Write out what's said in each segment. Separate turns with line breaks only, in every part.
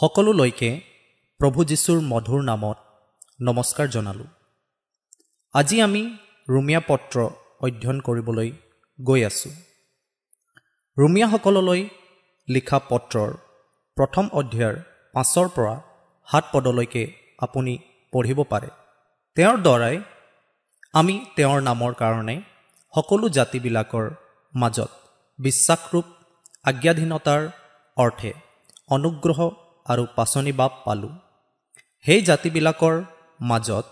সকলোলৈকে প্ৰভু যীশুৰ মধুৰ নামত নমস্কাৰ জনালোঁ। আজি আমি ৰুমিয়া পত্ৰ অধ্যয়ন কৰিবলৈ গৈ আছোঁ। ৰুমিয়াসকললৈ লিখা পত্ৰৰ প্ৰথম অধ্যায়ৰ পাঁচৰ পৰা সাত পদলৈকে আপুনি পঢ়িব পাৰে। তেওঁৰ দ্বাৰাই আমি তেওঁৰ নামৰ কাৰণে সকলো জাতিবিলাকৰ মাজত বিশ্বাসৰূপ আজ্ঞাধীনতাৰ অৰ্থে অনুগ্ৰহ আৰু পাচনি বাপ পালোঁ। সেই জাতিবিলাকৰ মাজত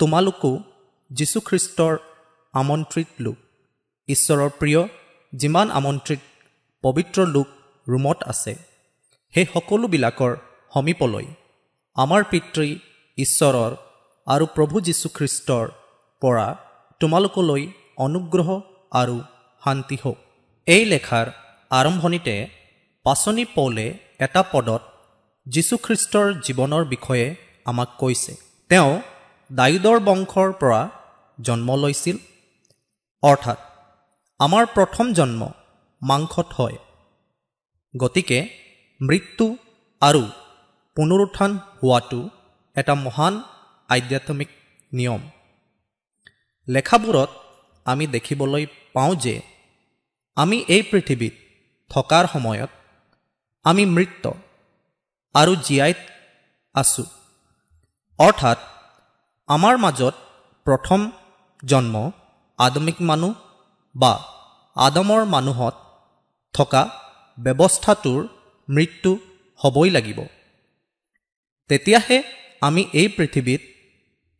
তোমালোকো যীশুখ্ৰীষ্টৰ আমন্ত্ৰিত লোক। ঈশ্বৰৰ প্ৰিয় যিমান আমন্ত্ৰিত পবিত্ৰ লোক ৰুমত আছে সেই সকলোবিলাকৰ সমীপলৈ আমাৰ পিতৃ ঈশ্বৰৰ আৰু প্ৰভু যীশুখ্ৰীষ্টৰ পৰা তোমালোকলৈ অনুগ্ৰহ আৰু শান্তি হওক। এই লেখাৰ আৰম্ভণিতে পাচনি পৌলে এটা পদত যীশুখ্ৰীষ্টৰ জীৱনৰ বিষয়ে আমাক কৈছে। তেওঁ ডায়ুদৰ বংশৰ পৰা জন্ম লৈছিল। অৰ্থাৎ আমাৰ প্ৰথম জন্ম মাংসত হয়। গতিকে মৃত্যু আৰু পুনৰুত্থান হোৱাটো এটা মহান আধ্যাত্মিক নিয়ম। লেখাবোৰত আমি দেখিবলৈ পাওঁ যে আমি এই পৃথিৱীত থকাৰ সময়ত আমি মৃত। আৰু জীয়াই আছোঁ। অৰ্থাৎ আমাৰ মাজত প্ৰথম জন্ম আদমিক মানুহ বা আদমৰ মানুহত থকা ব্যৱস্থাটোৰ মৃত্যু হ'বই লাগিব। তেতিয়াহে আমি এই পৃথিৱীত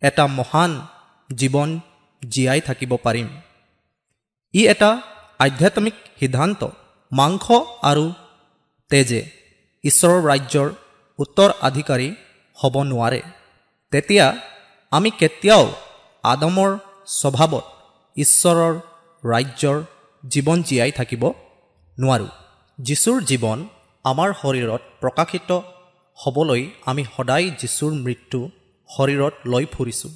এটা মহান জীৱন জীয়াই থাকিব পাৰিম। ই এটা আধ্যাত্মিক সিদ্ধান্ত মাংস আৰু তেজে। ঈশ্বৰৰ ৰাজ্যৰ উত্তৰাধিকাৰী হ'ব নোৱাৰে। তেতিয়া আমি কেতিয়াও আদমৰ স্বভাৱত ঈশ্বৰৰ ৰাজ্যৰ জীৱন জীয়াই থাকিব নোৱাৰোঁ। যীশুৰ জীৱন আমাৰ শৰীৰত প্ৰকাশিত হ'বলৈ আমি সদায় যীশুৰ মৃত্যু শৰীৰত লৈ ফুৰিছোঁ।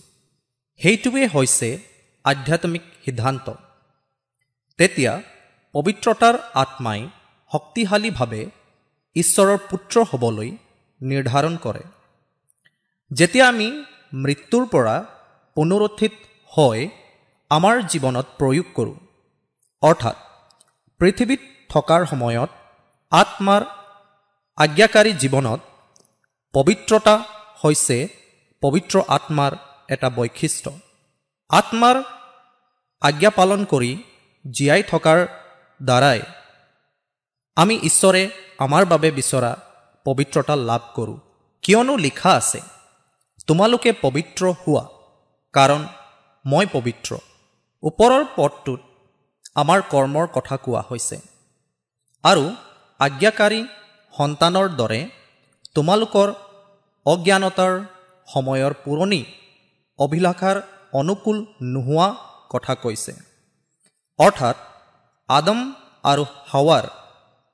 সেইটোৱে হৈছে আধ্যাত্মিক সিদ্ধান্ত। তেতিয়া পবিত্ৰতাৰ আত্মাই শক্তিশালীভাৱে ঈশ্বৰৰ পুত্ৰ হ'বলৈ নিৰ্ধাৰণ কৰে। যেতিয়া আমি মৃত্যুৰ পৰা পুনৰুত্থিত হৈ আমাৰ জীৱনত প্ৰয়োগ কৰোঁ অৰ্থাৎ পৃথিৱীত থকাৰ সময়ত আত্মাৰ আজ্ঞাকাৰী জীৱনত পবিত্ৰতা হৈছে পবিত্ৰ আত্মাৰ এটা বৈশিষ্ট্য। আত্মাৰ আজ্ঞা পালন কৰি জীয়াই থকাৰ দ্বাৰাই আমি ঈশ্বৰে আমাৰ বাবে বিচৰা পবিত্ৰতা লাভ কৰোঁ। কিয়নো লিখা আছে তোমালোকে পবিত্ৰ হোৱা কাৰণ মই পবিত্ৰ। ওপৰৰ পদটোত আমাৰ কৰ্মৰ কথা কোৱা হৈছে। আৰু আজ্ঞাকাৰী সন্তানৰ দৰে তোমালোকৰ অজ্ঞানতাৰ সময়ৰ পুৰণি অভিলাষাৰ অনুকূল নোহোৱা কথা কৈছে। অৰ্থাৎ আদম আৰু হাৱাৰ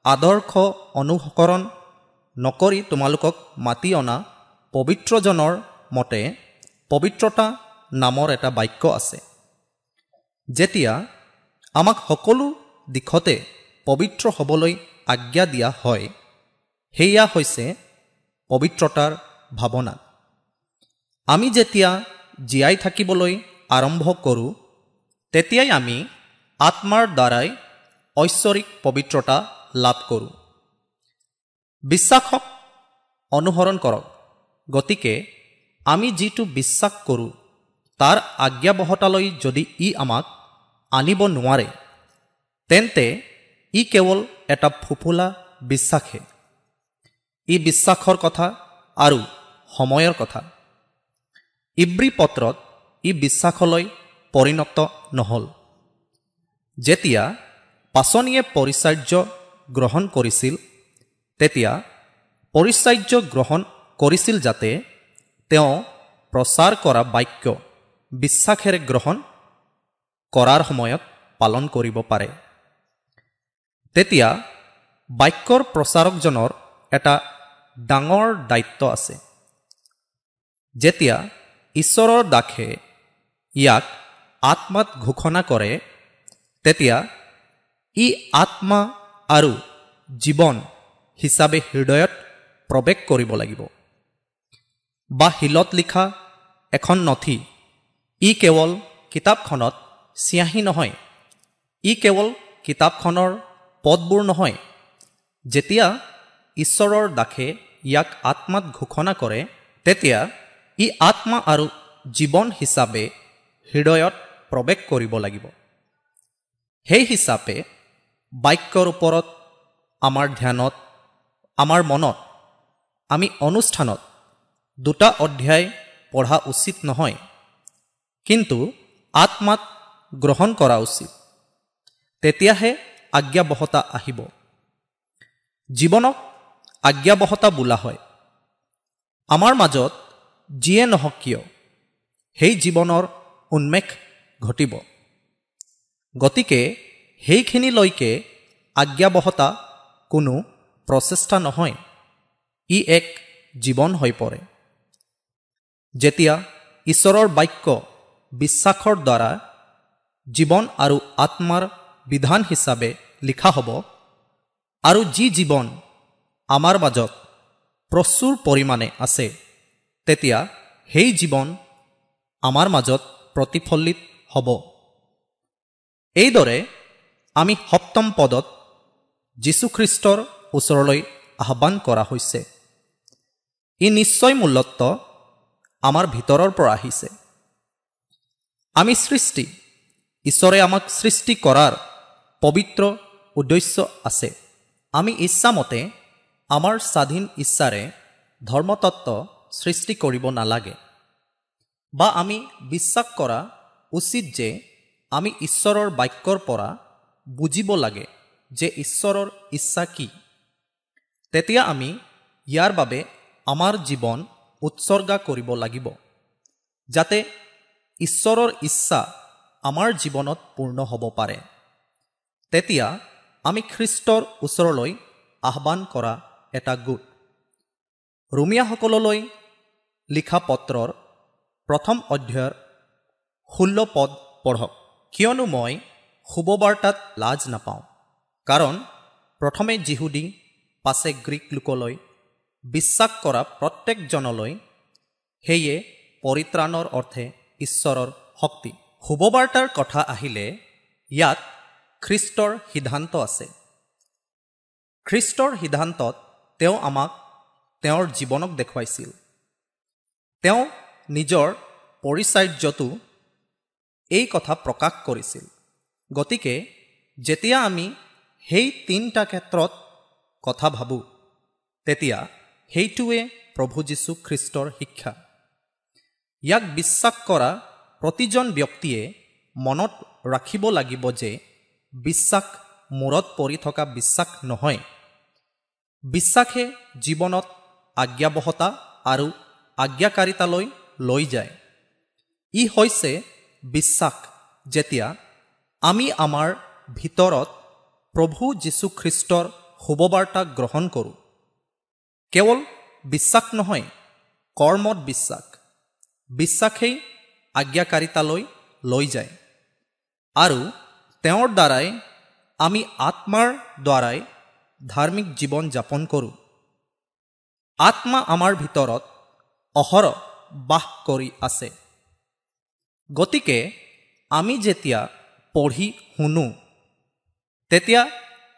আদৰ্শ অনুসৰণ নকৰি তোমালোকক মাতি অনা পবিত্ৰজনৰ মতে পবিত্ৰতা নামৰ এটা বাক্য আছে। যেতিয়া আমাক সকলো দিশতে পবিত্ৰ হ'বলৈ আজ্ঞা দিয়া হয় সেয়া হৈছে পবিত্ৰতাৰ ভাৱনা। আমি যেতিয়া জীয়াই থাকিবলৈ আৰম্ভ কৰোঁ তেতিয়াই আমি আত্মাৰ দ্বাৰাই ঐশ্বৰিক পবিত্ৰতা লাভ কৰোঁ। বিশ্বাসক অনুসৰণ কৰক। গতিকে আমি যিটো বিশ্বাস কৰোঁ তাৰ আজ্ঞাবহতালৈ যদি ই আমাক আনিব নোৱাৰে তেন্তে ই কেৱল এটা ফুফুলা বিশ্বাসহে ই বিশ্বাসৰ কথা আৰু সময়ৰ কথা। ইব্ৰী পত্ৰত ই বিশ্বাসলৈ পৰিণত নহ'ল। যেতিয়া পাচনিয়ে পৰিচাৰ্য গ্ৰহণ কৰিছিল তেতিয়া পৰিচাৰ্য গ্ৰহণ কৰিছিল যাতে তেওঁ প্ৰচাৰ কৰা বাক্য বিশ্বাসেৰে গ্ৰহণ কৰাৰ সময়ত পালন কৰিব পাৰে। তেতিয়া বাক্যৰ প্ৰচাৰকজনৰ এটা ডাঙৰ দায়িত্ব আছে। যেতিয়া ঈশ্বৰৰ দাসে ইয়াক আত্মাত ঘোষণা কৰে তেতিয়া ই আত্মা আৰু জীৱন হিচাপে হৃদয়ত প্ৰৱেশ কৰিব লাগিব। বা শিলত লিখা এখন নথি ই কেৱল কিতাপখনত চিয়াহী নহয় ই কেৱল কিতাপখনৰ পদবোৰ নহয় যেতিয়া ঈশ্বৰৰ দাসে ইয়াক আত্মাত ঘোষণা কৰে তেতিয়া ই আত্মা আৰু জীৱন হিচাপে হৃদয়ত প্ৰৱেশ কৰিব লাগিব। সেই হিচাপে বাক্যৰ ওপৰত আমাৰ ধ্যানত আমাৰ মনত আমি অনুষ্ঠানত দুটা অধ্যায় পঢ়া উচিত নহয় কিন্তু আত্মাত গ্ৰহণ কৰা উচিত। তেতিয়াহে আজ্ঞাবহতা আহিব। জীৱনক আজ্ঞাবহতা বোলা হয়। আমাৰ মাজত যিয়ে নহওক কিয় সেই জীৱনৰ উন্মেষ ঘটিব। গতিকে সেইখিনিলৈকে আজ্ঞাবহতা কোনো প্ৰচেষ্টা নহয়। ই এক জীৱন হৈ পৰে। যেতিয়া ঈশ্বৰৰ বাক্য বিশ্বাসৰ দ্বাৰা জীৱন আৰু আত্মাৰ বিধান হিচাপে লিখা হ'ব আৰু যি জীৱন আমাৰ মাজত প্ৰচুৰ পৰিমাণে আছে তেতিয়া সেই জীৱন আমাৰ মাজত প্ৰতিফলিত হ'ব। এইদৰে আমি সপ্তম পদত যীশুখ্ৰীষ্টৰ ওচৰলৈ আহ্বান কৰা হৈছে। ই নিশ্চয় মূলত্ব আমাৰ ভিতৰৰ পৰা আহিছে। আমি সৃষ্টি। ঈশ্বৰে আমাক সৃষ্টি কৰাৰ পবিত্ৰ উদ্দেশ্য আছে। আমি ইচ্ছামতে আমাৰ স্বাধীন ইচ্ছাৰে ধৰ্মতত্ত্ব সৃষ্টি কৰিব নালাগে। বা আমি বিশ্বাস কৰা উচিত যে আমি ঈশ্বৰৰ বাক্যৰ পৰা বুজিব লাগে যে ঈশ্বৰৰ ইচ্ছা কি। তেতিয়া আমি ইয়াৰ বাবে আমাৰ জীৱন উৎসৰ্গা কৰিব লাগিব যাতে ঈশ্বৰৰ ইচ্ছা আমাৰ জীৱনত পূৰ্ণ হ'ব পাৰে। তেতিয়া আমি খ্ৰীষ্টৰ ওচৰলৈ আহ্বান কৰা এটা গোট। ৰুমিয়াসকললৈ লিখা পত্ৰৰ প্ৰথম অধ্যায়ৰ ষোল্ল পদ পঢ়ক। কিয়নো মই শুভবাৰ্তাত লাজ নাপাওঁ। কাৰণ প্ৰথমে যিহুদী পাছে গ্ৰীক লোকলৈ বিশ্বাস কৰা প্ৰত্যেকজনলৈ সেয়ে পৰিত্ৰাণৰ অৰ্থে ঈশ্বৰৰ শক্তি। শুভবাৰ্তাৰ কথা আহিলে ইয়াত খ্ৰীষ্টৰ সিদ্ধান্ত আছে। খ্ৰীষ্টৰ সিদ্ধান্তত তেওঁ আমাক তেওঁৰ জীৱনক দেখুৱাইছিল। তেওঁ নিজৰ পৰিচাৰ্যটো এই কথা প্ৰকাশ কৰিছিল। গতিকে যেতিয়া আমি সেই তিনিটা ক্ষেত্ৰত কথা ভাবোঁ তেতিয়া সেইটোৱে প্ৰভু যীশু খ্ৰীষ্টৰ শিক্ষা। ইয়াক বিশ্বাস কৰা প্ৰতিজন ব্যক্তিয়ে মনত ৰাখিব লাগিব যে বিশ্বাস মূৰত পৰি থকা বিশ্বাস নহয়। বিশ্বাসে জীৱনত আজ্ঞাবহতা আৰু আজ্ঞাকাৰিতালৈ লৈ যায়। ই হৈছে বিশ্বাস যেতিয়া আমি আমাৰ ভিতৰত প্ৰভু যীশুখ্ৰীষ্টৰ শুভবাৰ্তা গ্ৰহণ কৰোঁ। কেৱল বিশ্বাস নহয় কৰ্মত বিশ্বাস। বিশ্বাসেই আজ্ঞাকাৰিতালৈ লৈ যায়। আৰু তেওঁৰ দ্বাৰাই আমি আত্মাৰ দ্বাৰাই ধাৰ্মিক জীৱন যাপন কৰোঁ। আত্মা আমাৰ ভিতৰত অহৰহ বাস কৰি আছে। গতিকে আমি যেতিয়া পঢ়ি শুনো। তেতিয়া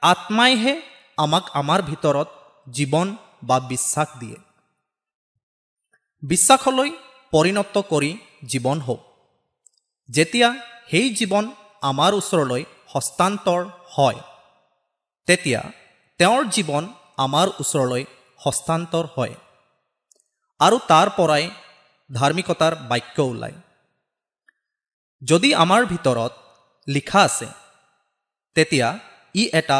আত্মাইহে আমাক আমাৰ ভিতৰত জীৱন বা বিশ্বাস দিয়ে। বিশ্বাসলৈ পৰিণত কৰি জীৱন হওক। যেতিয়া সেই জীৱন আমাৰ ওচৰলৈ হস্তান্তৰ হয় তেতিয়া তেওঁৰ জীৱন আমাৰ ওচৰলৈ হস্তান্তৰ হয় আৰু তাৰ পৰাই ধাৰ্মিকতাৰ বাক্য ওলায়। যদি আমাৰ ভিতৰত লিখা আছে। তেতিয়া ই এটা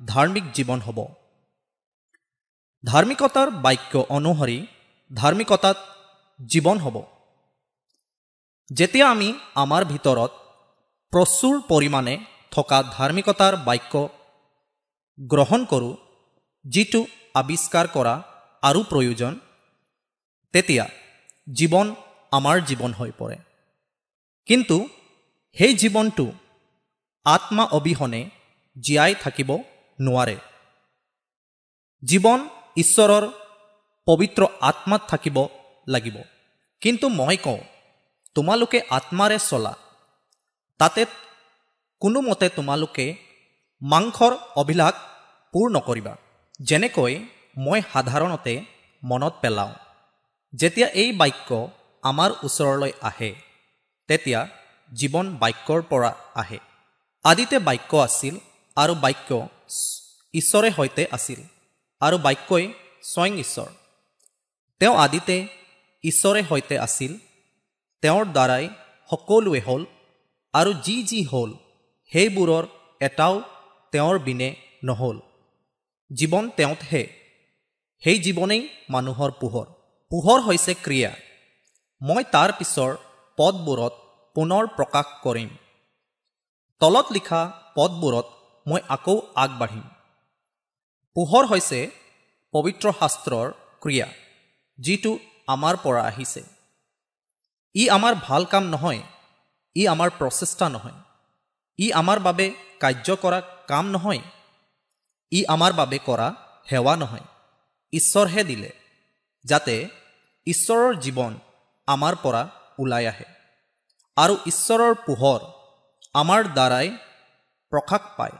ধাৰ্মিক জীৱন হ'ব। ধাৰ্মিকতাৰ বাক্য অনুসৰি ধাৰ্মিকতাত জীৱন হ'ব। যেতিয়া আমি আমাৰ ভিতৰত প্ৰচুৰ পৰিমাণে থকা ধাৰ্মিকতাৰ বাক্য গ্ৰহণ কৰোঁ যিটো আৱিষ্কাৰ কৰা আৰু প্ৰয়োজন তেতিয়া জীৱন আমাৰ জীৱন হৈ পৰে। কিন্তু সেই জীৱনটো আত্মা অবিহনে জীয়াই থাকিব নোৱাৰে। জীৱন ঈশ্বৰৰ পবিত্ৰ আত্মাত থাকিব লাগিব। কিন্তু মই কওঁ তোমালোকে আত্মাৰে চলা। তাতে কোনোমতে তোমালোকে মাংসৰ অভিলাষ পূৰ নকৰিবা। যেনেকৈ মই সাধাৰণতে মনত পেলাওঁ। যেতিয়া এই বাক্য আমাৰ ওচৰলৈ আহে তেতিয়া জীৱন বাক্যৰ পৰা আহে। আদিতে বাক্য আছিল আৰু বাক্য ঈশ্বৰে সৈতে আছিল আৰু বাক্যই স্বয়ং ঈশ্বৰ। তেওঁ আদিতে ঈশ্বৰে সৈতে আছিল তেওঁৰ দ্বাৰাই সকলোৱে হ'ল আৰু যি যি হ'ল সেইবোৰৰ এটাও তেওঁৰ বিনে নহ'ল। জীৱন তেওঁতহে সেই জীৱনেই মানুহৰ পোহৰ। পোহৰ হৈছে ক্ৰিয়া। মই তাৰ পিছৰ পদবোৰত পুনৰ প্ৰকাশ কৰিম। তলত লিখা পদবোৰত মই আকৌ আগবাঢ়িম। পোহৰ হৈছে পবিত্ৰ শাস্ত্ৰৰ ক্ৰিয়া যিটো আমাৰ পৰা আহিছে। ই আমাৰ ভাল কাম নহয় ই আমাৰ প্ৰচেষ্টা নহয়। ই আমাৰ বাবে কাৰ্য কৰা কাম নহয় ই আমাৰ বাবে কৰা সেৱা নহয়। ঈশ্বৰহে দিলে যাতে ঈশ্বৰৰ জীৱন আমাৰ পৰা ওলাই আহে। আৰু ঈশ্বৰৰ পোহৰ আমাৰ দ্বাৰাই প্ৰকাশ পায়।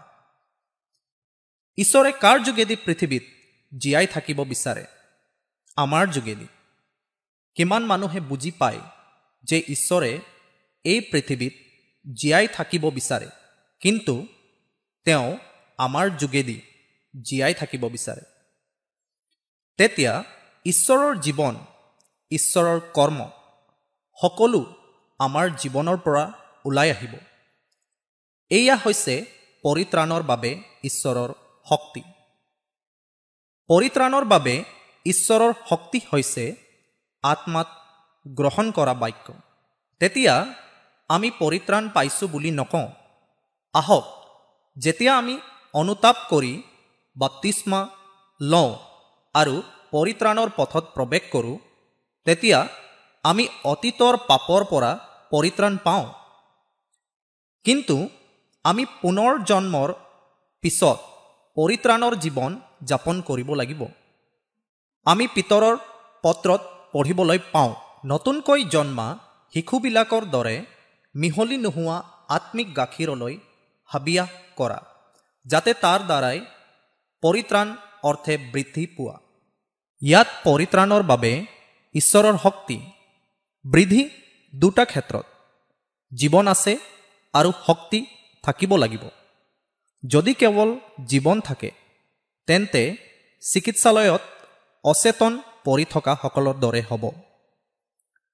ঈশ্বৰে কাৰ যোগেদি পৃথিৱীত জীয়াই থাকিব বিচাৰে? আমাৰ যোগেদি। কিমান মানুহে বুজি পায় যে ঈশ্বৰে এই পৃথিৱীত জীয়াই থাকিব বিচাৰে কিন্তু তেওঁ আমাৰ যোগেদি জীয়াই থাকিব বিচাৰে। তেতিয়া ঈশ্বৰৰ জীৱন ঈশ্বৰৰ কৰ্ম সকলো আমাৰ জীৱনৰ পৰা ওলাই আহিব। এয়া হৈছে পৰিত্ৰাণৰ বাবে ঈশ্বৰৰ শক্তি। পৰিত্ৰাণৰ বাবে ঈশ্বৰৰ শক্তি হৈছে আত্মাত গ্ৰহণ কৰা বাক্য। তেতিয়া আমি পৰিত্ৰাণ পাইছোঁ বুলি নকওঁ। আহক যেতিয়া আমি অনুতাপ কৰি বাপ্তিস্মা লওঁ আৰু পৰিত্ৰাণৰ পথত প্ৰৱেশ কৰোঁ তেতিয়া আমি অতীতৰ পাপৰ পৰা পৰিত্ৰাণ পাওঁ। কিন্তু আমি পুনৰ জন্মৰ পিছত পৰিত্ৰাণৰ জীৱন যাপন কৰিব লাগিব। আমি পিতৰৰ পত্ৰত পঢ়িবলৈ পাওঁ নতুনকৈ জন্মা শিশুবিলাকৰ দৰে মিহলি নোহোৱা আত্মিক গাখীৰলৈ হাবিয়াস কৰা যাতে তাৰ দ্বাৰাই পৰিত্ৰাণ অৰ্থে বৃদ্ধি পোৱা। ইয়াত পৰিত্ৰাণৰ বাবে ঈশ্বৰৰ শক্তি বৃদ্ধি দুটা ক্ষেত্ৰত জীৱন আছে আৰু শক্তি থাকিব লাগিব। যদি কেৱল জীৱন থাকে তেন্তে চিকিৎসালয়ত অচেতন পৰি থকাসকলৰ দৰে হ'ব।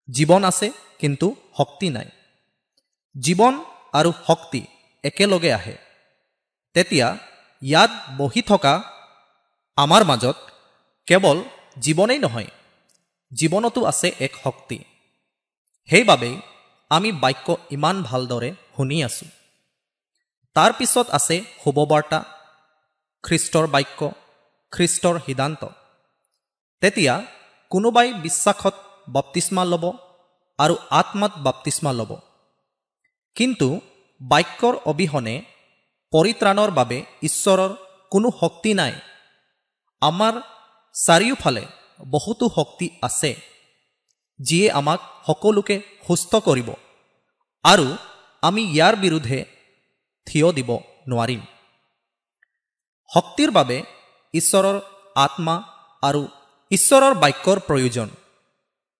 জীৱন আছে কিন্তু শক্তি নাই। জীৱন আৰু শক্তি একেলগে আহে। তেতিয়া ইয়াত বহি থকা আমাৰ মাজত কেৱল জীৱনেই নহয় জীৱনতো আছে এক শক্তি। সেইবাবেই আমি বাক্য ইমান ভালদৰে শুনি আছোঁ। তাৰ পিছত আছে শুভবাৰ্তা খ্ৰীষ্টৰ বাক্য খ্ৰীষ্টৰ সিদ্ধান্ত। তেতিয়া কোনোবাই বিশ্বাসত বাপ্তিস্মা ল'ব আৰু আত্মাত বাপ্তিস্মা ল'ব। কিন্তু বাক্যৰ অবিহনে পৰিত্ৰাণৰ বাবে ঈশ্বৰৰ কোনো শক্তি নাই। আমাৰ চাৰিওফালে বহুতো শক্তি আছে যিয়ে আমাক সকলোকে সুস্থ কৰিব আৰু আমি ইয়াৰ বিৰুদ্ধে থিয় দিব নোৱাৰিম। শক্তিৰ বাবে ঈশ্বৰৰ আত্মা আৰু ঈশ্বৰৰ বাক্যৰ প্ৰয়োজন।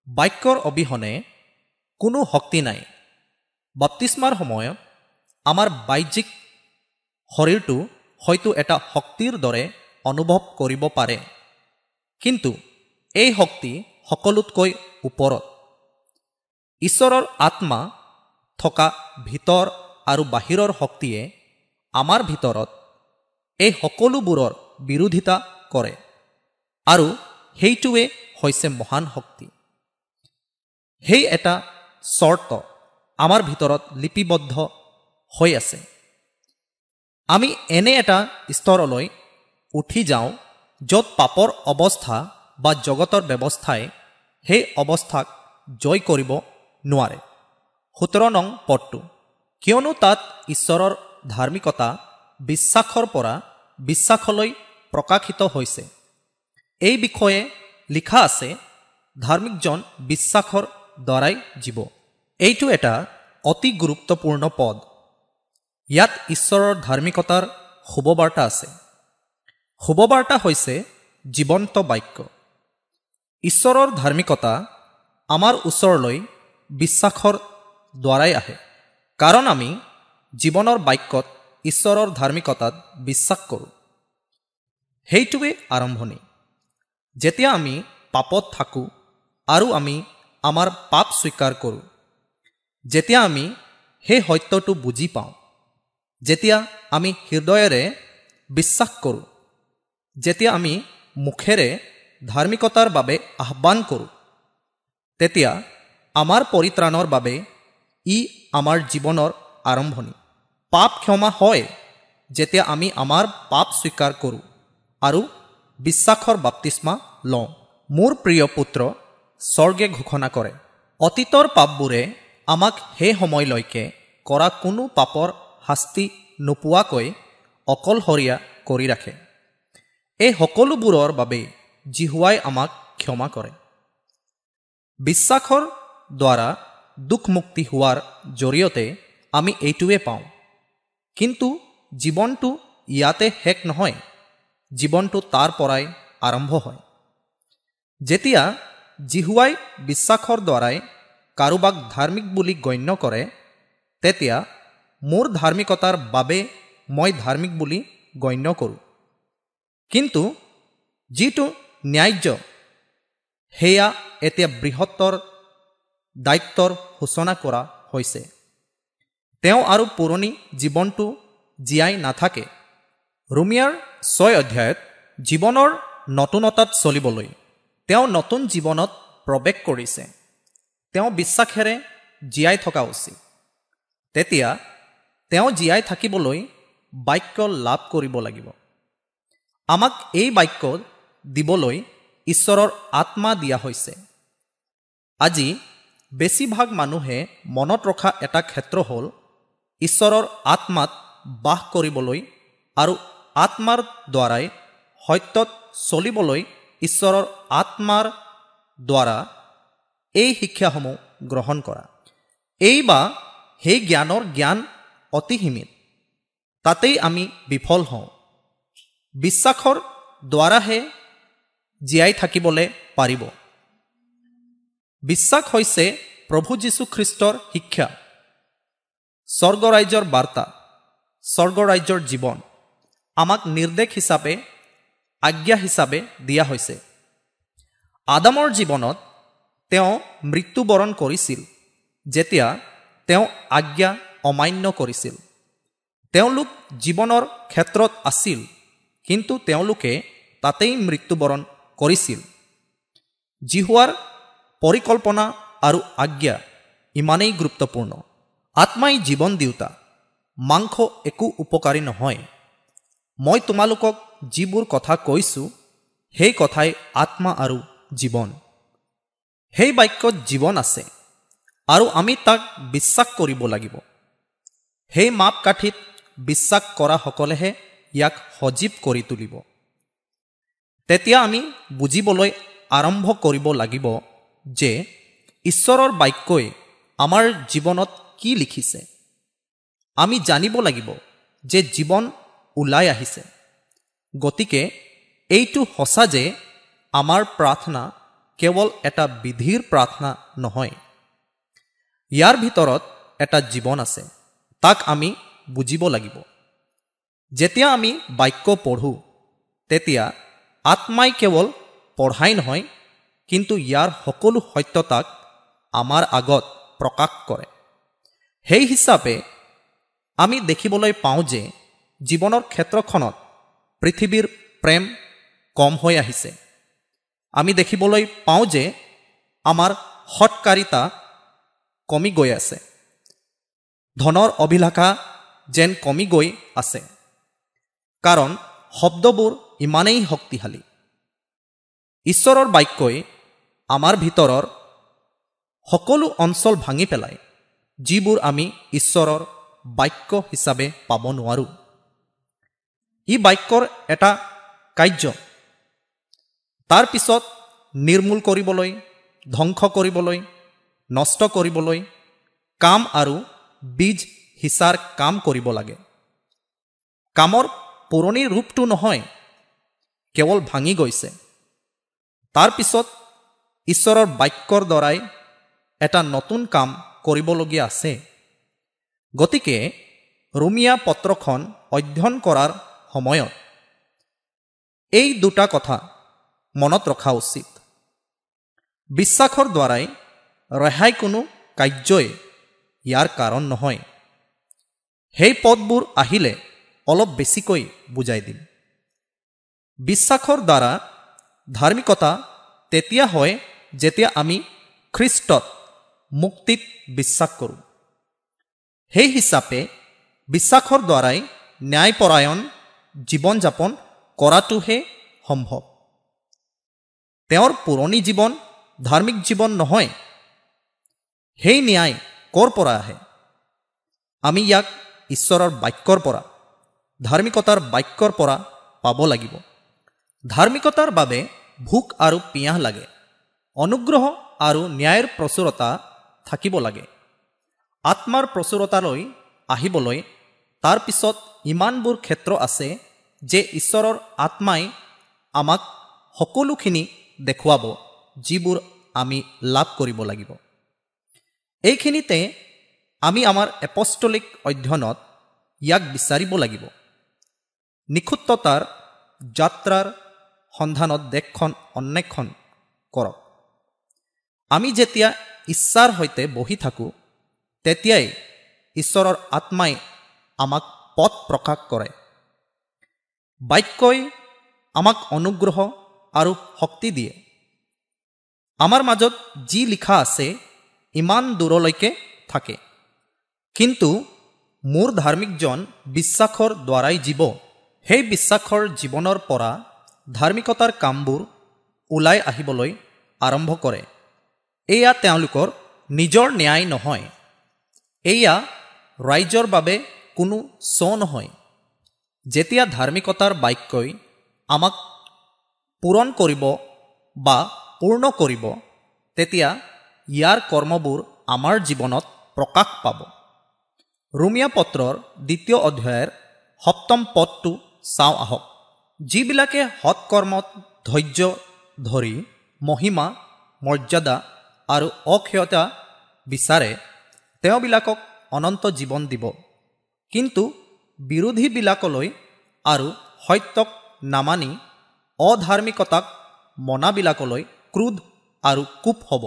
বাক্যৰ অবিহনে কোনো শক্তি নাই। বাপ্তিস্মাৰ সময়ত আমাৰ বাহ্যিক শৰীৰটো হয়তো এটা শক্তিৰ দৰে অনুভৱ কৰিব পাৰে। কিন্তু এই শক্তি সকলোতকৈ ওপৰত। ঈশ্বৰৰ আত্মা থকা ভিতৰ আৰু বাহিৰৰ শক্তিয়ে আমাৰ ভিতৰত এই সকলোবোৰৰ বিৰোধিতা কৰে আৰু সেইটোৱে হৈছে মহান শক্তি। সেই এটা চৰ্ত আমাৰ ভিতৰত লিপিবদ্ধ হৈ আছে। আমি এনে এটা স্তৰলৈ উঠি যাওঁ য'ত পাপৰ অৱস্থা বা জগতৰ ব্যৱস্থাই সেই অৱস্থাক জয় কৰিব নোৱাৰে। সোতৰ নং পদটো কিয়নো তাত ঈশ্বৰৰ ধাৰ্মিকতা বিশ্বাসৰ পৰা বিশ্বাসলৈ প্ৰকাশিত হৈছে। এই বিষয়ে লিখা আছে ধাৰ্মিকজন বিশ্বাসৰ দ্বাৰাই জীৱ। এইটো এটা অতি গুৰুত্বপূৰ্ণ পদ। ইয়াত ঈশ্বৰৰ ধাৰ্মিকতাৰ শুভবাৰ্তা আছে। শুভবাৰ্তা হৈছে জীৱন্ত বাক্য। ঈশ্বৰৰ ধাৰ্মিকতা আমাৰ ওচৰলৈ বিশ্বাসৰ দ্বাৰাই আহে। কাৰণ আমি জীৱনৰ বাক্যত ঈশ্বৰৰ ধাৰ্মিকতাত বিশ্বাস কৰোঁ। সেইটোৱে আৰম্ভণি। যেতিয়া আমি পাপত থাকোঁ আৰু আমি আমাৰ পাপ স্বীকাৰ কৰোঁ যেতিয়া আমি সেই সত্যটো বুজি পাওঁ যেতিয়া আমি হৃদয়েৰে বিশ্বাস কৰোঁ যেতিয়া আমি মুখেৰে ধাৰ্মিকতাৰ বাবে আহ্বান কৰোঁ তেতিয়া আমাৰ পৰিত্ৰাণৰ বাবে ই আমাৰ জীৱনৰ আৰম্ভণি। পাপ ক্ষমা হয় যেতিয়া আমি আমাৰ পাপ স্বীকাৰ কৰোঁ আৰু বিশ্বাসৰ বাপ্তিস্মা লওঁ। মোৰ প্ৰিয় পুত্ৰ স্বৰ্গে ঘোষণা কৰে অতীতৰ পাপবোৰে আমাক সেই সময়লৈকে কৰা কোনো পাপৰ শাস্তি নোপোৱাকৈ অকলশৰীয়া কৰি ৰাখে। এই সকলোবোৰৰ বাবে জিহুৱাই আমাক ক্ষমা কৰে। বিশ্বাসৰ দ্বাৰা দুখমুক্তি হোৱাৰ জৰিয়তে আমি এইটোৱে পাওঁ। কিন্তু জীৱনটো ইয়াতে শেষ নহয় জীৱনটো তাৰ পৰাই আৰম্ভ হয়। যেতিয়া জিহুৱাই বিশ্বাসৰ দ্বাৰাই কাৰোবাক ধাৰ্মিক বুলি গণ্য কৰে তেতিয়া মোৰ ধাৰ্মিকতাৰ বাবে মই ধাৰ্মিক বুলি গণ্য কৰোঁ। কিন্তু যিটো ন্যায্য সেয়া এতিয়া বৃহত্তৰ দায়িত্বৰ সূচনা কৰা হৈছে। তেওঁ আৰু পুৰণি জীৱনটো জীয়াই নাথাকে। ৰুমিয়াৰ ছয় অধ্যায়ত জীৱনৰ নতুনতাত চলিবলৈ তেওঁ নতুন জীৱনত প্ৰৱেশ কৰিছে। তেওঁ বিশ্বাসেৰে জীয়াই থকা উচিত। তেতিয়া তেওঁ জীয়াই থাকিবলৈ বাক্য লাভ কৰিব লাগিব। আমাক এই বাক্য দিবলৈ ঈশ্বৰৰ আত্মা দিয়া হৈছে। আজি বেছিভাগ মানুহে মনত ৰখা এটা ক্ষেত্ৰ হ'ল ঈশ্বৰৰ আত্মাত বাস কৰিবলৈ আৰু আত্মাৰ দ্বাৰাই সত্যত চলিবলৈ ঈশ্বৰৰ আত্মাৰ দ্বাৰা এই শিক্ষাসমূহ গ্ৰহণ কৰা। এই বা সেই জ্ঞানৰ জ্ঞান অতি সীমিত। তাতেই আমি বিফল হওঁ। বিশ্বাসৰ দ্বাৰাহে জীয়াই থাকিবলৈ পাৰিব। বিশ্বাস হৈছে প্ৰভু যীশুখ্ৰীষ্টৰ শিক্ষা। স্বৰ্গৰাজ্যৰ বাৰ্তা স্বৰ্গৰাজ্যৰ জীৱন আমাক নিৰ্দেশ হিচাপে আজ্ঞা হিচাপে দিয়া হৈছে। আদামৰ জীৱনত তেওঁ মৃত্যুবৰণ কৰিছিল যেতিয়া তেওঁ আজ্ঞা অমান্য কৰিছিল। তেওঁলোক জীৱনৰ ক্ষেত্ৰত আছিল কিন্তু তেওঁলোকে তাতেই মৃত্যুবৰণ কৰিছিল। জিহুৱাৰ পৰিকল্পনা আৰু আজ্ঞা ইমানেই গুৰুত্বপূৰ্ণ আত্মাই জীৱন দিওঁতা মাংস একো উপকাৰী নহয় মই তোমালোকক যিবোৰ কথা কৈছোঁ সেই কথাই আত্মা আৰু জীৱন সেই বাক্যত জীৱন আছে আৰু আমি তাক বিশ্বাস কৰিব লাগিব সেই মাপকাঠিত বিশ্বাস কৰাসকলেহে ইয়াক সজীৱ কৰি তুলিব তেতিয়া আমি বুজিবলৈ আৰম্ভ কৰিব লাগিব যে ঈশ্বৰৰ বাক্যই আমাৰ জীৱনত কি লিখিছে। আমি জানিব লাগিব যে জীৱন ওলাই আহিছে। গতিকে এইটো সঁচা যে আমাৰ প্ৰাৰ্থনা কেৱল এটা বিধিৰ প্ৰাৰ্থনা নহয়। ইয়াৰ ভিতৰত এটা জীৱন আছে তাক আমি বুজিব লাগিব। যেতিয়া আমি বাক্য পঢ়োঁ তেতিয়া আত্মাই কেৱল পঢ়াই নহয় কিন্তু ইয়াৰ সকলো সত্যতাক আমাৰ আগত প্ৰকাশ কৰে। সেই হিচাপে আমি দেখিবলৈ পাওঁ যে জীৱনৰ ক্ষেত্ৰখনত পৃথিৱীৰ প্ৰেম কম হৈ আহিছে। আমি দেখিবলৈ পাওঁ যে আমাৰ সৎকাৰিতা কমি গৈ আছে। ধনৰ অভিলাষা যেন কমি গৈ আছে। কাৰণ শব্দবোৰ ইমানেই শক্তিশালী। ঈশ্বৰৰ বাক্যই আমাৰ ভিতৰৰ সকলো অঞ্চল ভাঙি পেলায় যিবোৰ আমি ঈশ্বৰৰ বাক্য হিচাপে পাব নোৱাৰোঁ। ই বাক্যৰ এটা কাৰ্য। তাৰ পিছত নিৰ্মূল কৰিবলৈ ধ্বংস কৰিবলৈ নষ্ট কৰিবলৈ কাম আৰু বীজ সিঁচাৰ কাম কৰিব লাগে। কামৰ পুৰণি ৰূপটো নহয় কেৱল ভাঙি গৈছে। তাৰপিছত ঈশ্বৰৰ বাক্যৰ দ্বাৰাই এটা নতুন কাম কৰিবলগীয়া আছে। গতিকে ৰুমিয়া পত্ৰখন অধ্যয়ন কৰাৰ সময়ত এই দুটা কথা মনত ৰখা উচিত। বিশ্বাসৰ দ্বাৰাই ৰেহাই কোনো কাৰ্যই ইয়াৰ কাৰণ নহয়। সেই পদবোৰ আহিলে অলপ বেছিকৈ বুজাই দিম। বিশ্বাসৰ দ্বাৰা ধাৰ্মিকতা তেতিয়া হয় যেতিয়া আমি খ্ৰীষ্টত মুক্তিত বিশ্বাস কৰোঁ। সেই হিচাপে বিশ্বাসৰ দ্বাৰাই ন্যায়পৰায়ণ জীৱন যাপন কৰাটোহে সম্ভৱ। তেওঁৰ পুৰণি জীৱন ধাৰ্মিক জীৱন নহয়। সেই ন্যায় ক'ৰ পৰা আহে? আমি ইয়াক ঈশ্বৰৰ বাক্যৰ পৰা ধাৰ্মিকতাৰ বাক্যৰ পৰা পাব লাগিব। ধাৰ্মিকতাৰ বাবে ভোক আৰু পিয়াহ লাগে। অনুগ্ৰহ আৰু ন্যায়ৰ প্ৰচুৰতা থাকিব লাগে। আত্মাৰ প্ৰচুৰতালৈ আহিবলৈ তাৰ পিছত ইমানবোৰ ক্ষেত্ৰ আছে যে ঈশ্বৰৰ আত্মাই আমাক সকলোখিনি দেখুৱাব যিবোৰ আমি লাভ কৰিব লাগিব। এইখিনিতে আমি আমাৰ এপষ্টলিক অধ্যয়নত ইয়াক বিচাৰিব লাগিব। নিখুঁততাৰ যাত্ৰাৰ সন্ধানত দেশখন অন্বেষণ কৰক। আমি যেতিয়া ইচ্ছাৰ সৈতে বহি থাকোঁ তেতিয়াই ঈশ্বৰৰ আত্মাই আমাক পথ প্ৰকাশ কৰে। বাক্যই আমাক অনুগ্ৰহ আৰু শক্তি দিয়ে। আমাৰ মাজত যি লিখা আছে ইমান দূৰলৈকে থাকে। কিন্তু মোৰ ধাৰ্মিকজন বিশ্বাসৰ দ্বাৰাই জীৱ সেই বিশ্বাসৰ জীৱনৰ পৰা ধাৰ্মিকতাৰ কামবোৰ ওলাই আহিবলৈ আৰম্ভ কৰে। এয়া তেওঁলোকৰ নিজৰ ন্যায় নহয়। এয়া ৰাইজৰ বাবে কোনো চ নহয়। যেতিয়া ধাৰ্মিকতাৰ বাক্যই আমাক পূৰণ কৰিব বা পূৰ্ণ কৰিব তেতিয়া ইয়াৰ কৰ্মবোৰ আমাৰ জীৱনত প্ৰকাশ পাব। ৰুমিয়া পত্ৰৰ দ্বিতীয় অধ্যায়ৰ সপ্তম পদটো চাওঁ আহক। যিবিলাকে সৎকৰ্মত ধৈৰ্য ধৰি মহিমা মৰ্যাদা আৰু অক্ষয়তা বিচাৰে তেওঁবিলাকক অনন্ত জীৱন দিব। কিন্তু বিৰোধীবিলাকলৈ আৰু সত্যক নামানি অধাৰ্মিকতাক মনাবিলাকলৈ ক্ৰোধ আৰু কোপ হ'ব।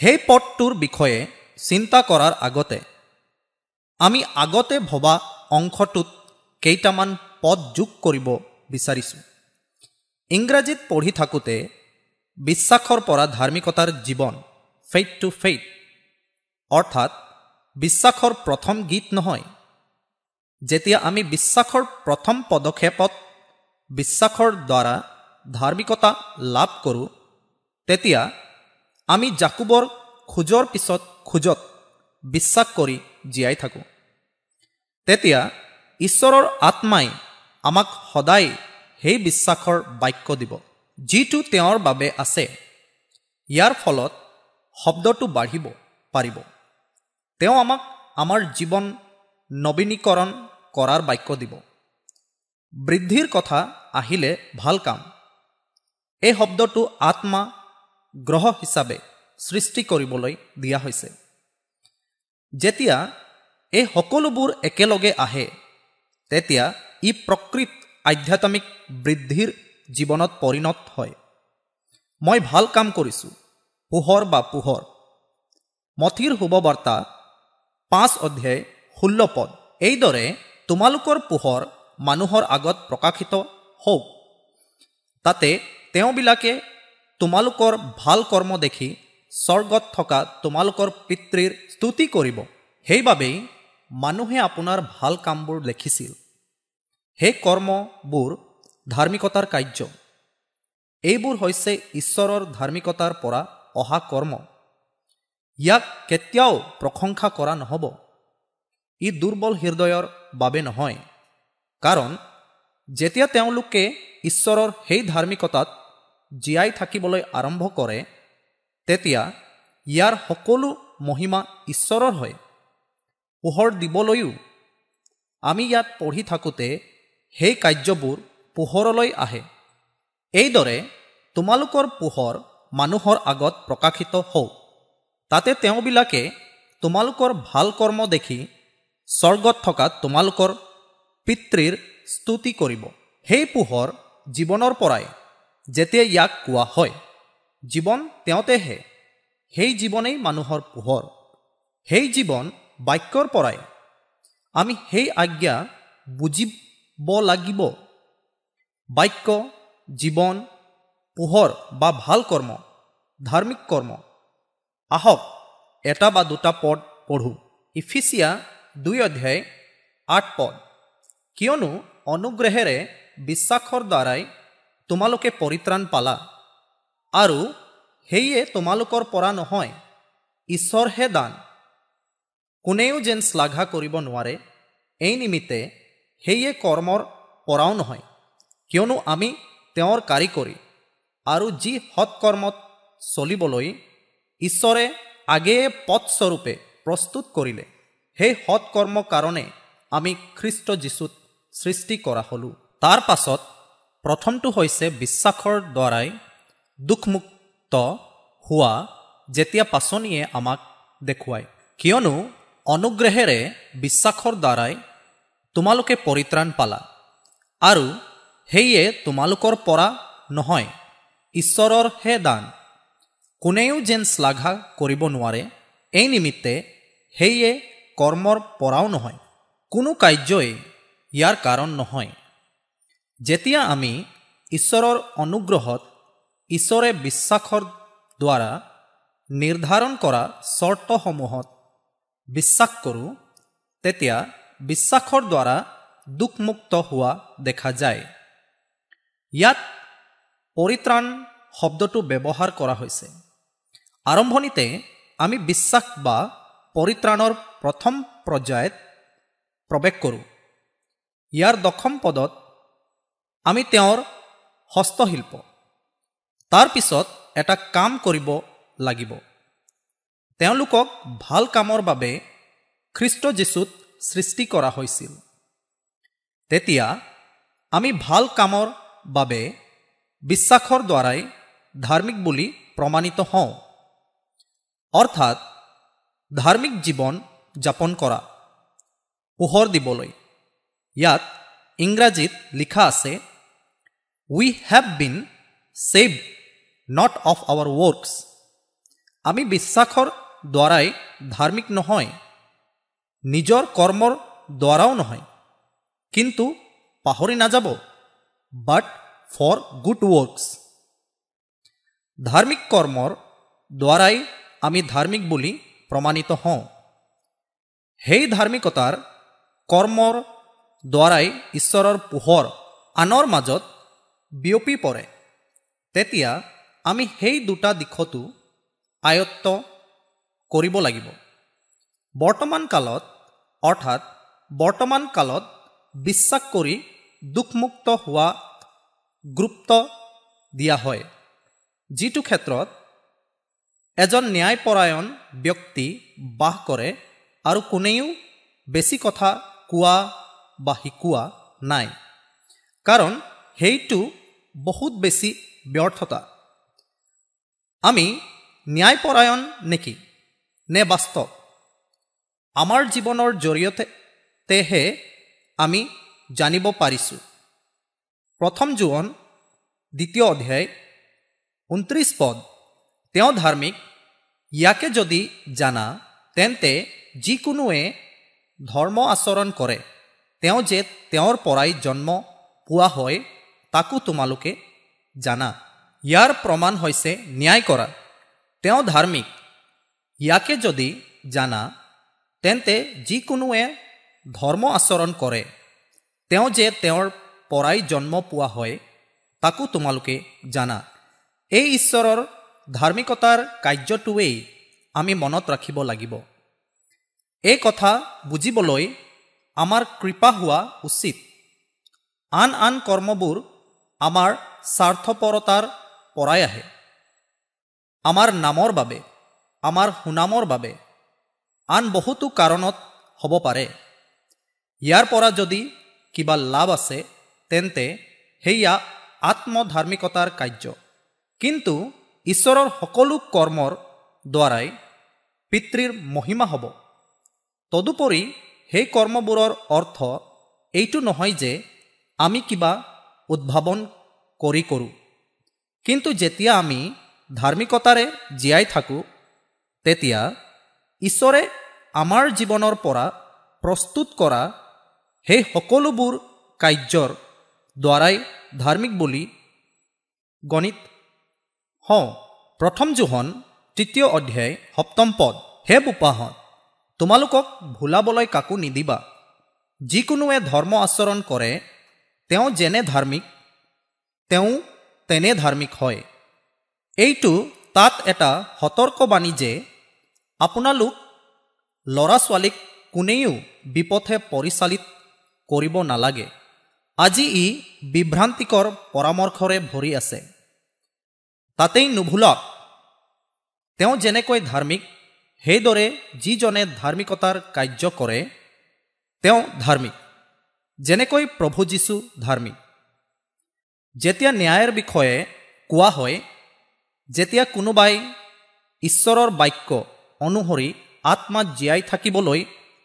সেই পদটোৰ বিষয়ে চিন্তা কৰাৰ আগতে আমি আগতে ভবা অংশটোত কেইটামান পদ যোগ কৰিব বিচাৰিছোঁ। ইংৰাজীত পঢ়ি থাকোঁতে বিশ্বাসৰ পৰা ধাৰ্মিকতাৰ জীৱন ফেইট টু ফেইট অৰ্থাৎ বিশ্বাসৰ প্ৰথম গীত নহয়। যেতিয়া আমি বিশ্বাসৰ প্ৰথম পদক্ষেপত বিশ্বাসৰ দ্বাৰা ধাৰ্মিকতা লাভ কৰোঁ তেতিয়া আমি জাকুবৰ খোজৰ পিছত খোজত বিশ্বাস কৰি জীয়াই থাকোঁ। তেতিয়া ঈশ্বৰৰ আত্মাই আমাক সদায় সেই বিশ্বাসৰ বাক্য দিব। যিটো তেওঁৰ বাবে আছে ইয়াৰ ফলত শব্দটো বাঢ়িব পাৰিব। তেওঁ আমাক আমাৰ জীৱন নবীনীকৰণ কৰাৰ বাক্য দিব। বৃদ্ধিৰ কথা আহিলে ভাল কাম। এই শব্দটো আত্মা গ্ৰহ হিচাপে সৃষ্টি কৰিবলৈ দিয়া হৈছে। যেতিয়া এই সকলোবোৰ একেলগে আহে তেতিয়া ই প্ৰকৃত আধ্যাত্মিক বৃদ্ধিৰ জীৱনত পৰিণত হয়। মই ভাল কাম কৰিছোঁ পোহৰ বা পোহৰ। মথিৰ শুভবাৰ্তা পাঁচ অধ্যায় ষোল্ল পদ। এইদৰে তোমালোকৰ পোহৰ মানুহৰ আগত প্ৰকাশিত হওক। তাতে তেওঁবিলাকে তোমালোকৰ ভাল কৰ্ম দেখি স্বৰ্গত থকা তোমালোকৰ পিতৃৰ স্তুতি কৰিব। সেইবাবেই মানুহে আপোনাৰ ভাল কামবোৰ লিখিছিল। সেই কৰ্মবোৰ ধাৰ্মিকতাৰ কাৰ্য। এইবোৰ হৈছে ঈশ্বৰৰ ধাৰ্মিকতাৰ পৰা অহা কৰ্ম। ইয়াক কেতিয়াও প্ৰশংসা কৰা নহ'ব। ই দুৰ্বল হৃদয়ৰ বাবে নহয়। কাৰণ যেতিয়া তেওঁলোকে ঈশ্বৰৰ সেই ধাৰ্মিকতাত জীয়াই থাকিবলৈ আৰম্ভ কৰে তেতিয়া ইয়াৰ সকলো মহিমা ঈশ্বৰৰ হয়। পোহৰ দিবলৈও আমি ইয়াত পঢ়ি থাকোঁতে সেই কাৰ্যবোৰ পোহৰলৈ আহে। এইদৰে তোমালোকৰ পোহৰ মানুহৰ আগত প্ৰকাশিত হওক। তাতে তেওঁবিলাকে তোমালোকৰ ভাল কৰ্ম দেখি স্বৰ্গত থকা তোমালোকৰ পিতৃৰ স্তুতি কৰিব। সেই পোহৰ জীৱনৰ পৰাই যেতিয়া ইয়াক কোৱা হয় জীৱন তেওঁতেহে। সেই জীৱনেই মানুহৰ পোহৰ। সেই জীৱন বাক্যৰ পৰাই আমি সেই আজ্ঞা বুজিব লাগিব। বাক্য জীৱন পোহৰ বা ভাল কৰ্ম ধাৰ্মিক কৰ্ম। আহক এটা বা দুটা পদ পঢ়োঁ। ইফিচিয়া দুই অধ্যায় আঠ পদ। কিয়নো অনুগ্ৰহেৰে বিশ্বাসৰ দ্বাৰাই তোমালোকে পৰিত্ৰাণ পালা। আৰু সেয়ে তোমালোকৰ পৰা নহয় ঈশ্বৰহে দান। কোনেও যেন শ্লাঘা কৰিব নোৱাৰে এই নিমিত্তে সেয়ে কৰ্মৰ পৰাও নহয়। কিয়নো আমি তেওঁৰ কাৰিকৰী আৰু যি সৎকৰ্মত চলিবলৈ ঈশ্বৰে আগেয়ে পথস্বৰূপে প্ৰস্তুত কৰিলে সেই সৎকৰ্মৰ কাৰণে আমি খ্ৰীষ্ট যীশুত সৃষ্টি কৰা হ'লোঁ। তাৰ পাছত প্ৰথমটো হৈছে বিশ্বাসৰ দ্বাৰাই দুখমুক্ত হোৱা যেতিয়া পাচনিয়ে আমাক দেখুৱায়। কিয়নো অনুগ্ৰহেৰে বিশ্বাসৰ দ্বাৰাই তোমালোকে পৰিত্ৰাণ পালা আৰু সেয়ে তোমালোকৰ পৰা নহয়। ঈশ্বৰৰহে দান। কোনেও যেন শ্লাঘা কৰিব নোৱাৰে এই নিমিত্তে সেয়ে কৰ্মৰ পৰাও নহয়। কোনো কাৰ্যই ইয়াৰ কাৰণ নহয়। যেতিয়া আমি ঈশ্বৰৰ অনুগ্ৰহত ঈশ্বৰে বিশ্বাসৰ দ্বাৰা নিৰ্ধাৰণ কৰা চৰ্তসমূহত বিশ্বাস কৰোঁ তেতিয়া বিশ্বাসৰ দ্বাৰা দুখমুক্ত হোৱা দেখা যায়। ইয়াত পৰিত্ৰাণ শব্দটো ব্যৱহাৰ কৰা হৈছে। আৰম্ভণিতে আমি বিশ্বাস বা পৰিত্ৰাণৰ প্ৰথম পৰ্যায়ত প্ৰৱেশ কৰোঁ। ইয়াৰ দশম পদত আমি তেওঁৰ হস্তশিল্প। তাৰ পিছত এটা কাম কৰিব লাগিব। তেওঁলোকক ভাল কামৰ বাবে খ্ৰীষ্ট যীশুত সৃষ্টি কৰা হৈছিল। তেতিয়া আমি ভাল কামৰ বাবে বিশ্বাসৰ দ্বাৰাই ধাৰ্মিক বুলি প্ৰমাণিত হওঁ। অৰ্থাৎ, ধাৰ্মিক জীৱন যাপন কৰা। পোহৰ দিবলৈ। ইয়াত ইংৰাজীত লিখা আছে we have been saved not of our works আমি বিশ্বাসৰ দ্বাৰাই ধাৰ্মিক নহয়, নিজৰ কৰ্মৰ দ্বাৰাও নহয়, কিন্তু পাহৰি নাযাব। বাট ফৰ গুড ৱৰ্কছ ধাৰ্মিক কৰ্মৰ দ্বাৰাই আমি ধাৰ্মিক বুলি প্ৰমাণিত হওঁ সেই ধাৰ্মিকতাৰ কৰ্মৰ দ্বাৰাই ঈশ্বৰৰ পোহৰ আনৰ মাজত বিয়পি পৰে তেতিয়া আমি সেই দুটা দিশতো আয়ত্ব কৰিব লাগিব বৰ্তমান কালত অৰ্থাৎ বৰ্তমান কালত বিশ্বাস কৰি দুখমুক্ত হোৱা গুৰুত্ব দিয়া হয়। যিটো ক্ষেত্ৰত এজন ন্যায়পৰায়ণ ব্যক্তি বাস কৰে আৰু কোনেও বেছি কথা কোৱা বা শিকোৱা নাই। কাৰণ সেইটো বহুত বেছি ব্যৰ্থতা। আমি ন্যায়পৰায়ণ নেকি? নে বাস্তৱ? আমাৰ জীৱনৰ জৰিয়তেহে আমি জানিব পাৰিছোঁ। প্ৰথম জোৱন দ্বিতীয় অধ্যায় ঊনত্ৰিছ পদ। তেওঁ ধাৰ্মিক ইয়াকে যদি জানা তেন্তে যিকোনোৱে ধৰ্ম আচৰণ কৰে। তেওঁ যে তেওঁৰ পৰাই জন্ম পোৱা হয় তাকো তোমালোকে জানা। ইয়াৰ প্ৰমাণ হৈছে ন্যায় কৰা। তেওঁ ধাৰ্মিক ইয়াকে যদি জানা তেন্তে যিকোনোৱে ধৰ্ম আচৰণ কৰে। তেওঁ যে তেওঁৰ পৰাই জন্ম পোৱা হয় তাকো তোমালোকে জানা। এই ঈশ্বৰৰ ধাৰ্মিকতাৰ কাৰ্যটোৱেই আমি মনত ৰাখিব লাগিব। এই কথা বুজিবলৈ আমাৰ কৃপা হোৱা উচিত। আন আন কৰ্মবোৰ আমাৰ স্বাৰ্থপৰতাৰ পৰাই আহে। আমাৰ নামৰ বাবে আমাৰ সুনামৰ বাবে আন বহুতো কাৰণত হ'ব পাৰে। ইয়াৰ পৰা যদি কিবা লাভ আছে তেন্তে সেয়া আত্মধাৰ্মিকতাৰ কাৰ্য। কিন্তু ঈশ্বৰৰ সকলো কৰ্মৰ দ্বাৰাই পিতৃৰ মহিমা হ'ব। তদুপৰি সেই কৰ্মবোৰৰ অৰ্থ এইটো নহয় যে আমি কিবা উদ্ভাৱন কৰি কৰোঁ। কিন্তু যেতিয়া আমি ধাৰ্মিকতাৰে জীয়াই থাকোঁ তেতিয়া ঈশ্বৰে আমাৰ জীৱনৰ পৰা প্ৰস্তুত কৰা সেই সকলোবোৰ কাৰ্যৰ দ্বাৰাই ধাৰ্মিক বুলি গণিত হওঁ। প্ৰথম জোহন তৃতীয় অধ্যায় সপ্তম পদ। হে বোপাহঁত তোমালোকক ভুলাবলৈ কাকো নিদিবা। যিকোনোৱে ধৰ্ম আচৰণ কৰে তেওঁ যেনে ধাৰ্মিক তেওঁ তেনে ধাৰ্মিক হয়। এইটো তাত এটা সতৰ্কবাণী যে আপোনালোক ল'ৰা ছোৱালীক কোনেও বিপথে পৰিচালিত কৰিব নালাগে। আজি ই বিভ্ৰান্তিকৰ পৰামৰ্শৰে ভৰি আছে। তাতেই নুভুলক। তেওঁ যেনেকৈ ধাৰ্মিক সেইদৰে যিজনে ধাৰ্মিকতাৰ কাৰ্য কৰে তেওঁ ধাৰ্মিক। যেনেকৈ প্ৰভু যীশু ধাৰ্মিক। যেতিয়া ন্যায়ৰ বিষয়ে কোৱা হয় যেতিয়া কোনোবাই ঈশ্বৰৰ বাক্য অনুসৰি আত্মাত জীয়াই থাকিবলৈ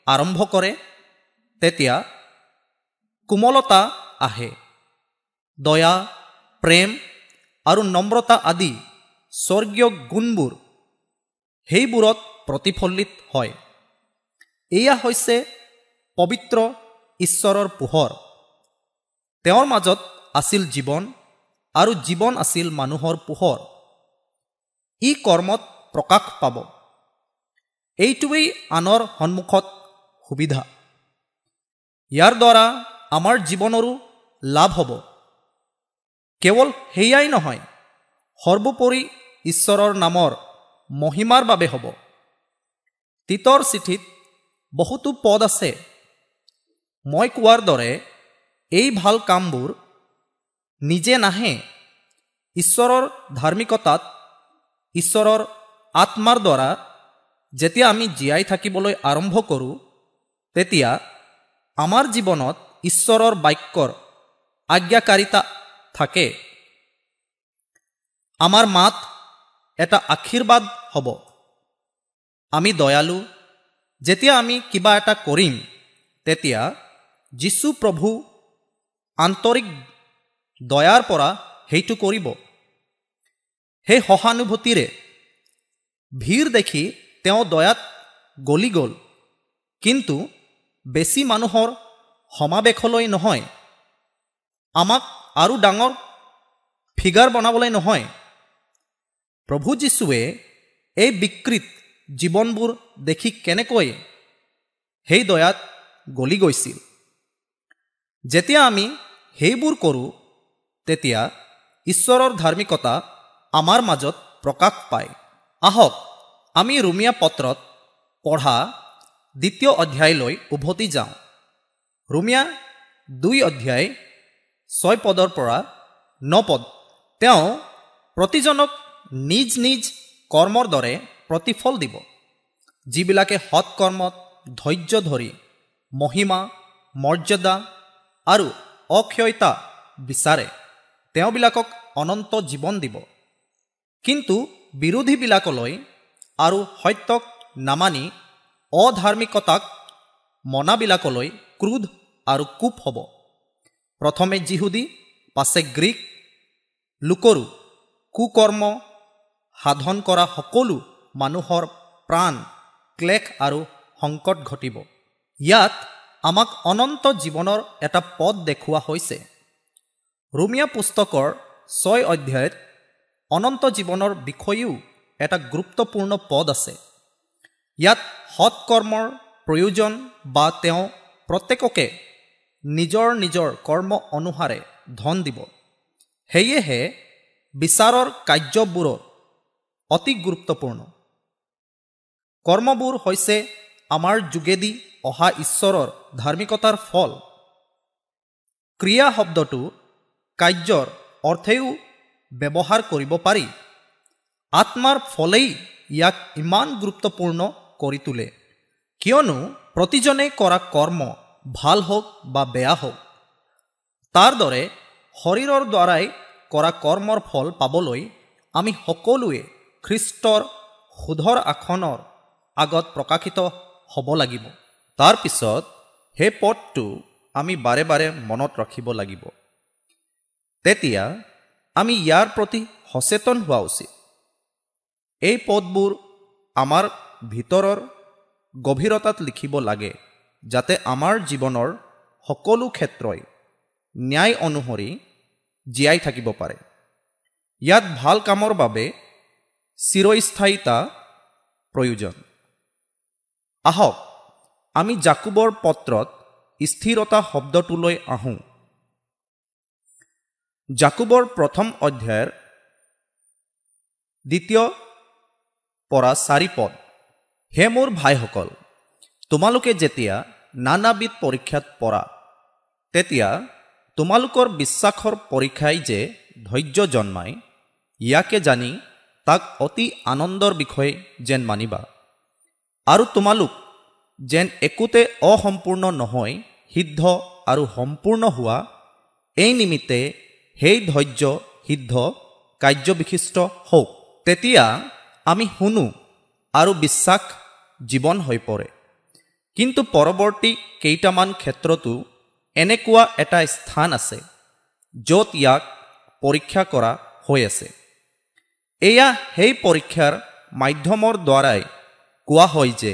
আৰম্ভ কৰে তেতিয়া কোমলতা আহে। দয়া প্ৰেম আৰু নম্ৰতা আদি স্বৰ্গীয় গুণবোৰ সেইবোৰত প্ৰতিফলিত হয়। এয়া হৈছে পবিত্ৰ ঈশ্বৰৰ পোহৰ। তেওঁৰ মাজত আছিল জীৱন আৰু জীৱন আছিল মানুহৰ পোহৰ। ই কৰ্মত প্ৰকাশ পাব। এইটোৱেই আনৰ সন্মুখত সুবিধা। ইয়াৰ দ্বাৰা আমাৰ জীৱনৰো লাভ হ'ব। কেৱল সেয়াই নহয় সৰ্বোপৰি ঈশ্বৰৰ নামৰ মহিমাৰ বাবে হ'ব। তিতৰ চিঠিত বহুতো পদ আছে। মই কোৱাৰ দৰে এই ভাল কামবোৰ নিজে নাহে ঈশ্বৰৰ ধাৰ্মিকতাত ঈশ্বৰৰ আত্মাৰ দ্বাৰা যেতিয়া আমি জীয়াই থাকিবলৈ আৰম্ভ কৰোঁ তেতিয়া আমাৰ জীৱনত ঈশ্বৰৰ বাক্যৰ আজ্ঞাকাৰিতা থাকে। আমাৰ মাত এটা আশীৰ্বাদ হ'ব। আমি দয়ালু যেতিয়া আমি কিবা এটা কৰিম তেতিয়া যীশু প্ৰভু আন্তৰিক দয়াৰ পৰা সেইটো কৰিব। সেই সহানুভূতিৰে ভিৰ দেখি তেওঁ দয়াত গলি গ'ল। কিন্তু বেছি মানুহৰ সমাৱেশলৈ নহয় আমাক আৰু ডাঙৰ ফিগাৰ বনাবলৈ নহয়। প্ৰভু যীশুৱে এই বিকৃত জীৱনবোৰ দেখি কেনেকৈ সেই দয়াত গলি গৈছিল? যেতিয়া আমি সেইবোৰ কৰোঁ তেতিয়া ঈশ্বৰৰ ধাৰ্মিকতা আমাৰ মাজত প্ৰকাশ পায়। আহক আমি ৰুমিয়া পত্ৰত পঢ়া দ্বিতীয় অধ্যায়লৈ উভতি যাওঁ। ৰুমিয়া দুই অধ্যায় ছয় পদৰ পৰা ন পদ। তেওঁ প্ৰতিজনক নিজ নিজ কৰ্মৰ দৰে প্ৰতিফল দিব যিবিলাকে সৎকৰ্মত ধৈৰ্য ধৰি মহিমা মৰ্যাদা আৰু অক্ষয়তা বিচাৰে তেওঁবিলাকক অনন্ত জীৱন দিব। কিন্তু বিৰোধীবিলাকলৈ আৰু সত্যক নামানি অধাৰ্মিকতাক মনাবিলাকলৈ ক্ৰোধ আৰু কোপ হ'ব। প্ৰথমে যিহুদী পাছে গ্ৰীক লোকৰো কুকৰ্ম সাধন কৰা সকলো মানুহৰ প্ৰাণ ক্লেশ আৰু সংকট ঘটিব। ইয়াত আমাক অনন্ত জীৱনৰ এটা পদ দেখুওৱা হৈছে। ৰুমিয়া পুস্তকৰ ছয় অধ্যায়ত অনন্ত জীৱনৰ বিষয়েও এটা গুৰুত্বপূৰ্ণ পদ আছে। ইয়াত সৎকৰ্মৰ প্ৰয়োজন বা তেওঁ প্ৰত্যেককে নিজৰ নিজৰ কৰ্ম অনুসাৰে ধন দিব। সেয়েহে বিচাৰৰ কাৰ্যবোৰো অতি গুৰুত্বপূৰ্ণ। কৰ্মবোৰ হৈছে আমাৰ যোগেদি অহা ঈশ্বৰৰ ধাৰ্মিকতাৰ ফল। ক্ৰিয়া শব্দটো কাৰ্যৰ অৰ্থেও ব্যৱহাৰ কৰিব পাৰি। আত্মাৰ ফলেই ইয়াক ইমান গুৰুত্বপূৰ্ণ কৰি তোলে। কিয়নো প্ৰতিজনে কৰা কৰ্ম ভাল হওক বা বেয়া হওক তাৰ দৰে শৰীৰৰ দ্বাৰাই কৰা কৰ্মৰ ফল পাবলৈ আমি সকলোৱে খ্ৰীষ্টৰ সুধৰ আসনৰ আগত প্ৰকাশিত হ'ব লাগিব। তাৰপিছত সেই পদটো আমি বাৰে বাৰে মনত ৰাখিব লাগিব। তেতিয়া আমি ইয়াৰ প্ৰতি সচেতন হোৱা উচিত। এই পদবোৰ আমাৰ ভিতৰৰ গভীৰতাত লিখিব লাগে যাতে আমাৰ জীৱনৰ সকলো ক্ষেত্ৰই ন্যায় অনুসৰি জীয়াই থাকিব পাৰে। ইয়াত ভাল কামৰ বাবে চিৰস্থায়িতা প্ৰয়োজন। আহক আমি জাকুবৰ পত্ৰত স্থিৰতা শব্দটোলৈ আহোঁ। জাকুবৰ প্ৰথম অধ্যায়ৰ দ্বিতীয় পৰা চাৰি পদ। হে মোৰ ভাইসকল তোমালোকে যেতিয়া নানাবিধ পৰীক্ষাত পৰা তেতিয়া তোমালোকৰ বিশ্বাসৰ পৰীক্ষাই যে ধৈৰ্য জন্মায় ইয়াকে জানি তাক অতি আনন্দৰ বিষয়ে যেন মানিবা। আৰু তোমালোক যেন একোতে অসম্পূৰ্ণ নহয় সিদ্ধ আৰু সম্পূৰ্ণ হোৱা এই নিমিত্তে সেই ধৈৰ্য সিদ্ধ কাৰ্যবিশিষ্ট হওক। তেতিয়া আমি শুনো আৰু বিশ্বাস জীৱন হৈ পৰে। কিন্তু পৰৱৰ্তী কেইটামান ক্ষেত্ৰতো এনেকুৱা এটা স্থান আছে য'ত ইয়াক পৰীক্ষা কৰা হৈ আছে। এয়া সেই পৰীক্ষাৰ মাধ্যমৰ দ্বাৰাই কোৱা হয় যে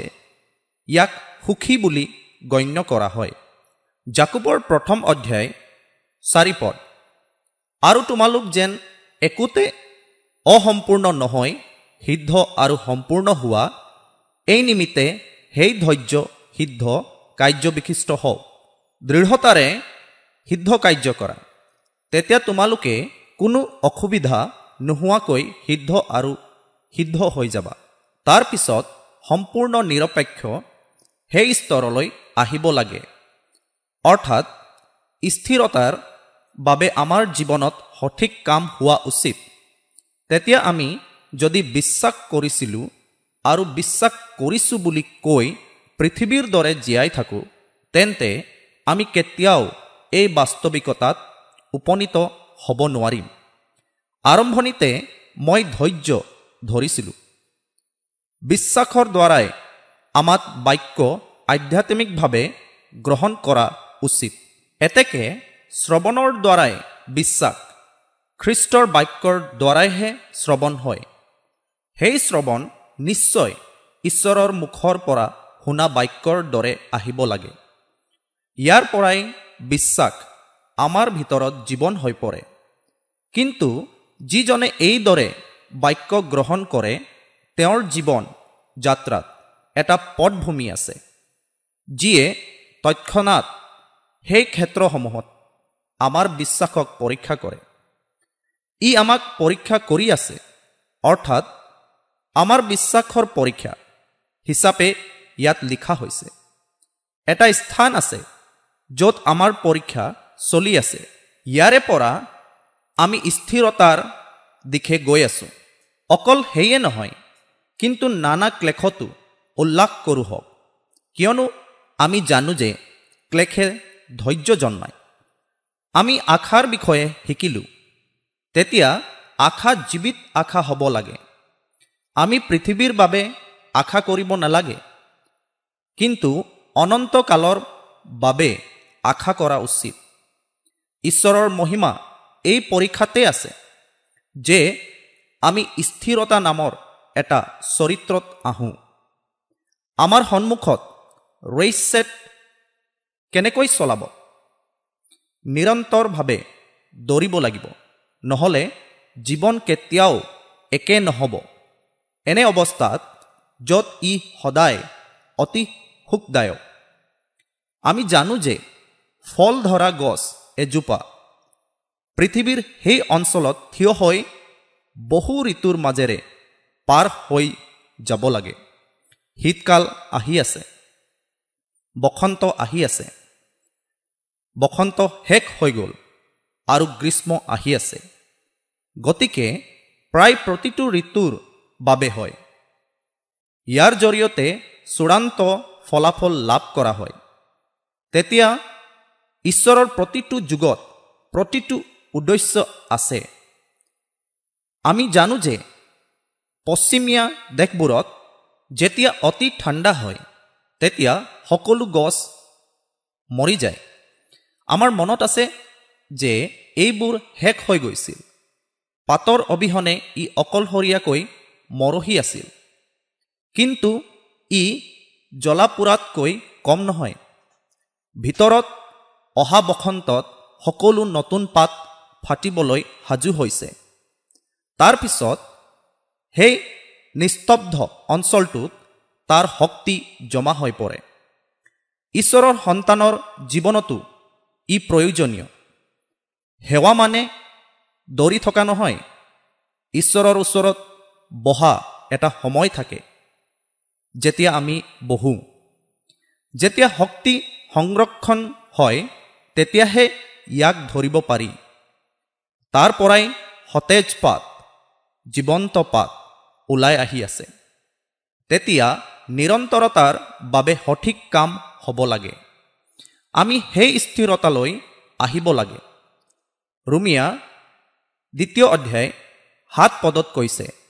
ইয়াক সুখী বুলি গণ্য কৰা হয়। জাকুবৰ প্ৰথম অধ্যায় চাৰিপদ আৰু তোমালোক যেন একোতে অসম্পূৰ্ণ নহয় সিদ্ধ আৰু সম্পূৰ্ণ হোৱা এই নিমিত্তে সেই ধৈৰ্য সিদ্ধ কাৰ্যবিশিষ্ট হওক। দৃঢ়তাৰে সিদ্ধ কাৰ্য কৰা। তেতিয়া তোমালোকে কোনো অসুবিধা নোহোৱাকৈ সিদ্ধ আৰু সিদ্ধ হৈ যাবা। তাৰপিছত সম্পূৰ্ণ নিৰপেক্ষ সেই স্তৰলৈ আহিব লাগে। অৰ্থাৎ স্থিৰতাৰ বাবে আমাৰ জীৱনত সঠিক কাম হোৱা উচিত। তেতিয়া আমি যদি বিশ্বাস কৰিছিলোঁ আৰু বিশ্বাস কৰিছোঁ বুলি কৈ পৃথিৱীৰ দৰে জীয়াই থাকোঁ তেন্তে আমি কেতিয়াও এই বাস্তৱিকতাত উপনীত হ'ব নোৱাৰিম। আৰম্ভণিতে মই ধৈৰ্য ধৰিছিলোঁ। বিশ্বাসৰ দ্বাৰাই আমাক বাক্য আধ্যাত্মিকভাৱে গ্ৰহণ কৰা উচিত। এতেকে শ্ৰৱণৰ দ্বাৰাই বিশ্বাস খ্ৰীষ্টৰ বাক্যৰ দ্বাৰাইহে শ্ৰৱণ হয়। সেই শ্ৰৱণ নিশ্চয় ঈশ্বৰৰ মুখৰ পৰা শুনা বাক্যৰ দৰে আহিব লাগে। ইয়াৰ পৰাই বিশ্বাস আমাৰ ভিতৰত জীৱন হৈ পৰে। কিন্তু যিজনে এইদৰে বাক্য গ্ৰহণ কৰে তেওঁৰ জীৱন যাত্ৰাত এটা পটভূমি আছে যিয়ে তৎক্ষণাত সেই ক্ষেত্ৰসমূহত আমাৰ বিশ্বাসক পৰীক্ষা কৰে। ই আমাক পৰীক্ষা কৰি আছে অৰ্থাৎ আমাৰ বিশ্বাসৰ পৰীক্ষা হিচাপে ইয়াত লিখা হৈছে। এটা স্থান আছে য'ত আমাৰ পৰীক্ষা চলি আছে। ইয়াৰে পৰা আমি স্থিৰতাৰ দিশে গৈ আছোঁ। অকল সেয়ে নহয় কিন্তু নানা ক্লেশতো উল্লাস কৰোঁ হওক। কিয়নো আমি জানো যে ক্লেশে ধৈৰ্য জন্মায়। আমি আশাৰ বিষয়ে শিকিলোঁ। তেতিয়া আশা জীৱিত আশা হ'ব লাগে। আমি পৃথিৱীৰ বাবে আশা কৰিব নালাগে। কিন্তু অনন্তকালৰ বাবে আশা কৰা উচিত। ঈশ্বৰৰ মহিমা এই পৰীক্ষাতে আছে যে আমি স্থিৰতা নামৰ এটা চৰিত্ৰত আহোঁ। আমাৰ সন্মুখত ৰেচ ছেট কেনেকৈ চলাব? নিৰন্তৰভাৱে দৌৰিব লাগিব। নহ'লে জীৱন কেতিয়াও একে নহ'ব। এনে অৱস্থাত য'ত ই সদায় অতি সুখদায়ক। আমি জানো যে ফল ধৰা গছ এজোপা পৃথিৱীৰ সেই অঞ্চলত থিয় হৈ বহু ঋতুৰ মাজেৰে পাৰ হৈ যাব লাগে। শীতকাল আহি আছে। বসন্ত আহি আছে। বসন্ত শেষ হৈ গ'ল আৰু গ্ৰীষ্ম আহি আছে। গতিকে প্ৰায় প্ৰতিটো ঋতুৰ বাবে হয়। ইয়াৰ জৰিয়তে চূড়ান্ত ফলাফল লাভ কৰা হয়। তেতিয়া ঈশ্বৰৰ প্ৰতিটো যুগত প্ৰতিটো উদ্দেশ্য আছে। আমি জানো যে পশ্চিমীয়া দেশবোৰত যেতিয়া অতি ঠাণ্ডা হয় তেতিয়া সকলো গছ মৰি যায়। আমাৰ মনত আছে যে এইবোৰ শেষ হৈ গৈছিল। পাতৰ অবিহনে ই অকলশৰীয়াকৈ মৰহি আছিল। কিন্তু ই জ্বলাপোৰাতকৈ কম নহয়। ভিতৰত অহা বসন্তত সকলো নতুন পাত ফাটিবলৈ সাজু হৈছে। তাৰ পিছত সেই নিস্তব্ধ অঞ্চলটোত তাৰ শক্তি জমা হৈ পৰে। ঈশ্বৰৰ সন্তানৰ জীৱনতো ই প্ৰয়োজনীয়। সেৱা মানে দৌৰি থকা নহয়। ঈশ্বৰৰ ওচৰত বহা এটা সময় থাকে যেতিয়া আমি বহোঁ। যেতিয়া শক্তি সংৰক্ষণ হয় তেতিয়াহে ইয়াক ধৰিব পাৰি। তাৰ পৰাই সতেজ পাত জীৱন্ত পাত ওলাই আহি আছে। তেতিয়া নিৰন্তৰতাৰ বাবে সঠিক কাম হ'ব লাগে। আমি সেই স্থিৰতালৈ আহিব লাগে। ৰুমিয়া দ্বিতীয় অধ্যায় সাত পদত কৈছে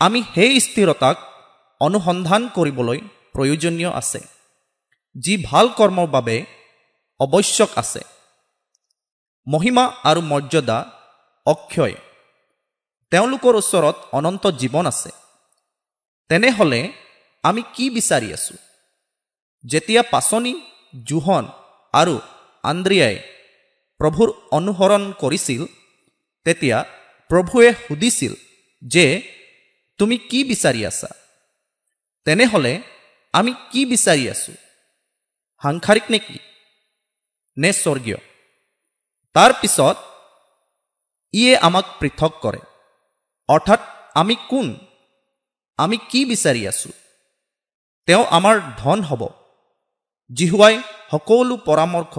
আমি সেই স্থিৰতাক অনুসন্ধান কৰিবলৈ প্ৰয়োজনীয় আছে যি ভাল কৰ্মৰ বাবে আৱশ্যক আছে। মহিমা আৰু মৰ্যাদা অক্ষয়। তেওঁলোকৰ ওচৰত অনন্ত জীৱন আছে। তেনেহ'লে আমি কি বিচাৰি আছোঁ? যেতিয়া পাচনি জোহন আৰু আন্দ্ৰিয়াই প্ৰভুৰ অনুসৰণ কৰিছিল তেতিয়া প্ৰভুৱে সুধিছিল যে তুমি কি বিচাৰি আছা? তেনেহ'লে আমি কি বিচাৰি আছোঁ? সাংসাৰিক নেকি? নে স্বৰ্গীয়? তাৰ পিছত ইয়ে আমাক পৃথক কৰে। অৰ্থাৎ আমি কোন? আমি কি বিচাৰি আছোঁ? তেওঁ আমাৰ ধন হ'ব। জিহুৱাই সকলো পৰামৰ্শ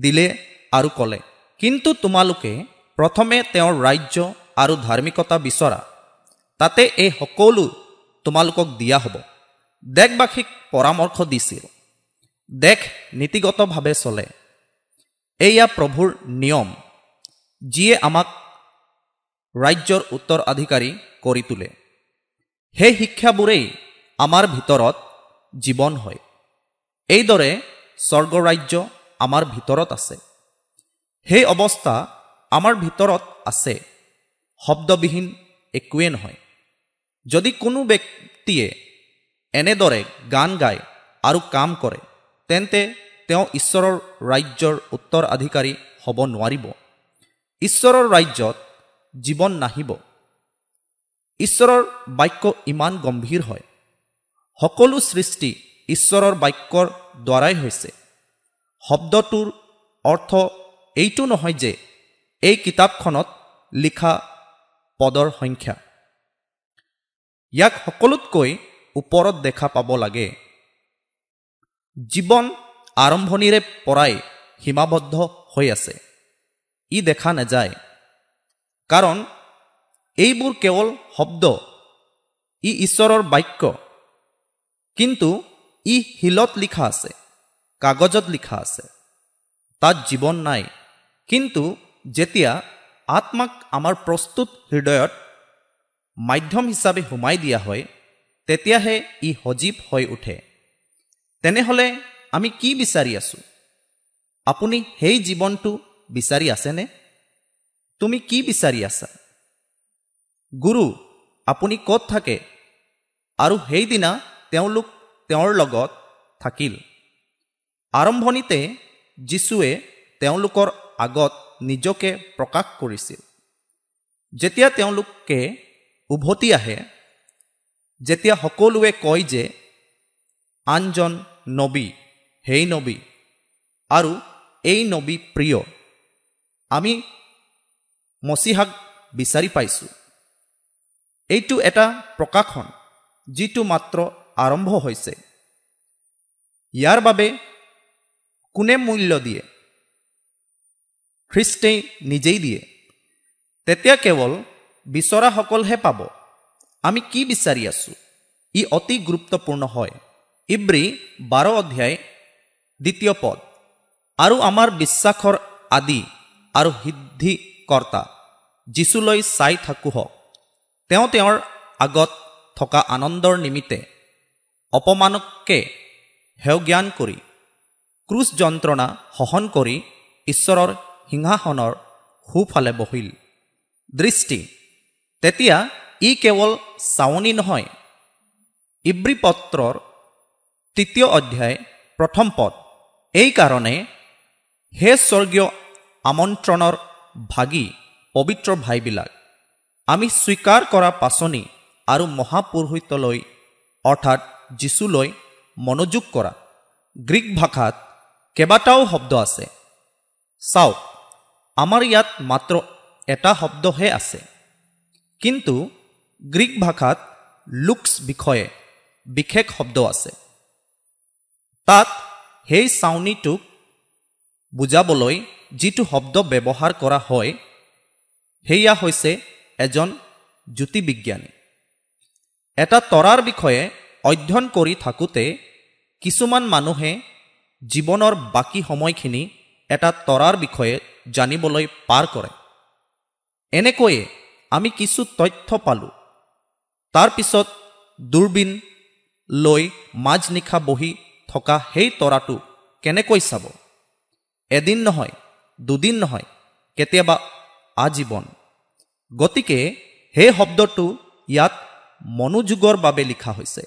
দিলে আৰু ক'লে কিন্তু তোমালোকে প্ৰথমে তেওঁৰ ৰাজ্য আৰু ধাৰ্মিকতা বিচৰা। তাতে এই সকলো তোমালোকক দিয়া হ'ব। দেশবাসীক পৰামৰ্শ দিছিল। দেশ নীতিগতভাৱে চলে। এয়া প্ৰভুৰ নিয়ম যিয়ে আমাক ৰাজ্যৰ উত্তৰাধিকাৰী কৰি তোলে। সেই শিক্ষাবোৰেই আমাৰ ভিতৰত জীৱন হয়। এইদৰে স্বৰ্গৰাজ্য আমাৰ ভিতৰত আছে। সেই অৱস্থা আমাৰ ভিতৰত আছে। শব্দবিহীন একোৱে নহয়। যদি কোনো ব্যক্তিয়ে এনেদৰে গান গায় আৰু কাম কৰে তেন্তে তেওঁ ঈশ্বৰৰ ৰাজ্যৰ উত্তৰাধিকাৰী হ'ব নোৱাৰিব। ঈশ্বৰৰ ৰাজ্যত জীৱন নাহিব। ঈশ্বৰৰ বাক্য ইমান গম্ভীৰ হয়। সকলো সৃষ্টি ঈশ্বৰৰ বাক্যৰ দ্বাৰাই হৈছে। শব্দটোৰ অৰ্থ এইটো নহয় যে এই কিতাপখনত লিখা পদৰ সংখ্যা। ইয়াক সকলোতকৈ ওপৰত দেখা পাব লাগে। জীৱন আৰম্ভণিৰে পৰাই সীমাবদ্ধ হৈ আছে। ই দেখা নাযায়। কাৰণ এইবোৰ কেৱল শব্দ। ই ঈশ্বৰৰ বাক্য। কিন্তু ই শিলত লিখা আছে কাগজত লিখা আছে। তাত জীৱন নাই। কিন্তু যেতিয়া আত্মাক আমাৰ প্ৰস্তুত হৃদয়ত মাধ্যম হিচাপে সোমাই দিয়া হয় তেতিয়াহে ই সজীৱ হৈ উঠে। তেনেহ'লে আমি কি বিচাৰি আছোঁ? আপুনি সেই জীৱনটো বিচাৰি আছেনে? তুমি কি বিচাৰি আছা? গুৰু আপুনি ক'ত থাকে? আৰু সেইদিনা তেওঁলোক তেওঁৰ লগত থাকিল। আৰম্ভণিতে যীশুৱে তেওঁলোকৰ আগত নিজকে প্ৰকাশ কৰিছিল। যেতিয়া তেওঁলোকে উভতি আহে। যেতিয়া সকলোৱে কয় যে আনজন নবী সেই নবী আৰু এই নবী প্ৰিয় আমি মচিহাক বিচাৰি পাইছোঁ। এইটো এটা প্ৰকাশন যিটো মাত্ৰ আৰম্ভ হৈছে। ইয়াৰ বাবে কোনে মূল্য দিয়ে? খ্ৰীষ্টেই নিজেই দিয়ে। তেতিয়া কেৱল বিচৰাসকলহে পাব। আমি কি বিচাৰি আছোঁ? ই অতি গুৰুত্বপূৰ্ণ হয়। ইব্ৰী বাৰ অধ্যায় দ্বিতীয় পদ। আৰু আমাৰ বিশ্বাসৰ আদি আৰু সিদ্ধিকৰ্তা যীচুলৈ চাই থাকোঁহক। তেওঁ তেওঁৰ আগত থকা আনন্দৰ নিমিত্তে অপমানকে হেয়জ্ঞান কৰি ক্ৰুচ যন্ত্ৰণা সহন কৰি ঈশ্বৰৰ সিংহাসনৰ সোঁফালে বহিল। দৃষ্টি তেতিয়া ই কেৱল চাৱনি নহয় ইব্ৰী পত্ৰৰ তৃতীয় অধ্যায় প্ৰথম পদ। এইকাৰণে হে স্বৰ্গীয় আমন্ত্ৰণৰ ভাগি পবিত্ৰ ভাইবিলাক আমি স্বীকাৰ কৰা পাচনি আৰু মহাপুৰোহিতলৈ অৰ্থাৎ যীচুলৈ মনোযোগ কৰা। গ্ৰীক ভাষাত কেইবাটাও শব্দ আছে। চাওক আমাৰ ইয়াত মাত্ৰ এটা শব্দহে আছে। কিন্তু গ্ৰীক ভাষাত লুকছ বিষয়ে বিশেষ শব্দ আছে। তাত সেই চাউনীটোক বুজাবলৈ যিটো শব্দ ব্যৱহাৰ কৰা হয় সেয়া হৈছে এজন জ্যোতিবিজ্ঞানী এটা তৰাৰ বিষয়ে অধ্যয়ন কৰি থাকোঁতে কিছুমান মানুহে জীৱনৰ বাকী সময়খিনি এটা তৰাৰ বিষয়ে জানিবলৈ পাৰ কৰে। এনেকৈয়ে আমি কিছু তথ্য পালোঁ। তাৰপিছত দূৰবীণ লৈ মাজনিশা বহি থকা সেই তৰাটো কেনেকৈ চাব? এদিন নহয় দুদিন নহয় কেতিয়াবা আজীৱন। গতিকে সেই শব্দটো ইয়াত মনোযোগৰ বাবে লিখা হৈছে।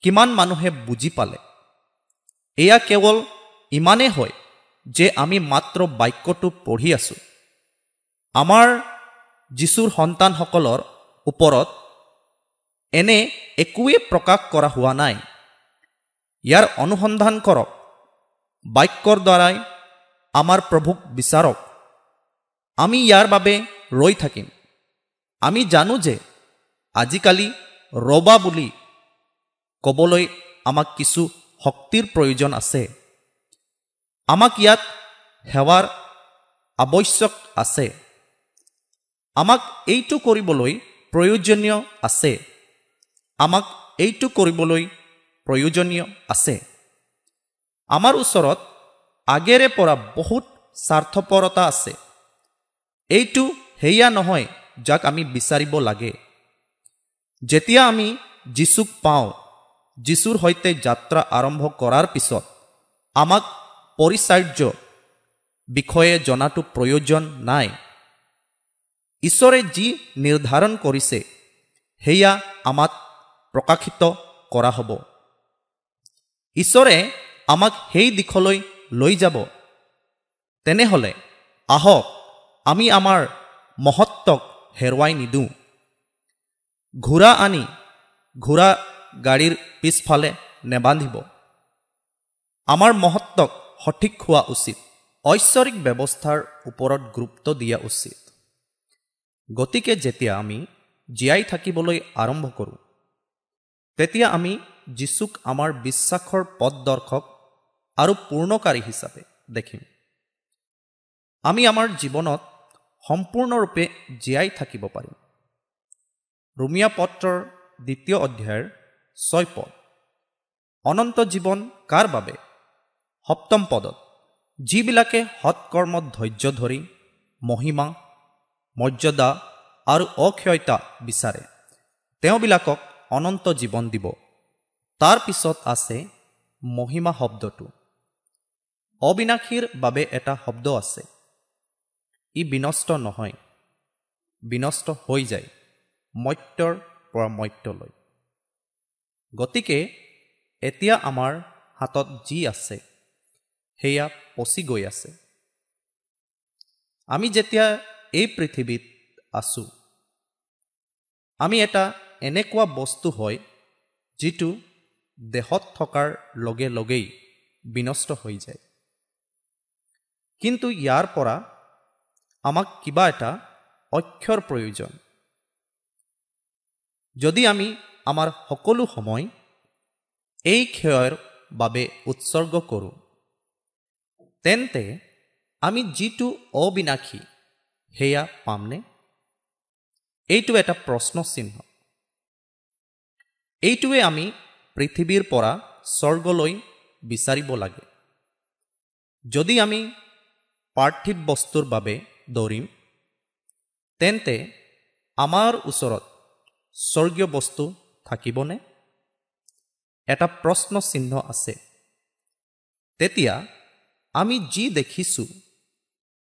কিমান মানুহে বুজি পালে? এয়া কেৱল ইমানেই হয় যে আমি মাত্ৰ বাক্যটো পঢ়ি আছোঁ। আমাৰ যীশুৰ সন্তানসকলৰ ওপৰত এনে একোৱে প্ৰকাশ কৰা হোৱা নাই। ইয়াৰ অনুসন্ধান কৰক। বাক্যৰ দ্বাৰাই আমাৰ প্ৰভুক বিচাৰক। আমি ইয়াৰ বাবে ৰৈ থাকিম। আমি জানো যে আজিকালি ৰবা বুলি ক'বলৈ আমাক কিছু শক্তিৰ প্ৰয়োজন আছে। আমাক ইয়াত সেৱাৰ আৱশ্যক আছে। আমাক এইটো কৰিবলৈ প্ৰয়োজনীয় আছে। আমাক এইটো কৰিবলৈ প্ৰয়োজনীয় আছে। আমাৰ ওচৰত আগেৰে পৰা বহুত স্বাৰ্থপৰতা আছে। এইটো সেয়া নহয় যাক আমি বিচাৰিব লাগে। যেতিয়া আমি যীচুক পাওঁ যীশুৰ সৈতে যাত্ৰা আৰম্ভ কৰাৰ পিছত আমাক পৰিচাৰ্য বিষয়ে জনাটো প্ৰয়োজন নাই। ঈশ্বৰে যি নিৰ্ধাৰণ কৰিছে সেয়া আমাক প্ৰকাশিত কৰা হ'ব। ঈশ্বৰে আমাক সেই দিশলৈ লৈ যাব। তেনেহ'লে আহক আমি আমাৰ মহত্বক হেৰুৱাই নিদিওঁ ঘোঁৰা আনি ঘোঁৰা গাড়ীৰ পিছফালে নেবান্ধিব। আমাৰ মহত্বক সঠিক হোৱা উচিত। ঐশ্বৰিক ব্যৱস্থাৰ ওপৰত গুৰুত্ব দিয়া উচিত। গতিকে যেতিয়া আমি জীয়াই থাকিবলৈ আৰম্ভ কৰোঁ তেতিয়া আমি যীচুক আমাৰ বিশ্বাসৰ পথদৰ্শক আৰু পূৰ্ণকাৰী হিচাপে দেখিম। আমি আমাৰ জীৱনত সম্পূৰ্ণৰূপে জীয়াই থাকিব পাৰিম। ৰুমিয়া পত্ৰৰ দ্বিতীয় অধ্যায়ৰ ছয় পদ। অনন্ত জীৱন কাৰ বাবে? সপ্তম পদত যিবিলাকে সৎকৰ্মত ধৈৰ্য ধৰি মহিমা মৰ্যাদা আৰু অক্ষয়তা বিচাৰে। তেওঁবিলাকক অনন্ত জীৱন দিব। তাৰ পিছত আছে মহিমা শব্দটো। অবিনাশীৰ বাবে এটা শব্দ আছে। ই বিনষ্ট নহয়। বিনষ্ট হৈ যায় মত্যৰ পৰা মত্যলৈ। গতিকে এতিয়া আমাৰ হাতত যি আছে সেয়া পচি গৈ আছে। আমি যেতিয়া এই পৃথিৱীত আছোঁ। আমি এটা এনেকুৱা বস্তু হয় যিটো দেহত থকাৰ লগে লগেই বিনষ্ট হৈ যায়। কিন্তু ইয়াৰ পৰা আমাক কিবা এটা অক্ষৰ প্ৰয়োজন। যদি আমি আমাৰ সকলো সময় এই ক্ষয়ৰ বাবে উৎসৰ্গ কৰোঁ তেন্তে আমি যিটো অবিনাশী সেয়া পামনে? এইটো এটা প্ৰশ্ন চিহ্ন এইটোৱে আমি পৃথিৱীৰ পৰা স্বৰ্গলৈ বিচাৰিব লাগে। যদি আমি পাৰ্থিৱ বস্তুৰ বাবে দৌৰিম তেন্তে আমাৰ ওচৰত স্বৰ্গীয় বস্তু থাকিবনে? এটা প্ৰশ্ন চিহ্ন আছে। তেতিয়া আমি যি দেখিছোঁ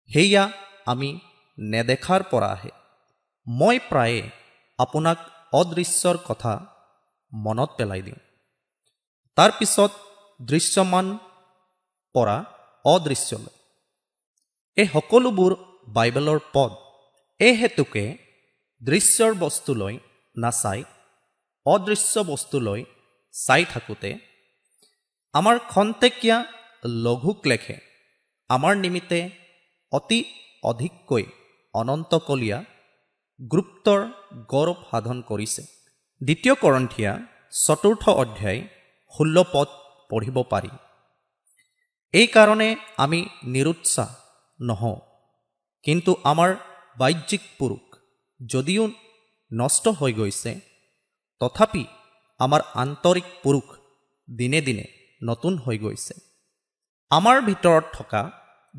সেয়া আমি নেদেখাৰ পৰা আহে। মই প্ৰায়ে আপোনাক অদৃশ্যৰ কথা মনত পেলাই দিওঁ। তাৰপিছত দৃশ্যমান পৰা অদৃশ্যলৈ। এই সকলোবোৰ বাইবেলৰ পদ। এই হেতুকে দৃশ্যৰ বস্তুলৈ নাচাই অদৃশ্য বস্তুলৈ চাই থাকোঁতে আমাৰ খন্তেকীয়া লঘুক্লেশে আমাৰ নিমিত্তে অতি অধিককৈ অনন্তকলীয়া গুপ্তৰ গৌৰৱ সাধন কৰিছে। দ্বিতীয় কৰন্থিয়া চতুৰ্থ অধ্যায় ষোল্ল পদ পঢ়িব পাৰি। এইকাৰণে আমি নিৰুৎসাহ নহওঁ। কিন্তু আমাৰ বাহ্যিক পুৰুষ যদিও নষ্ট হৈ গৈছে তথাপি আমাৰ আন্তৰিক পুৰুষ দিনে দিনে নতুন হৈ গৈছে। আমাৰ ভিতৰত থকা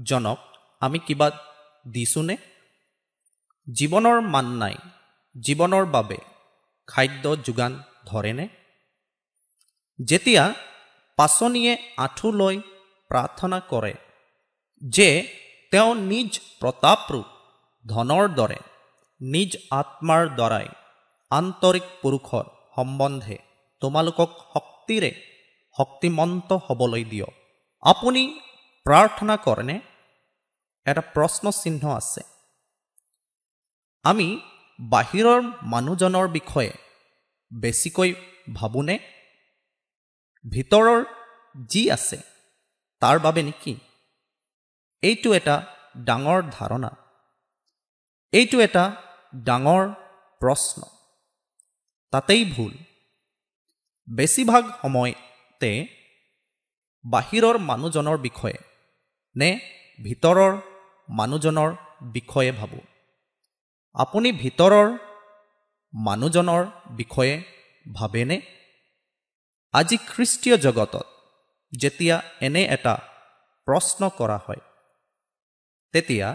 জনক আমি কিবা দিছোঁনে? জীৱনৰ মান নাই জীৱনৰ বাবে খাদ্য যোগান ধৰেনে? যেতিয়া পাচনিয়ে আঁঠু লৈ প্ৰাৰ্থনা কৰে যে তেওঁ নিজ প্ৰতাপৰূপ ধনৰ দৰে নিজ আত্মাৰ দ্বাৰাই আন্তৰিক পুৰুষৰ সম্বন্ধে তোমালোকক শক্তিৰে শক্তিমন্ত হ'বলৈ দিয়ক। আপুনি প্ৰাৰ্থনা কৰেনে? এটা প্ৰশ্ন চিহ্ন আছে। আমি বাহিৰৰ মানুহজনৰ বিষয়ে বেছিকৈ ভাবোনে? ভিতৰৰ যি আছে তাৰ বাবে নেকি? এইটো এটা ডাঙৰ ধাৰণা। এইটো এটা ডাঙৰ প্ৰশ্ন। তাতেই ভুল। বেছিভাগ সময়তে বাহিৰৰ মানুহজনৰ বিষয়ে নে ভিতৰৰ মানুহজনৰ বিষয়ে ভাবোঁ? আপুনি ভিতৰৰ মানুহজনৰ বিষয়ে ভাবেনে? আজি খ্ৰীষ্টীয় জগতত যেতিয়া এনে এটা প্ৰশ্ন কৰা হয় তেতিয়া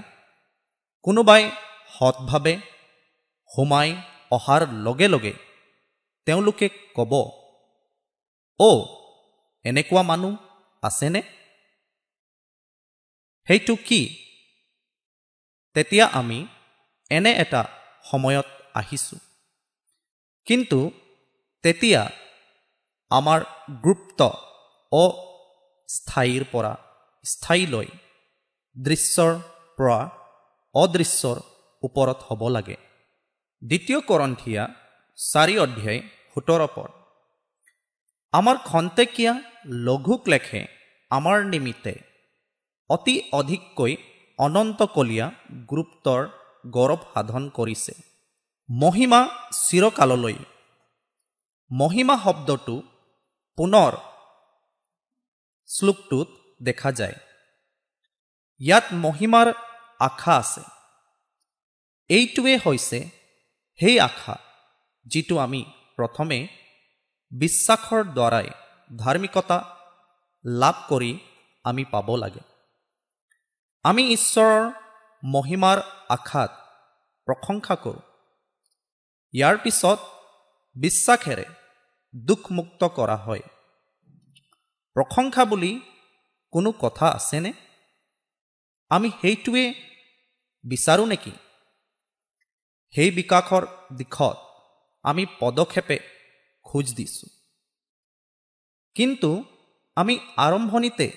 কোনোবাই সৎভাৱে সোমাই অহাৰ লগে লগে তেওঁলোকে ক'ব অ' এনেকুৱা মানুহ আছেনে? সেইটো কি? তেতিয়া আমি এনে এটা সময়ত আহিছোঁ। কিন্তু তেতিয়া আমাৰ গুপ্ত অস্থায়ীৰ পৰা স্থায়ীলৈ দৃশ্যৰ পৰা অদৃশ্যৰ ওপৰত হ'ব লাগে। দ্বিতীয় কৰন্থিয়া চাৰি অধ্যায় সোতৰ পদ। আমাৰ খন্তেকীয়া লঘু ক্লেশে আমাৰ নিমিত্তে অতি অধিককৈ অনন্তকলীয়া গুৰুত্বৰ গৌৰৱ সাধন কৰিছে। মহিমা চিৰকাললৈ। মহিমা শব্দটো পুনৰ শ্লোকটোত দেখা যায়। ইয়াত মহিমাৰ আশা আছে। এইটোৱে হৈছে সেই আশা যিটো আমি প্ৰথমে বিশ্বাসৰ দ্বাৰাই ধাৰ্মিকতা লাভ কৰি আমি পাব লাগে। আমি ঈশ্বৰৰ মহিমাৰ আশাত প্ৰশংসা কৰোঁ। ইয়াৰ পিছত বিশ্বাসেৰে দুখমুক্ত কৰা হয়। প্ৰশংসা বুলি কোনো কথা আছেনে? আমি সেইটোৱে বিচাৰোঁ নেকি? সেই বিকাশৰ দিশত আমি পদক্ষেপে খোজ দিছোঁ। কিন্তু আমি আৰম্ভণিতে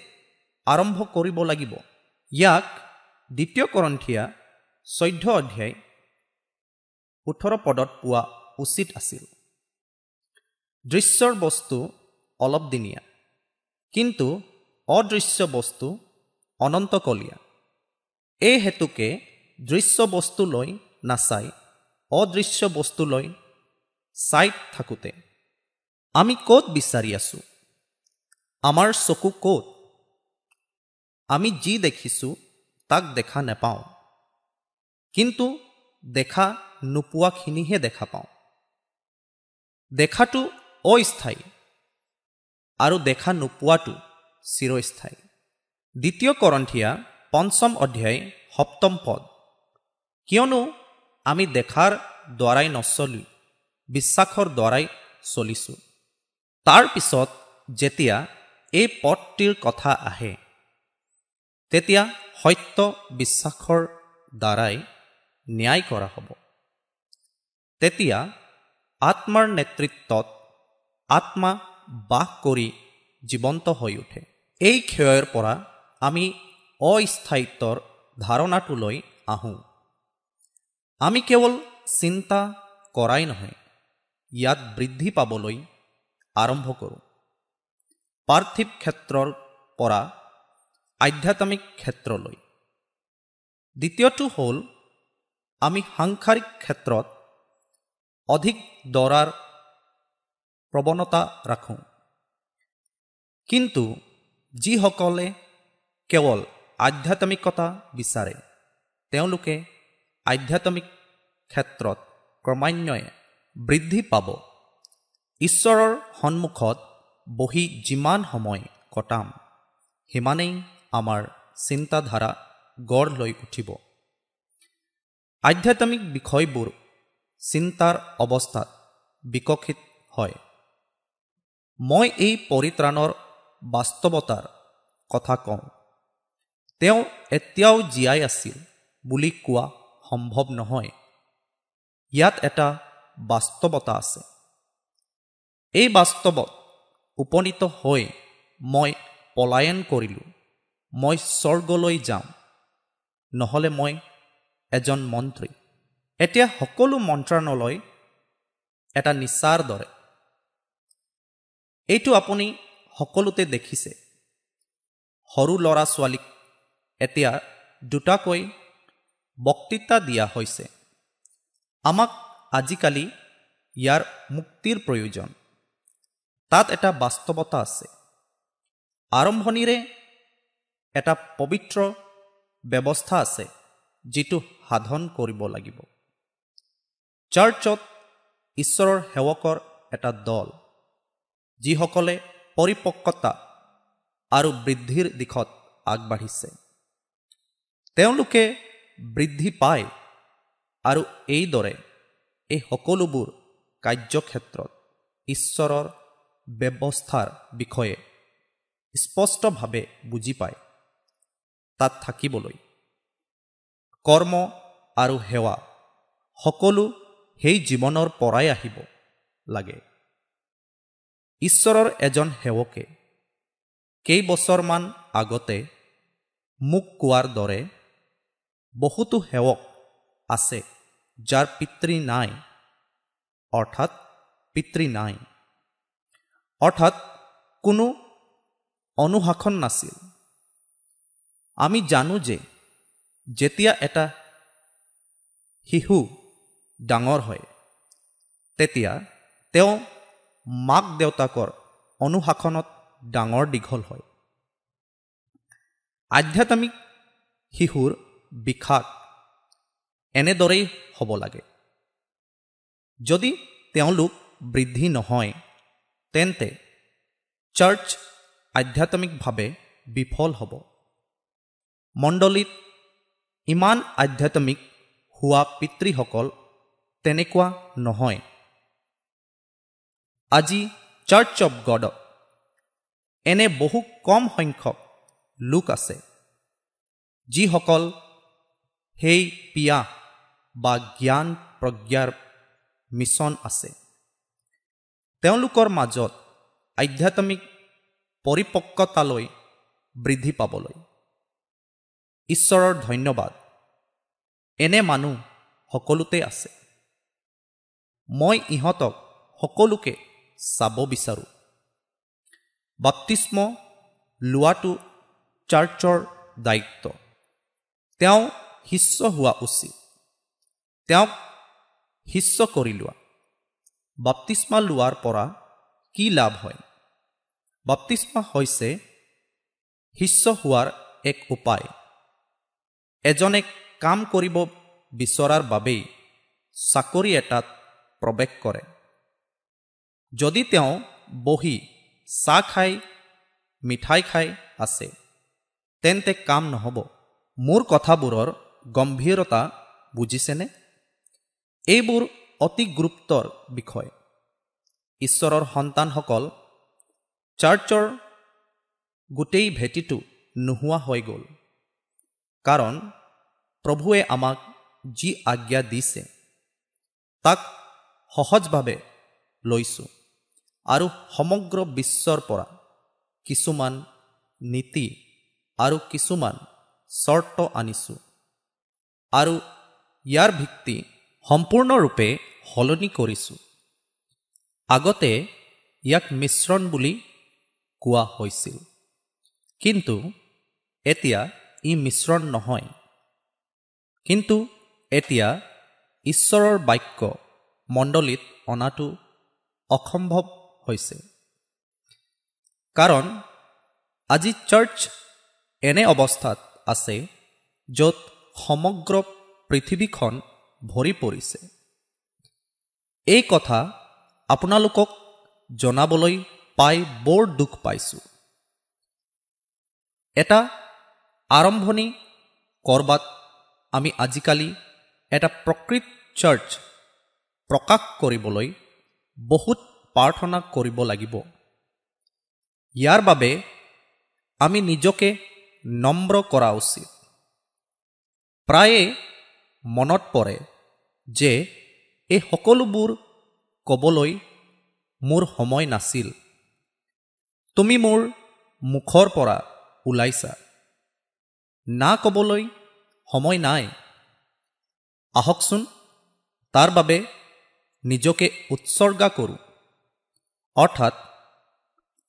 আৰম্ভ কৰিব লাগিব। ইয়াক দ্বিতীয় কৰন্থিয়া চৈধ্য অধ্যায় ওঠৰ পদত পোৱা উচিত আছিল। দৃশ্যৰ বস্তু অলপ দিনীয়া কিন্তু অদৃশ্য বস্তু অনন্তকলীয়া। এই হেতুকে দৃশ্য বস্তুলৈ নাচাই অদৃশ্য বস্তুলৈ চাই থাকোঁতে আমি ক'ত বিচাৰি আছোঁ? আমাৰ চকু ক'ত? আমি যি দেখিছোঁ তাক দেখা নেপাওঁ। কিন্তু দেখা নোপোৱাখিনিহে দেখা পাওঁ। দেখাটো অস্থায়ী আৰু দেখা নোপোৱাটো চিৰস্থায়ী। দ্বিতীয় কৰন্থিয়া পঞ্চম অধ্যায় সপ্তম পদ। কিয়নো আমি দেখাৰ দ্বাৰাই নচলি বিশ্বাসৰ দ্বাৰাই চলিছোঁ। তাৰ পিছত যেতিয়া এই পদটিৰ কথা আহে তেতিয়া সত্য বিশ্বাসৰ দ্বাৰাই ন্যায় কৰা হ'ব। তেতিয়া আত্মাৰ নেতৃত্বত আত্মা বাস কৰি জীৱন্ত হৈ উঠে। এই ক্ষয়ৰ পৰা আমি অস্থায়িত্বৰ ধাৰণাটোলৈ আহোঁ। আমি কেৱল চিন্তা কৰাই নহয় ইয়াত বৃদ্ধি পাবলৈ আৰম্ভ কৰোঁ। পাৰ্থিৱ ক্ষেত্ৰৰ পৰা আধ্যাত্মিক ক্ষেত্ৰলৈ। দ্বিতীয়টো হ'ল আমি সাংসাৰিক ক্ষেত্ৰত অধিক দৰাৰ প্ৰৱণতা ৰাখোঁ। কিন্তু যিসকলে কেৱল আধ্যাত্মিকতা বিচাৰে তেওঁলোকে আধ্যাত্মিক ক্ষেত্ৰত ক্ৰমান্বয়ে বৃদ্ধি পাব। ঈশ্বৰৰ সন্মুখত বহি যিমান সময় কটাম সিমানেই আমাৰ চিন্তাধাৰা গঢ় লৈ উঠিব। আধ্যাত্মিক বিষয়বোৰ চিন্তাৰ অৱস্থাত বিকশিত হয়। মই এই পৰিত্ৰাণৰ বাস্তৱতাৰ কথা কওঁ। তেওঁ এতিয়াও জীয়াই আছিল বুলি কোৱা সম্ভৱ নহয়। ইয়াত এটা বাস্তৱতা আছে। এই বাস্তৱত উপনীত হৈ মই পলায়ন কৰিলোঁ। মই স্বৰ্গলৈ যাম। নহ'লে মই এজন মন্ত্ৰী। এতিয়া সকলো মন্ত্ৰালয় এটা নিচাৰ দৰে। এইটো আপুনি সকলোতে দেখিছে। সৰু ল'ৰা ছোৱালীক এতিয়া দুটাকৈ বক্তৃতা দিয়া হৈছে। আমাক আজিকালি ইয়াৰ মুক্তিৰ প্ৰয়োজন। তাত এটা বাস্তৱতা আছে। আৰম্ভণিৰে এটা পবিত্ৰ ব্যৱস্থা আছে যিটো সাধন কৰিব লাগিব। চাৰ্চত ঈশ্বৰৰ সেৱকৰ এটা দল যিসকলে পৰিপক্কতা আৰু বৃদ্ধিৰ দিশত আগবাঢ়িছে। তেওঁলোকে বৃদ্ধি পায় আৰু এইদৰে এই সকলোবোৰ কাৰ্যক্ষেত্ৰত ঈশ্বৰৰ ব্যৱস্থাৰ বিষয়ে স্পষ্টভাৱে বুজি পায়। তাত থাকিবলৈ। কৰ্ম আৰু সেৱা সকলো সেই জীৱনৰ পৰাই আহিব লাগে। ঈশ্বৰৰ এজন সেৱকে কেইবছৰমান আগতে মোক কোৱাৰ দৰে বহুতো সেৱক আছে যাৰ পিতৃ নাই অৰ্থাৎ পিতৃ নাই। অৰ্থাৎ কোনো অনুশাসন নাছিল। আমি জানো যে যেতিয়া এটা শিশু ডাঙৰ হয় তেতিয়া তেওঁ মাক দেউতাকৰ অনুশাসনত ডাঙৰ দীঘল হয়। আধ্যাত্মিক শিশুৰ বিশাস এনেদৰেই হ'ব লাগে। যদি তেওঁলোক বৃদ্ধি নহয় তেন্তে চাৰ্চ আধ্যাত্মিকভাৱে বিফল হ'ব। মণ্ডলীত ইমান আধ্যাত্মিক হোৱা পিতৃসকল তেনেকুৱা নহয়। আজি চাৰ্চ অৱ গডত এনে বহু কম সংখ্যক লোক আছে যিসকল সেই পিয়াহ বা জ্ঞান প্ৰজ্ঞাৰ মিছন আছে। তেওঁলোকৰ মাজত আধ্যাত্মিক পৰিপক্কতালৈ বৃদ্ধি পাবলৈ ঈশ্বৰৰ ধন্যবাদ। এনে মানুহ সকলোতে আছে। মই ইহঁতক সকলোকে চাব বিচাৰোঁ। বাপ্তিস্ম লোৱাটো চাৰ্চৰ দায়িত্ব। তেওঁ শিষ্য হোৱা উচিত। তেওঁক শিষ্য কৰি লোৱা। বাপ্তিস্মা লোৱাৰ পৰা কি লাভ হয়? বাপ্তিস্মা হৈছে শিষ্য হোৱাৰ এক উপায়। এজনে কাম কৰিব বিচৰাৰ বাবেই চাকৰি এটাত প্ৰৱেশ কৰে। যদি তেওঁ বহি চাহ খাই মিঠাই খাই আছে তেন্তে কাম নহ'ব। মোৰ কথাবোৰৰ গম্ভীৰতা বুজিছেনে? এইবোৰ অতি গুৰুত্বৰ বিষয়। ঈশ্বৰৰ সন্তানসকল চাৰ্চৰ গোটেই ভেটিটো নোহোৱা হৈ গ'ল। কাৰণ প্ৰভুৱে আমাক যি আজ্ঞা দিছে তাক সহজভাৱে লৈছোঁ আৰু সমগ্ৰ বিশ্বৰ পৰা কিছুমান নীতি আৰু কিছুমান চৰ্ত আনিছোঁ আৰু ইয়াৰ ভিত্তি সম্পূৰ্ণৰূপে সলনি কৰিছোঁ। আগতে ইয়াক মিশ্ৰণ বুলি কোৱা হৈছিল কিন্তু এতিয়া ই মিশ্ৰণ নহয়। কিন্তু এতিয়া ঈশ্বৰৰ বাক্য মণ্ডলীত অনাটো অসম্ভৱ হৈছে। কাৰণ আজি চাৰ্চ এনে অৱস্থাত আছে য'ত সমগ্ৰ পৃথিৱীখন ভৰি পৰিছে। এই কথা আপোনালোকক জনাবলৈ পাই বৰ দুখ পাইছোঁ। এটা আৰম্ভণি কৰবাত আমি আজিকালি এটা প্ৰকৃত চাৰ্চ প্ৰকাশ কৰিবলৈ বহুত প্ৰাৰ্থনা কৰিব লাগিব। ইয়াৰ বাবে আমি নিজকে নম্ৰ কৰা উচিত। প্ৰায়ে মনত পৰে যে এই সকলোবোৰ ক'বলৈ মোৰ সময় নাছিল। তুমি মোৰ মুখৰ পৰা ওলাইছা। না ক'বলৈ সময় নাই। আহকচোন তাৰ বাবে নিজকে উৎসৰ্গা কৰোঁ। অৰ্থাৎ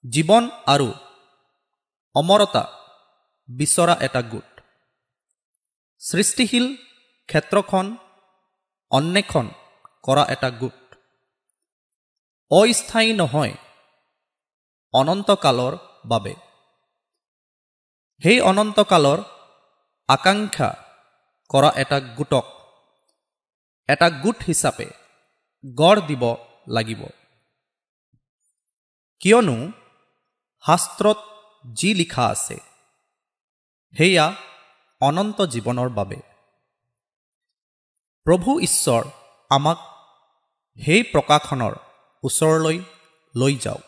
জীৱন আৰু অমৰতা বিচৰা এটা গোট। সৃষ্টিশীল ক্ষেত্ৰখন অন্বেষণ কৰা এটা গোট। অস্থায়ী নহয় অনন্তকালৰ বাবে। সেই অনন্তকালৰ আকাংক্ষা কৰা এটা গোটক। এটা গোট হিচাপে গঢ় দিব লাগিব। কিয়নো শাস্ত্ৰত যি লিখা আছে সেয়া অনন্ত জীৱনৰ বাবে। প্ৰভু ঈশ্বৰ আমাক সেই প্ৰকাশনৰ ওচৰলৈ লৈ যাওক।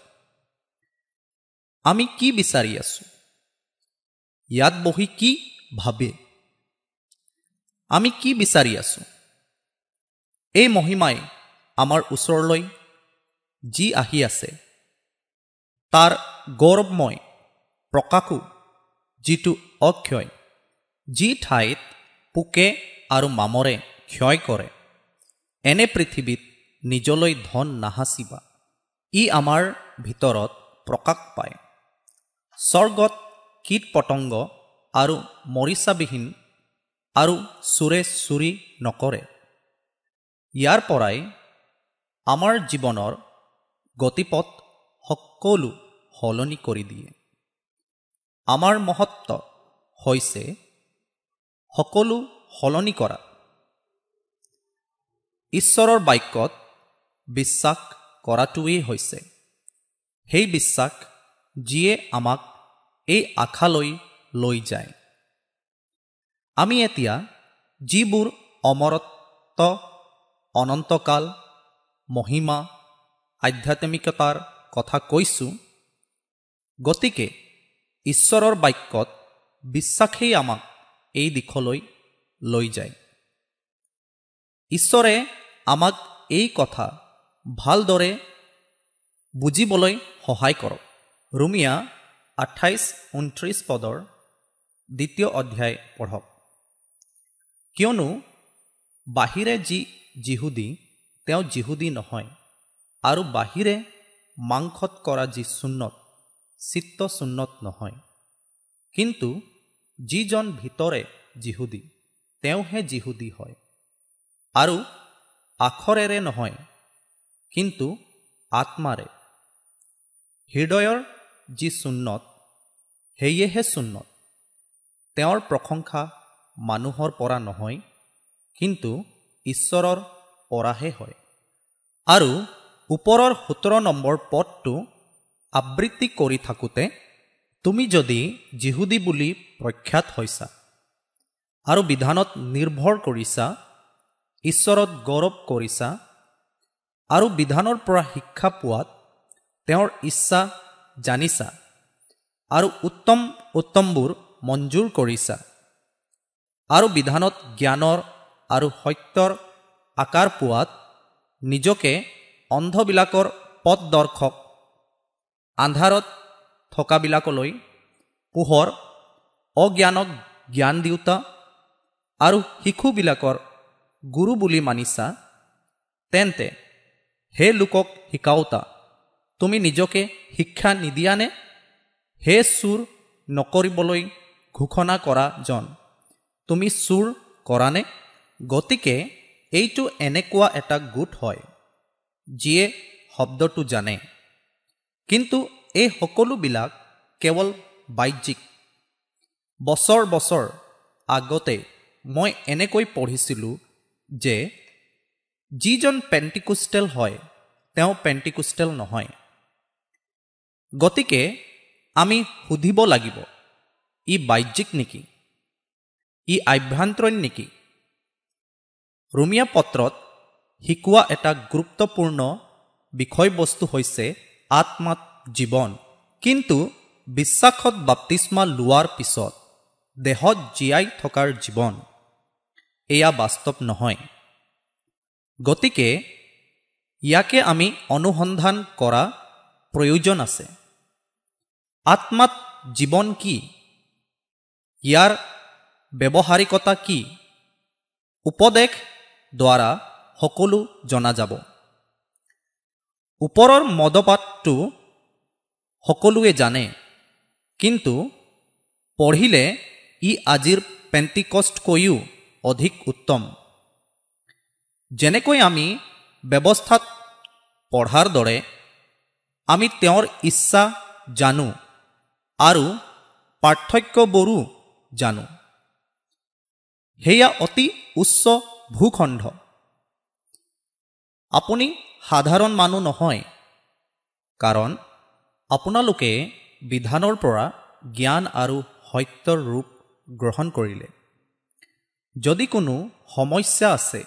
আমি কি বিচাৰি আছো? ইয়াত বহি কি ভাবে। আমি কি বিচাৰি আছো? এই মহিমাই আমাৰ ওচৰলৈ যি আহি আছে তাৰ গৌৰৱময় প্ৰকাশো যিটো অক্ষয় যি ঠাইত পোকে আৰু মামৰে ক্ষয় কৰে এনে পৃথিৱীত নিজলৈ ধন নাসাচিবা ই আমাৰ ভিতৰত প্ৰকাশ পায়। স্বৰ্গত কীট পতংগ আৰু মৰিচাবিহীন আৰু চোৰে চুৰি নকৰে। ইয়াৰ পৰাই আমাৰ জীৱনৰ গতিপথ সকলো সলনি কৰি দিয়ে। আমাৰ মহত্ব হৈছে সকলো সলনি কৰা। ঈশ্বৰৰ বাক্যত বিশ্বাস কৰাটোৱেই হৈছে। সেই বিশ্বাস যিয়ে আমাক এই আশালৈ লৈ যায়। আমি এতিয়া যিবোৰ অমৰত্ব অনন্তকাল মহিমা আধ্যাত্মিকতাৰ কথা কৈছোঁ গতিকে ঈশ্বৰৰ বাক্যত বিশ্বাসেই আমাক এই দিশলৈ লৈ যায়। ঈশ্বৰে আমাক এই কথা ভালদৰে বুজিবলৈ সহায় কৰক। ৰুমিয়া আঠাইছ ঊনত্ৰিছ পদৰ দ্বিতীয় অধ্যায় পঢ়ক। কিয়নো বাহিৰে যি যিহুদী তেওঁ যিহুদী নহয় আৰু বাহিৰে মাংসত কৰা যি চুন্নত চিত্ত চুন্নত নহয়। কিন্তু যিজন ভিতৰে যিহুদী তেওঁহে যিহুদী হয় আৰু আখৰেৰে নহয় কিন্তু আত্মাৰে। হৃদয়ৰ যি চুন্নত সেয়েহে চুন্নত তেওঁৰ প্ৰশংসা মানুহৰ পৰা নহয় কিন্তু ঈশ্বৰৰ পৰাহে হয়। আৰু ওপৰৰ সোতৰ নম্বৰ পদটো আবৃত্তি কৰি থাকোঁতে তুমি যদি জিহুদী বুলি প্ৰখ্যাত হৈছা আৰু বিধানত নিৰ্ভৰ কৰিছা ঈশ্বৰত গৌৰৱ কৰিছা আৰু বিধানৰ পৰা শিক্ষা পোৱাত তেওঁৰ ইচ্ছা জানিছা আৰু উত্তম উত্তমবোৰ মঞ্জুৰ কৰিছা। আৰু বিধানত জ্ঞানৰ আৰু সত্যৰ আকাৰ পোৱাত নিজকে অন্ধবিলাকৰ পথদৰ্শক আন্ধাৰত থকাবিলাকলৈ পোহৰ অজ্ঞানক জ্ঞান দিওঁতা আৰু শিশুবিলাকৰ গুৰু বুলি মানিছা তেন্তে হে লোকক শিকাওঁতা তুমি নিজকে শিক্ষা নিদিয়ানে? হে চুৰ নকৰিবলৈ ঘোষণা কৰা জন। তুমি চুৰ কৰানে গতিকে এইটো এনেকুৱা এটা গোট হয় যিয়ে শব্দটো জানে। কিন্তু এই সকলোবিলাক কেৱল বাহ্যিক। বছৰ বছৰ আগতে মই এনেকৈ পঢ়িছিলোঁ যে যিজন পেণ্টিকুষ্টেল হয় তেওঁ পেণ্টিকুষ্টেল নহয়। গতিকে আমি সুধিব লাগিব ই বাহ্যিক নেকি? ই আভ্যন্তৰীণ নেকি ৰুমিয়া পত্ৰত শিকোৱা এটা গুৰুত্বপূৰ্ণ বিষয়বস্তু হৈছে আত্মাত জীৱন। কিন্তু বিশ্বাসত বাপ্তিস্মা লোৱাৰ পিছত দেহত জীয়াই থকাৰ জীৱন। এয়া বাস্তৱ নহয়। গতিকে ইয়াকে আমি অনুসন্ধান কৰা প্ৰয়োজন আছে। আত্মাত জীৱন কি? ইয়াৰ ব্যৱহাৰিকতা কি? উপদেশ দ্বাৰা সকলো জনা যাব। ওপৰৰ মদপাতটো সকলোৱে জানে কিন্তু পঢ়িলে ই আজিৰ পেণ্টিকষ্টকৈও অধিক উত্তম। যেনেকৈ আমি ব্যৱস্থাত পঢ়াৰ দৰে আমি তেওঁৰ ইচ্ছা জানো আৰু পাৰ্থক্যবোৰো জানো। সেয়া অতি উচ্চ ভূখণ্ড। আপুনি সাধাৰণ মানুহ নহয়। কাৰণ আপোনালোকে বিধানৰ পৰা জ্ঞান আৰু সত্যৰ ৰূপ গ্ৰহণ কৰিলে। যদি কোনো সমস্যা আছে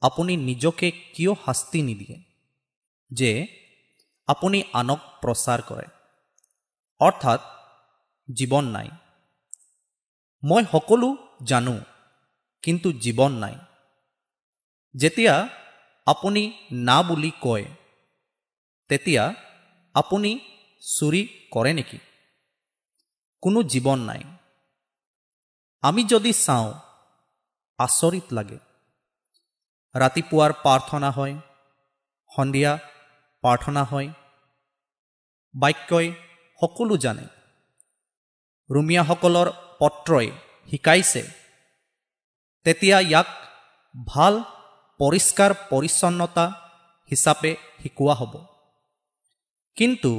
আপুনি নিজকে কিয় শাস্তি নিদিয়ে? যে আপুনি আনক প্ৰচাৰ কৰে। অৰ্থাৎ জীৱন নাই। মই সকলো জানো কিন্তু জীৱন নাই। যেতিয়া আপুনি না বুলি কয় তেতিয়া আপুনি চুৰি কৰে নেকি? কোনো জীৱন নাই। আমি যদি চাওঁ আচৰিত লাগে। ৰাতিপুৱাৰ প্ৰাৰ্থনা হয় সন্ধিয়া প্ৰাৰ্থনা হয় বাক্যই সকলো জানে। ৰুমিয়াসকলৰ পত্ৰই শিকাইছে। তেতিয়া ইয়াক ভাল পৰিষ্কাৰ পৰিচ্ছন্নতা হিচাপে শিকোৱা হ'ব। কিন্তু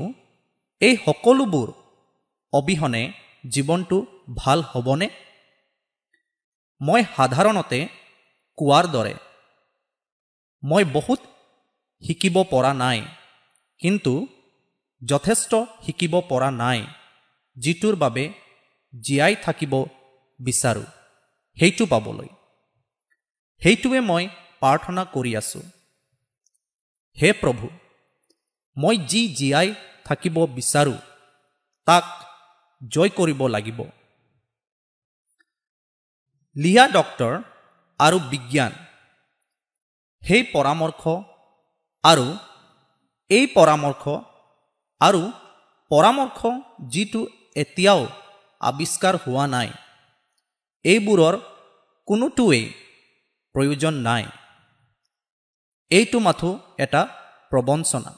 এই সকলোবোৰ অবিহনে জীৱনটো ভাল হ'বনে? মই সাধাৰণতে কোৱাৰ দৰে মই বহুত শিকিব পৰা নাই কিন্তু যথেষ্ট শিকিব পৰা নাই যিটোৰ বাবে জীয়াই থাকিব বিচাৰোঁ সেইটো পাবলৈ। সেইটোৱে মই প্ৰাৰ্থনা কৰি আছোঁ। হে প্ৰভু মই যি জীয়াই থাকিব বিচাৰোঁ তাক জয় কৰিব লাগিব। লিহা ডক্তৰ আৰু বিজ্ঞান সেই পৰামৰ্শ আৰু এই পৰামৰ্শ আৰু পৰামৰ্শ যিটো এতিয়াও আৱিষ্কাৰ হোৱা নাই। এইবোৰৰ কোনোটোৱেই প্ৰয়োজন নাই। এইটো মাথো এটা প্ৰবঞ্চনা।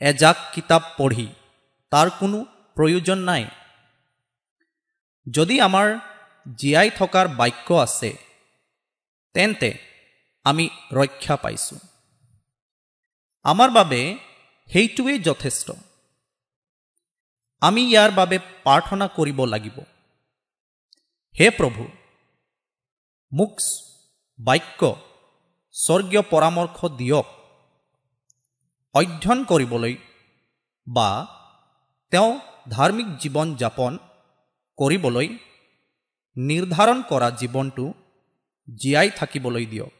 এজাক কিতাপ পঢ়ি তাৰ কোনো প্ৰয়োজন নাই। যদি আমাৰ জীয়াই থকাৰ বাক্য আছে তেন্তে আমি ৰক্ষা পাইছোঁ। আমাৰ বাবে সেইটোৱেই যথেষ্ট। আমি ইয়াৰ বাবে প্ৰাৰ্থনা কৰিব লাগিব। হে প্ৰভু মোক বাক্য স্বৰ্গীয় পৰামৰ্শ দিয়ক। অধ্যয়ন কৰিবলৈ বা তেওঁ ধাৰ্মিক জীৱন যাপন কৰিবলৈ নিৰ্ধাৰণ কৰা জীৱনটো জীয়াই থাকিবলৈ দিয়ক।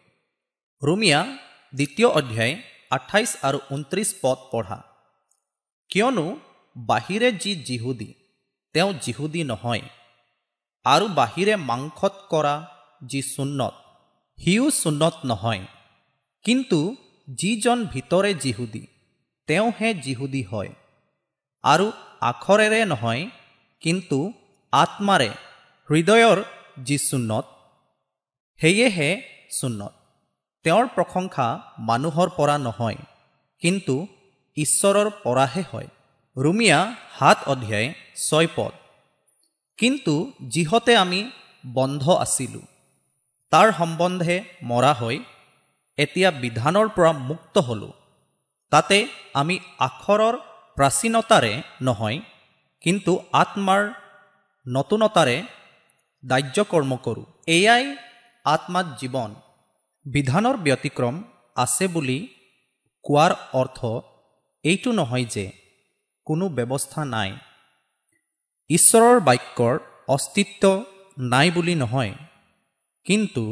ৰুমিয়া দ্বিতীয় অধ্যায় আঠাইছ আৰু ঊনত্ৰিছ পদ পঢ়া। কিয়নো বাহিৰে যি যিহুদী তেওঁ যিহুদী নহয়। আৰু বাহিৰে মাংসত কৰা যি চুন্নত সিও চুন্নত নহয়। কিন্তু যিজন ভিতৰে যিহুদী তেওঁহে যিহুদী হয়। আৰু আখৰেৰে নহয় কিন্তু আত্মাৰে হৃদয়ৰ যি চুন্নত সেয়েহে চুন্নত তেওঁৰ প্ৰশংসা মানুহৰ পৰা নহয় কিন্তু ঈশ্বৰৰ পৰাহে হয়। ৰুমিয়া সাত অধ্যায় ছয় পদ। কিন্তু যিহতে আমি বন্ধ আছিলোঁ তাৰ সম্বন্ধে মৰা হৈ এতিয়া বিধানৰ পৰা মুক্ত হ'লোঁ। তাতে আমি আখৰৰ প্ৰাচীনতাৰে নহয় কিন্তু আত্মাৰ নতুনতাৰে দাহ্যকৰ্ম কৰোঁ। এয়াই আত্মাত জীৱন। বিধানৰ ব্যতিক্ৰম আছে বুলি কোৱাৰ অৰ্থ এইটো নহয় যে কোনো ব্যৱস্থা নাই। ঈশ্বৰৰ বাক্যৰ অস্তিত্ব নাই বুলি নহয় কিন্তু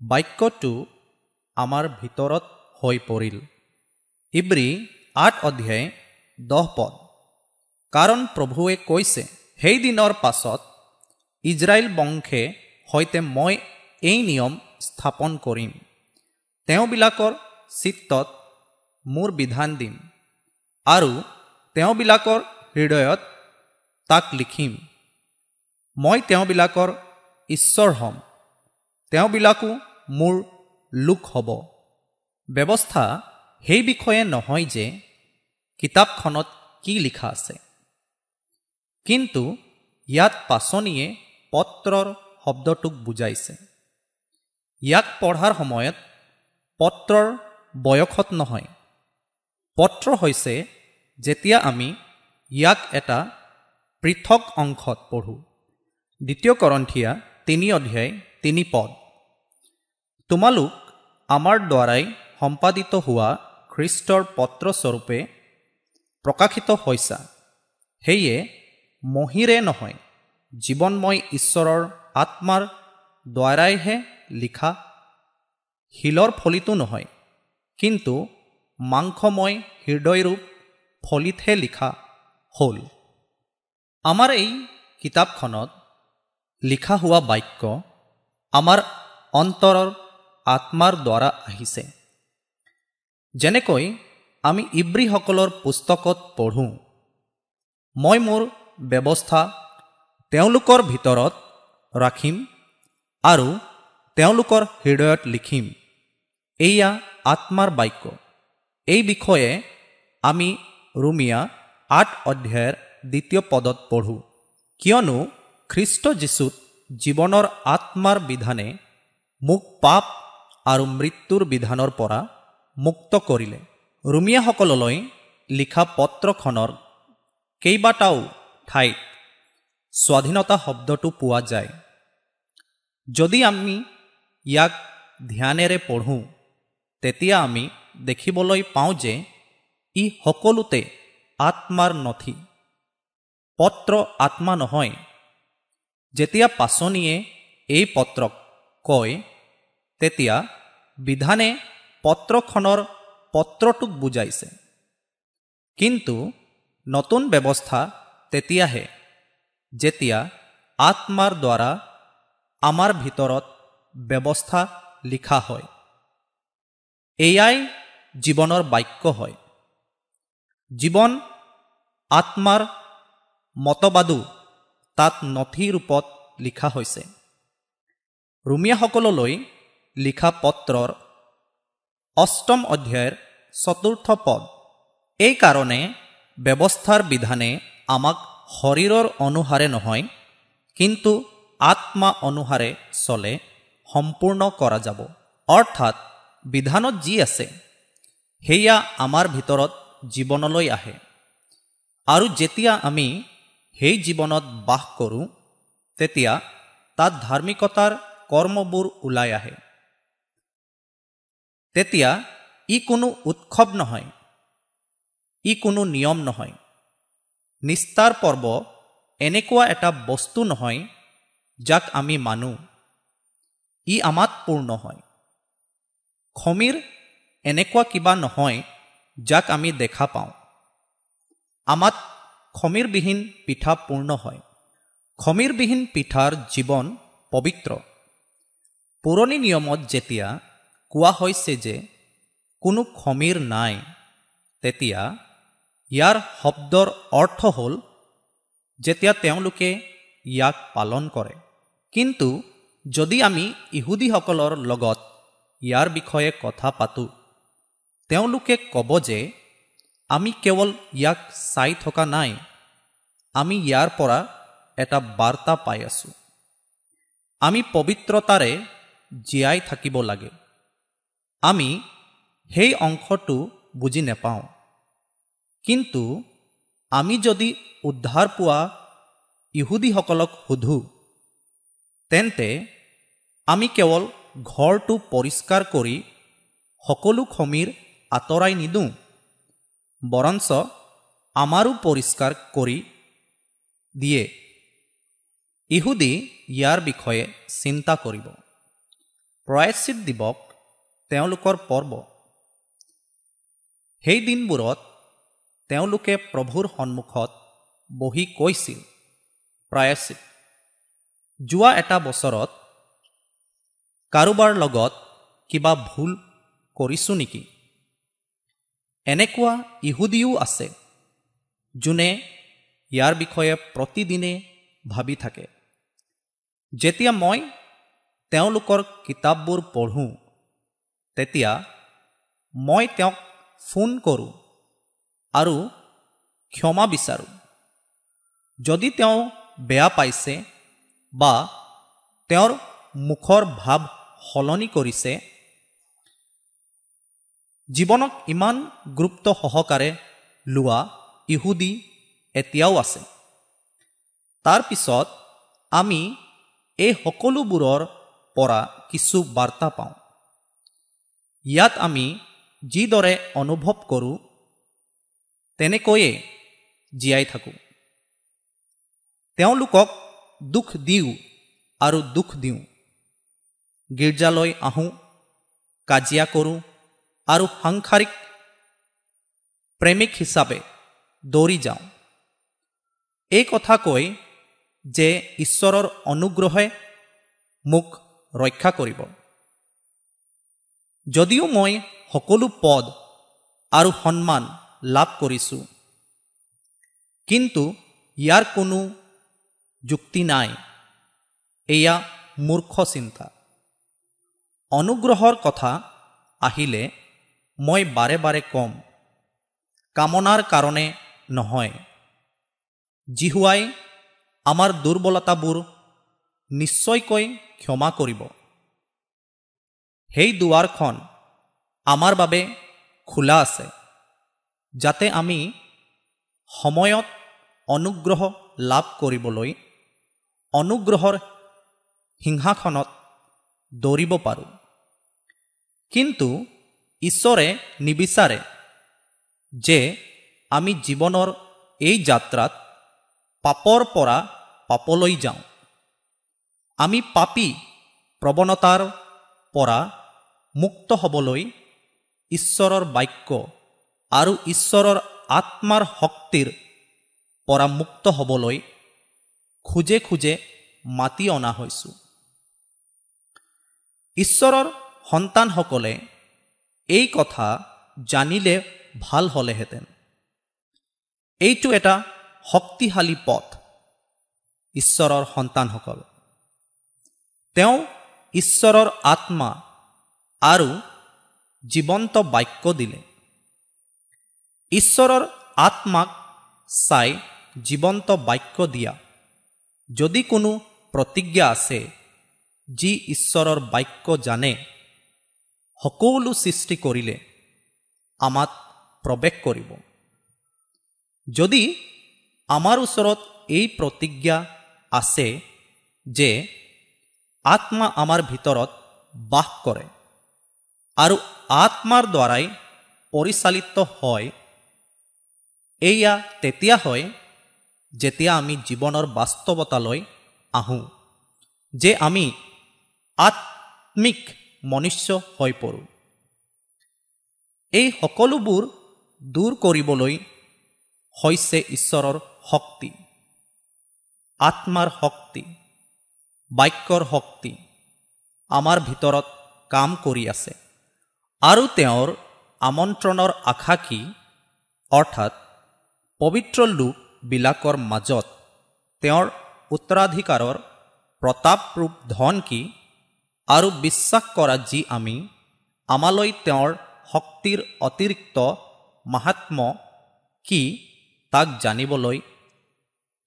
বাক্যটো আমাৰ ভিতৰত হৈ পৰিল। ইব্ৰী আঠ অধ্যায় দহ পদ। কাৰণ প্ৰভুৱে কৈছে সেইদিনৰ পাছত ইজৰাইল বংশে সৈতে মই এই নিয়ম স্থাপন কৰিম। তেওঁবিলাকৰ চিত্তত মোৰ বিধান দিম আৰু তেওঁবিলাকৰ হৃদয়ত তাক লিখিম। মই তেওঁবিলাকৰ ঈশ্বৰ হ'ম। তেওঁবিলাকো মোৰ লোক হ'ব। ব্যৱস্থা সেই বিষয়ে নহয় যে কিতাপখনত কি লিখা আছে। কিন্তু ইয়াত পাচনিয়ে পত্ৰৰ শব্দটোক বুজাইছে। ইয়াক পঢ়াৰ সময়ত পত্ৰৰ বয়সত নহয় পত্ৰ হৈছে যেতিয়া আমি ইয়াক এটা পৃথক অংশত পঢ়োঁ দ্বিতীয় কৰন্থিয়া তিনি অধ্যায় তিনি পদ। তোমালোক আমাৰ দ্বাৰাই সম্পাদিত হোৱা খ্ৰীষ্টৰ পত্ৰস্বৰূপে প্ৰকাশিত হৈছা। সেয়ে মহিৰে নহয় জীৱনময় ঈশ্বৰৰ আত্মাৰ দ্বাৰাইহে লিখা। শিলৰ ফলিতো নহয় কিন্তু মাংসময় হৃদয়ৰূপ ফলিতহে লিখা হ'ল। আমাৰ এই কিতাপখনত লিখা হোৱা বাক্য আমাৰ অন্তৰৰ আত্মাৰ দ্বাৰা আহিছে। যেনেকৈ আমি ইব্ৰীসকলৰ পুস্তকত পঢ়োঁ মই মোৰ ব্যৱস্থা তেওঁলোকৰ ভিতৰত ৰাখিম আৰু তেওঁলোকৰ হৃদয়ত লিখিম। এয়া আত্মাৰ বাক্য। এই বিষয়ে আমি ৰুমিয়া আঠ অধ্যায়ৰ দ্বিতীয় পদত পঢ়োঁ। কিয়নো খ্ৰীষ্ট যীশুত জীৱনৰ আত্মাৰ বিধানে মোক পাপ আৰু মৃত্যুৰ বিধানৰ পৰা মুক্ত কৰিলে। ৰুমিয়াসকললৈ লিখা পত্ৰখনৰ কেইবাটাও ঠাইত স্বাধীনতা শব্দটো পোৱা যায়। যদি আমি ইয়াক ধ্যানেৰে পঢ়োঁ তেতিয়া আমি দেখিবলৈ পাওঁ যে ই সকলোতে আত্মাৰ নথি। পত্ৰ আত্মা নহয়। যেতিয়া পাচনিয়ে এই পত্ৰক কয় তেতিয়া বিধানে পত্ৰখনৰ পত্ৰটোক বুজাইছে। কিন্তু নতুন ব্যৱস্থা তেতিয়াহে যেতিয়া আত্মাৰ দ্বাৰা আমাৰ ভিতৰত ব্যৱস্থা লিখা হয়। এয়াই জীৱনৰ বাক্য হয়। জীৱন আত্মাৰ মতবাদো তাত নথি ৰূপত লিখা হৈছে। ৰুমিয়াসকললৈ লিখা পত্ৰৰ অষ্টম অধ্যায়ৰ চতুৰ্থ পদ এইকাৰণে ব্যৱস্থাৰ বিধানে আমাক শৰীৰৰ অনুসাৰে নহয় কিন্তু আত্মা অনুসাৰে চলে সম্পূৰ্ণ কৰা যাব। অৰ্থাৎ বিধানত যি আছে সেয়া আমাৰ ভিতৰত জীৱনলৈ আহে। আৰু যেতিয়া আমি সেই জীৱনত বাস কৰোঁ তেতিয়া তাত ধাৰ্মিকতাৰ কৰ্মবোৰ ওলাই আহে। তেতিয়া ই কোনো উৎসৱ নহয় ই কোনো নিয়ম নহয়। নিষ্ঠাৰ পৰ্ব এনেকুৱা এটা বস্তু নহয় যাক আমি মানো। ই আমাত পূৰ্ণ হয়। খমীৰ এনেকুৱা কিবা নহয় যাক আমি দেখা পাওঁ। আমাত খমীৰবিহীন পিঠা পূৰ্ণ হয়। খমীৰবিহীন পিঠাৰ জীৱন পবিত্ৰ। পুৰণি নিয়মত যেতিয়া কোৱা হৈছে যে কোনো খমীৰ নাই তেতিয়া ইয়াৰ শব্দৰ অৰ্থ হ'ল যেতিয়া তেওঁলোকে ইয়াক পালন কৰে। কিন্তু যদি আমি ইহুদীসকলৰ লগত ইয়াৰ বিষয়ে কথা পাতোঁ তেওঁলোকে ক'ব যে আমি কেৱল ইয়াক চাই থকা নাই আমি ইয়াৰ পৰা এটা বাৰ্তা পাই আছোঁ। আমি পবিত্ৰতাৰে জীয়াই থাকিব লাগে। আমি সেই অংশটো বুজি নাপাওঁ। কিন্তু আমি যদি উদ্ধাৰ পোৱা ইহুদীসকলক সোধোঁ তেন্তে আমি কেৱল ঘৰটো পৰিষ্কাৰ কৰি সকলো খমীৰ আঁতৰাই নিদিওঁ বৰঞ্চ আমাৰো পৰিষ্কাৰ কৰি দিয়ে। ইহুদী ইয়াৰ বিষয়ে চিন্তা কৰিব। প্ৰয়াচিত দিৱস তেওঁলোকৰ পৰ্ব। সেই দিনবোৰত তেওঁলোকে প্ৰভুৰ সন্মুখত বহি কৈছিল প্ৰায়চিত যোৱা এটা বছৰত কাৰোবাৰ লগত কিবা ভুল কৰিছোঁ নেকি? এনেকুৱা ইহুদীও আছে যোনে ইয়াৰ বিষয়ে প্ৰতিদিনে ভাবি থাকে। যেতিয়া মই তেওঁলোকৰ কিতাপবোৰ পঢ়োঁ তেতিয়া মই তেওঁক ফোন কৰোঁ আৰু ক্ষমা বিচাৰোঁ। যদি তেওঁ বেয়া পাইছে বা তেওঁৰ মুখৰ ভাৱ সলনি কৰিছে জীৱনক ইমান গুৰুত্ব সহকাৰে লোৱা ইহুদী এতিয়াও আছে। তাৰ পিছত আমি এই সকলোবোৰৰ পৰা কিছু বাৰ্তা পাওঁ। ইয়াত আমি যিদৰে অনুভৱ কৰোঁ তেনেকৈয়ে জীয়াই থাকোঁ। তেওঁলোকক দুখ দিওঁ আৰু দুখ দিওঁ। গীৰ্জালৈ আহোঁ কাজিয়া কৰোঁ আৰু সাংসাৰিক প্ৰেমিক হিচাপে দৌৰি যাওঁ। এই কথা কৈ যে ঈশ্বৰৰ অনুগ্ৰহে মোক ৰক্ষা কৰিব। যদিও মই সকলো পদ আৰু সন্মান লাভ কৰিছোঁ কিন্তু ইয়াৰ কোনো যুক্তি নাই। এয়া মূৰ্খ চিন্তা। অনুগ্ৰহৰ কথা আহিলে মই বাৰে বাৰে কম। কামনাৰ কাৰণে নহয়। জিহুৱাই আমাৰ দুৰ্বলতাবোৰ নিশ্চয়কৈ ক্ষমা কৰিব। সেই দুৱাৰখন আমাৰ বাবে খোলা আছে যাতে আমি সময়ত অনুগ্ৰহ লাভ কৰিবলৈ অনুগ্ৰহৰ সিংহাসনত দৌৰিব পাৰোঁ। কিন্তু ঈশ্বৰে নিবিচাৰে যে আমি জীৱনৰ এই যাত্ৰাত পাপৰ পৰা পাপলৈ যাওঁ। আমি পাপী প্ৰৱণতাৰ পৰা মুক্ত হ'বলৈ ঈশ্বৰৰ বাক্য আৰু ঈশ্বৰৰ আত্মাৰ শক্তিৰ পৰা মুক্ত হ'বলৈ খোজে খোজে মাতি অনা হৈছোঁ। ঈশ্বৰৰ সন্তানসকলে এই কথা জানিলে ভাল হ'লেহেঁতেন। এইটো এটা শক্তিশালী পথ ঈশ্বৰৰ সন্তানসকল। তেওঁ ঈশ্বৰৰ আত্মা আৰু জীৱন্ত বাক্য দিলে। ঈশ্বৰৰ আত্মাক চাই জীৱন্ত বাক্য দিয়া যদি কোনো প্ৰতিজ্ঞা আছে যি ঈশ্বৰৰ বাক্য জানে সকলো সৃষ্টি কৰিলে আমাত প্ৰৱেশ কৰিব। যদি আমাৰ ওচৰত এই প্ৰতিজ্ঞা আছে যে আত্মা আমাৰ ভিতৰত বাস কৰে আৰু আত্মাৰ দ্বাৰাই পৰিচালিত হয় এয়া তেতিয়া হয় যেতিয়া আমি জীৱনৰ বাস্তৱতালৈ আহোঁ যে আমি আত্মিক মনুষ্য হৈ পৰোঁ। এই সকলোবোৰ দূৰ কৰিবলৈ হৈছে ঈশ্বৰৰ শক্তি আত্মাৰ শক্তি বাক্যৰ শক্তি আমাৰ ভিতৰত কাম কৰি আছে। আৰু তেওঁৰ আমন্ত্ৰণৰ আশা কি অৰ্থাৎ পবিত্ৰ লোকবিলাকৰ মাজত তেওঁৰ উত্তৰাধিকাৰৰ প্ৰতাপৰূপ ধন কি? আৰু বিশ্বাস কৰা যি আমি আমালৈ তেওঁৰ শক্তিৰ অতিৰিক্ত মাহাত্ম কি তাক জানিবলৈ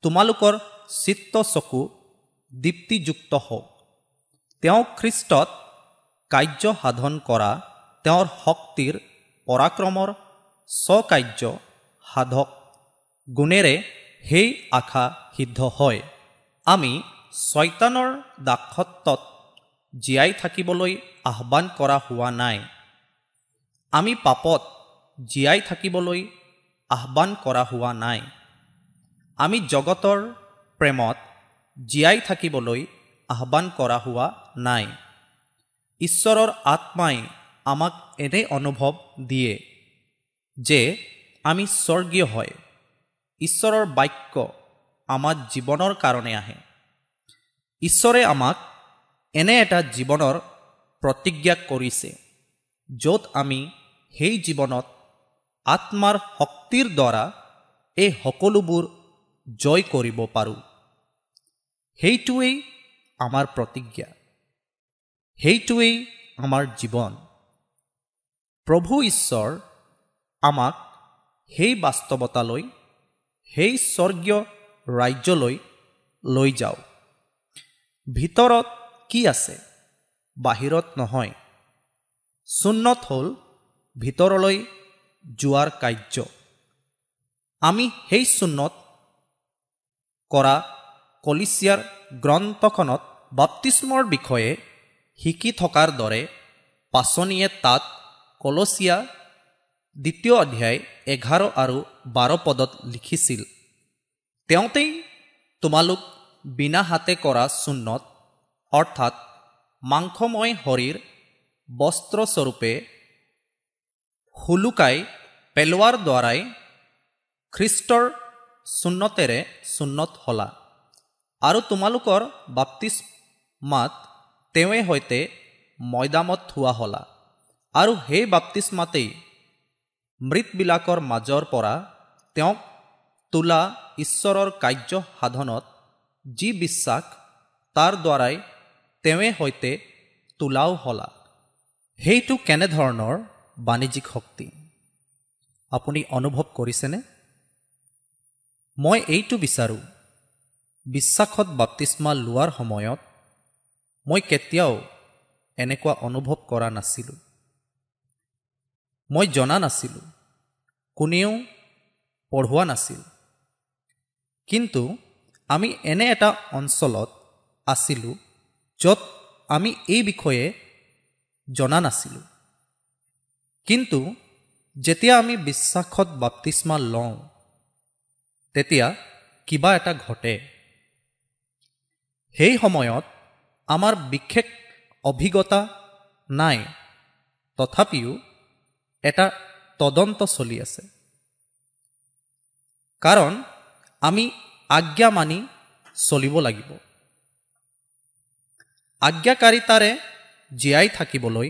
তোমালোকৰ চিত্ত চকু দীপ্তিযুক্ত হওক। তেওঁ খ্ৰীষ্টত কাৰ্য সাধন কৰা তেওঁৰ শক্তিৰ পৰাক্ৰমৰ স্বকাৰ্য সাধক গুণেৰে সেই আশা সিদ্ধ হয়। আমি ছয়তানৰ দাসত্বত জীয়াই থাকিবলৈ আহ্বান কৰা হোৱা নাই। আমি পাপত জীয়াই থাকিবলৈ আহ্বান কৰা হোৱা নাই। আমি জগতৰ প্ৰেমত জীয়াই থাকিবলৈ আহ্বান কৰা হোৱা নাই। ঈশ্বৰৰ আত্মাই আমাক এনে অনুভৱ দিয়ে যে আমি স্বৰ্গীয় হয়। ঈশ্বৰৰ বাক্য আমাৰ জীৱনৰ কাৰণে আহে। ঈশ্বৰে আমাক এনে এটা জীৱনৰ প্ৰতিজ্ঞা কৰিছে য'ত আমি সেই জীৱনত আত্মাৰ শক্তিৰ দ্বাৰা এই সকলোবোৰ জয় কৰিব পাৰোঁ। সেইটোৱেই আমাৰ প্ৰতিজ্ঞা। সেইটোৱেই আমাৰ জীৱন। প্ৰভু ঈশ্বৰ আমাক সেই বাস্তৱতালৈ সেই স্বৰ্গীয় ৰাজ্যলৈ লৈ যাওঁ ভিতৰত কি আছে? বাহিৰত নহয়। চুন্নত হ'ল ভিতৰলৈ যোৱাৰ কাৰ্য। আমি সেই চুন্নত কৰা কলিচিয়াৰ গ্ৰন্থখনত বাপ্তিস্মৰ বিষয়ে শিকি থকাৰ দৰে পাচনিয়ে তাত কলচীয়া দ্বিতীয় অধ্যায় এঘাৰ আৰু বাৰ পদত লিখিছিল। তেওঁতেই তোমালোক বিনা হাতে কৰা চূন্নত অৰ্থাৎ মাংসময় শৰীৰ বস্ত্ৰস্বৰূপে হুলুকাই পেলোৱাৰ দ্বাৰাই খ্ৰীষ্টৰ চুন্নতেৰে চুন্নত হলা। আৰু তোমালোকৰ বাপ্তিস্মাত তেওঁৱে সৈতে মৈদামত থোৱা হলা। আৰু সেই বাপ্তিস্মাতেই মৃতবিলাকৰ মাজৰ পৰা তেওঁক তোলা ঈশ্বৰৰ কাৰ্য সাধনত যি বিশ্বাস তাৰ দ্বাৰাই তেওঁৱে সৈতে তোলাও হলা। সেইটো কেনেধৰণৰ বাণিজ্যিক শক্তি? আপুনি অনুভৱ কৰিছেনে? মই এইটো বিচাৰোঁ। বিশ্বাসত বাপ্তিস্মা লোৱাৰ সময়ত মই কেতিয়াও এনেকুৱা অনুভৱ কৰা নাছিলোঁ। মই জনা নাছিলোঁ। কোনেও পঢ়োৱা নাছিল। কিন্তু আমি এনে এটা অঞ্চলত আছিলোঁ য'ত আমি এই বিষয়ে জনা নাছিলোঁ। কিন্তু যেতিয়া আমি বিশ্বাসত বাপ্তিস্মা লওঁ তেতিয়া কিবা এটা ঘটে। সেই সময়ত আমাৰ বিশেষ অভিজ্ঞতা নাই তথাপিও এটা তদন্ত চলি আছে। কাৰণ আমি আজ্ঞা মানি চলিব লাগিব। আজ্ঞাকাৰিতাৰে জীয়াই থাকিবলৈ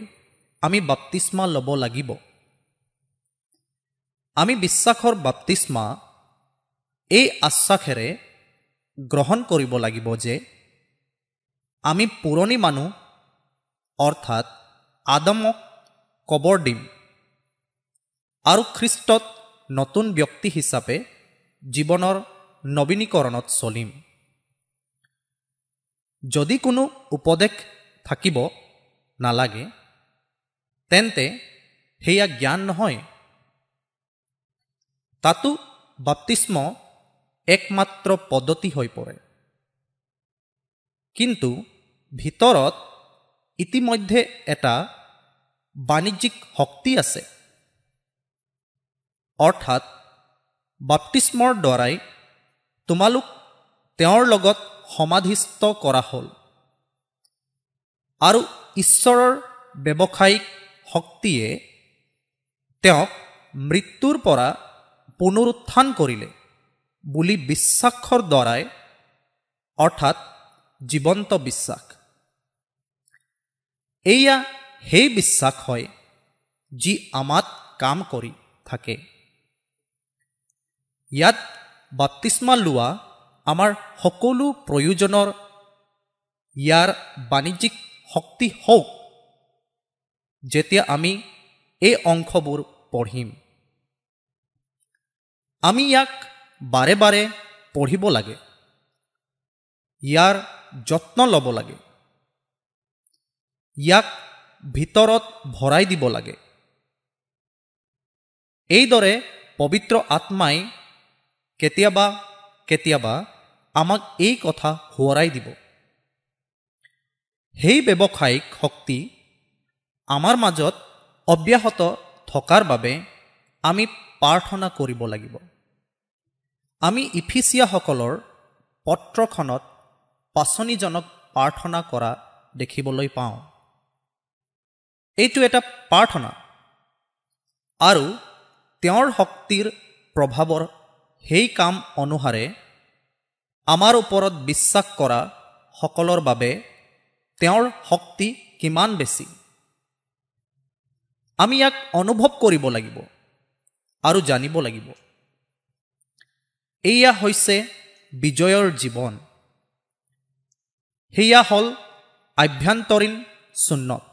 আমি বাপ্তিস্মা ল'ব লাগিব। আমি বিশ্বাসৰ বাপ্তিস্মা এই আশ্বাসেৰে গ্ৰহণ কৰিব লাগিব যে আমি পুৰণি মানুহ অৰ্থাৎ আদমক কবৰ দিম আৰু খ্ৰীষ্টত নতুন ব্যক্তি হিচাপে জীৱনৰ নবীনীকৰণত চলিম। যদি কোনো উপদেশ থাকিব নালাগে তেন্তে সেয়া জ্ঞান নহয়। তাতো বাপ্তিস্ম একমাত্ৰ পদ্ধতি হৈ পৰে। কিন্তু ভিতৰত ইতিমধ্যে এটা বাণিজ্যিক শক্তি আছে। অৰ্থাৎ বাপ্তিস্মৰ দ্বাৰাই তোমালোক তেওঁৰ লগত সমাধিস্থ কৰা হ'ল। আৰু ঈশ্বৰৰ ব্যৱসায়িক শক্তিয়ে তেওঁক মৃত্যুৰ পৰা পুনৰুত্থান কৰিলে বুলি বিশ্বাসৰ দ্বাৰাই অৰ্থাৎ জীৱন্ত বিশ্বাস। এয়া সেই বিশ্বাস হয় যি আমাত কাম কৰি থাকে। ইয়াত বাপ্তিস্মা লোৱা আমাৰ সকলো প্ৰয়োজনৰ ইয়াৰ বাণিজ্যিক শক্তি হওক যেতিয়া আমি এই অংশবোৰ পঢ়িম। আমি ইয়াক বাৰে বাৰে পঢ়িব লাগে। ইয়াৰ যত্ন ল'ব লাগে। ইয়াক ভিতৰত ভৰাই দিব লাগে। এইদৰে পবিত্ৰ আত্মাই কেতিয়াবা কেতিয়াবা আমাক এই কথা সোঁৱৰাই দিব। সেই ব্যৱসায়িক শক্তি আমাৰ মাজত অব্যাহত থকাৰ বাবে আমি প্ৰাৰ্থনা কৰিব লাগিব। আমি ইফিচিয়াসকলৰ পত্ৰখনত পাচনিজনক প্ৰাৰ্থনা কৰা দেখিবলৈ পাওঁ। এইটো এটা প্ৰাৰ্থনা আৰু তেওঁৰ শক্তিৰ প্ৰভাৱৰ সেই কাম অনুসাৰে আমাৰ ওপৰত বিশ্বাস কৰা সকলৰ বাবে তেওঁৰ শক্তি কিমান বেছি। আমি ইয়াক অনুভৱ কৰিব লাগিব আৰু জানিব লাগিব। এয়া হৈছে বিজয়ৰ জীৱন। সেয়া হ'ল আভ্যন্তৰীণ চুন্নত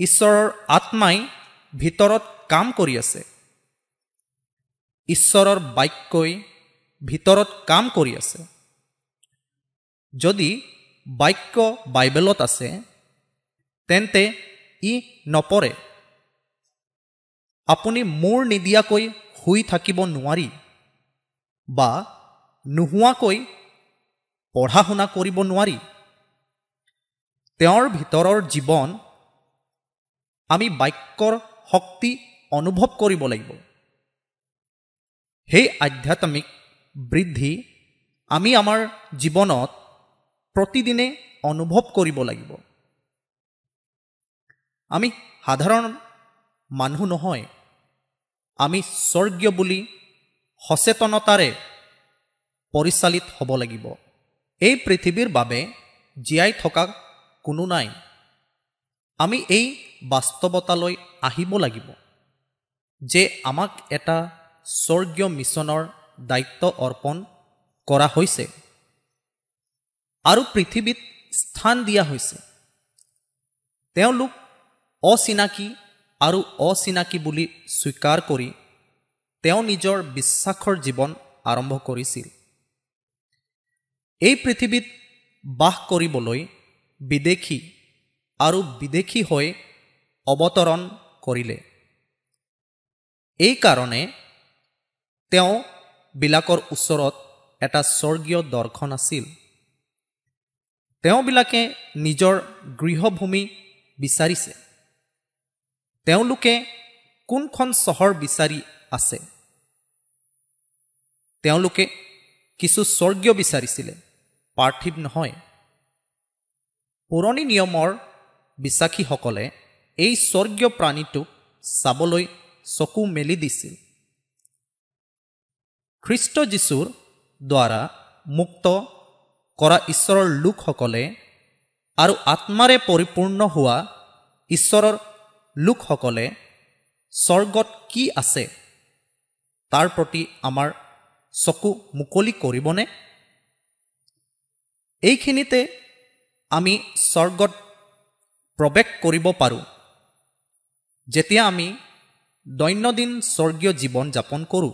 ঈশ্বৰৰ আত্মাই ভিতৰত কাম কৰি আছে। ঈশ্বৰৰ বাক্যই ভিতৰত কাম কৰি আছে। যদি বাক্য বাইবেলত আছে তেন্তে ই নপৰে। আপুনি মূৰ নিদিয়াকৈ শুই থাকিব নোৱাৰি বা নোহোৱাকৈ পঢ়া শুনা কৰিব নোৱাৰি। তেওঁৰ ভিতৰৰ জীৱন আমি বাক্যৰ শক্তি অনুভৱ কৰিব লাগিব। সেই আধ্যাত্মিক বৃদ্ধি আমি আমাৰ জীৱনত প্ৰতিদিনে অনুভৱ কৰিব লাগিব। আমি সাধাৰণ মানুহ নহয় আমি স্বৰ্গীয় বুলি সচেতনতাৰে পৰিচালিত হ'ব লাগিব। এই পৃথিৱীৰ বাবে জীয়াই থকা কোনো নাই। আমি এই বাস্তৱতালৈ আহিব লাগিব যে আমাক এটা স্বৰ্গীয় মিছনৰ দায়িত্ব অৰ্পণ কৰা হৈছে। আৰু পৃথিৱীত স্থান দিয়া হৈছে। তেওঁলোক অচিনাকি আৰু অচিনাকি বুলি স্বীকাৰ কৰি তেওঁ নিজৰ বিশ্বাসৰ জীৱন আৰম্ভ কৰিছিল। এই পৃথিৱীত বাস কৰিবলৈ বিদেশী আৰু বিদেশী হৈ অৱতৰণ কৰিলে। এইকাৰণে তেওঁবিলাকৰ ওচৰত এটা স্বৰ্গীয় দৰ্শন আছিল। তেওঁবিলাকে নিজৰ গৃহভূমি বিচাৰিছে। তেওঁলোকে কোনখন চহৰ বিচাৰি আছে? তেওঁলোকে কিছু স্বৰ্গীয় বিচাৰিছিলে পাৰ্থিৱ নহয়। পুৰণি নিয়মৰ বিশ্বাসীসকলে এই স্বৰ্গীয় প্ৰাণীটোক চাবলৈ চকু মেলি দিছিল। খ্ৰীষ্ট যীশুৰ দ্বাৰা মুক্ত কৰা ঈশ্বৰৰ লোকসকলে আৰু আত্মাৰে পৰিপূৰ্ণ হোৱা ঈশ্বৰৰ লোকসকলে স্বৰ্গত কি আছে তাৰ প্ৰতি আমাৰ চকু মুকলি কৰিবনে? এইখিনিতে আমি স্বৰ্গত প্ৰৱেশ কৰিব পাৰোঁ। যেতিয়া আমি দৈনন্দিন স্বৰ্গীয় জীৱন যাপন কৰোঁ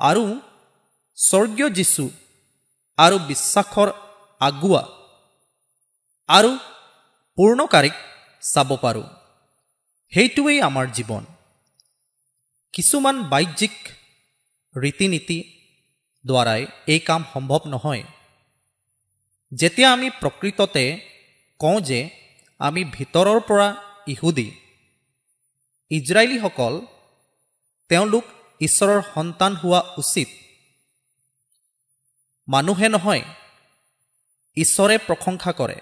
আৰু স্বৰ্গীয় যীশু আৰু বিশ্বাসৰ আগুৱা আৰু পূৰ্ণকাৰীক চাব পাৰোঁ। সেইটোৱেই আমাৰ জীৱন। কিছুমান বাহ্যিক ৰীতি নীতি দ্বাৰাই এই কাম সম্ভৱ নহয়। যেতিয়া আমি প্ৰকৃততে কওঁ যে আমি ভিতৰৰ পৰা ইহুদী ইজৰাইলীসকল তেওঁলোক ঈশ্বৰৰ সন্তান হোৱা উচিত। মানুহে নহয় ঈশ্বৰে প্ৰশংসা কৰে।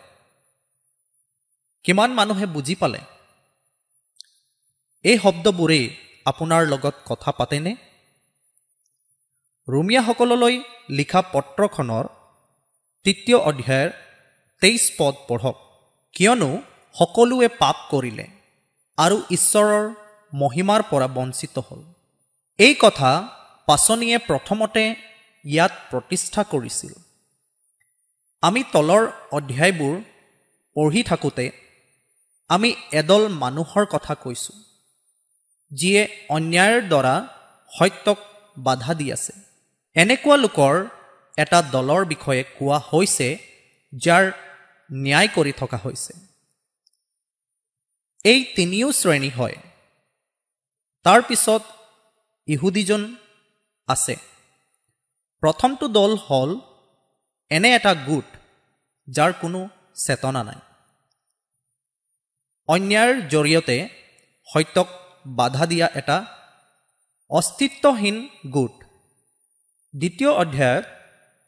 কিমান মানুহে বুজি পালে? এই শব্দবোৰেই আপোনাৰ লগত কথা পাতেনে? ৰুমিয়াসকললৈ লিখা পত্ৰখনৰ তৃতীয় অধ্যায়ৰ তেইছ পদ পঢ়ক। কিয়নো সকলোৱে পাপ কৰিলে আৰু ঈশ্বৰৰ মহিমাৰ পৰা বঞ্চিত হ'ল। এই কথা পাচনিয়ে প্ৰথমতে ইয়াত প্ৰতিষ্ঠা কৰিছিল। আমি তলৰ অধ্যায়বোৰ পঢ়ি থাকোঁতে আমি এদল মানুহৰ কথা কৈছোঁ যিয়ে অন্যায়ৰ দ্বাৰা সত্যক বাধা দি আছে। এনেকুৱা লোকৰ এটা দলৰ বিষয়ে কোৱা হৈছে যাৰ ন্যায় কৰি থকা হৈছে। এই তিনিও শ্ৰেণী হয়। তাৰ পিছত ইহুদীজন আছে। প্ৰথমটো দল হ'ল এনে এটা গোট যাৰ কোনো চেতনা নাই। অন্যায়ৰ জৰিয়তে সত্যক বাধা দিয়া এটা অস্তিত্বহীন গোট। দ্বিতীয় অধ্যায়ত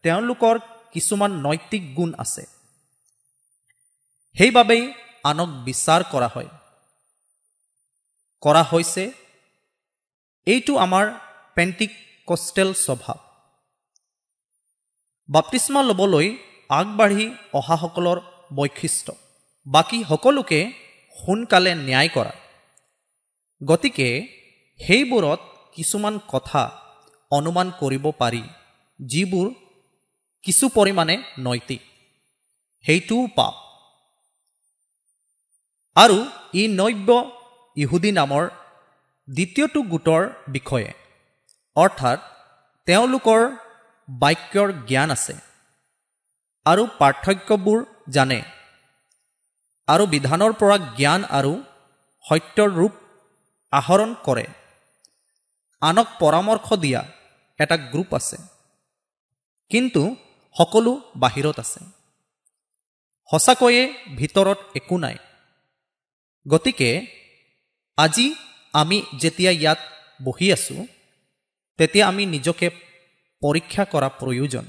তেওঁলোকৰ কিছুমান নৈতিক গুণ আছে। সেইবাবেই আনক বিচাৰ কৰা হয়। কৰা হৈছে এইটো আমাৰ পেণ্টিক কষ্টেল স্বভাৱ। বাপ্তিস্মা ল'বলৈ আগবাঢ়ি অহাসকলৰ বৈশিষ্ট্য। বাকী সকলোকে সোনকালে ন্যায় কৰা। গতিকে সেইবোৰত কিছুমান কথা অনুমান কৰিব পাৰি যিবোৰ কিছু পৰিমাণে নৈতিক। সেইটোও পাপ। আৰু ই নব্য ইহুদী নামৰ দ্বিতীয়টো গোটৰ বিষয়ে অৰ্থাৎ তেওঁলোকৰ বাক্যৰ জ্ঞান আছে আৰু পাৰ্থক্যবোৰ জানে আৰু বিধানৰ পৰা জ্ঞান আৰু সত্যৰ ৰূপ আহৰণ কৰে। আনক পৰামৰ্শ দিয়া এটা গ্ৰুপ আছে কিন্তু সকলো বাহিৰত আছে। সঁচাকৈয়ে ভিতৰত একো নাই। গতিকে আজি আমি যেতিয়া ইয়াত বহি আছোঁ তেতিয়া আমি নিজকে পৰীক্ষা কৰা প্ৰয়োজন।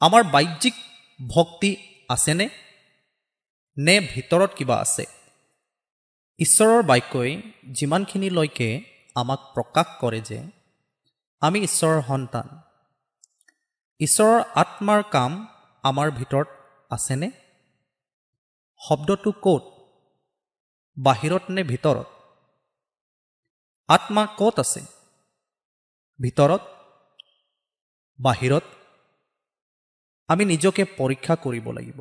আমাৰ বাহ্যিক ভক্তি আছেনে? নে ভিতৰত কিবা আছে? ঈশ্বৰৰ বাক্যই যিমানখিনিলৈকে আমাক প্ৰকাশ কৰে যে আমি ঈশ্বৰৰ সন্তান। ঈশ্বৰৰ আত্মাৰ কাম আমাৰ ভিতৰত আছেনে? শব্দটো ক'ত? বাহিৰত নে ভিতৰত? আত্মা ক'ত আছে? ভিতৰত বাহিৰত আমি নিজকে পৰীক্ষা কৰিব লাগিব।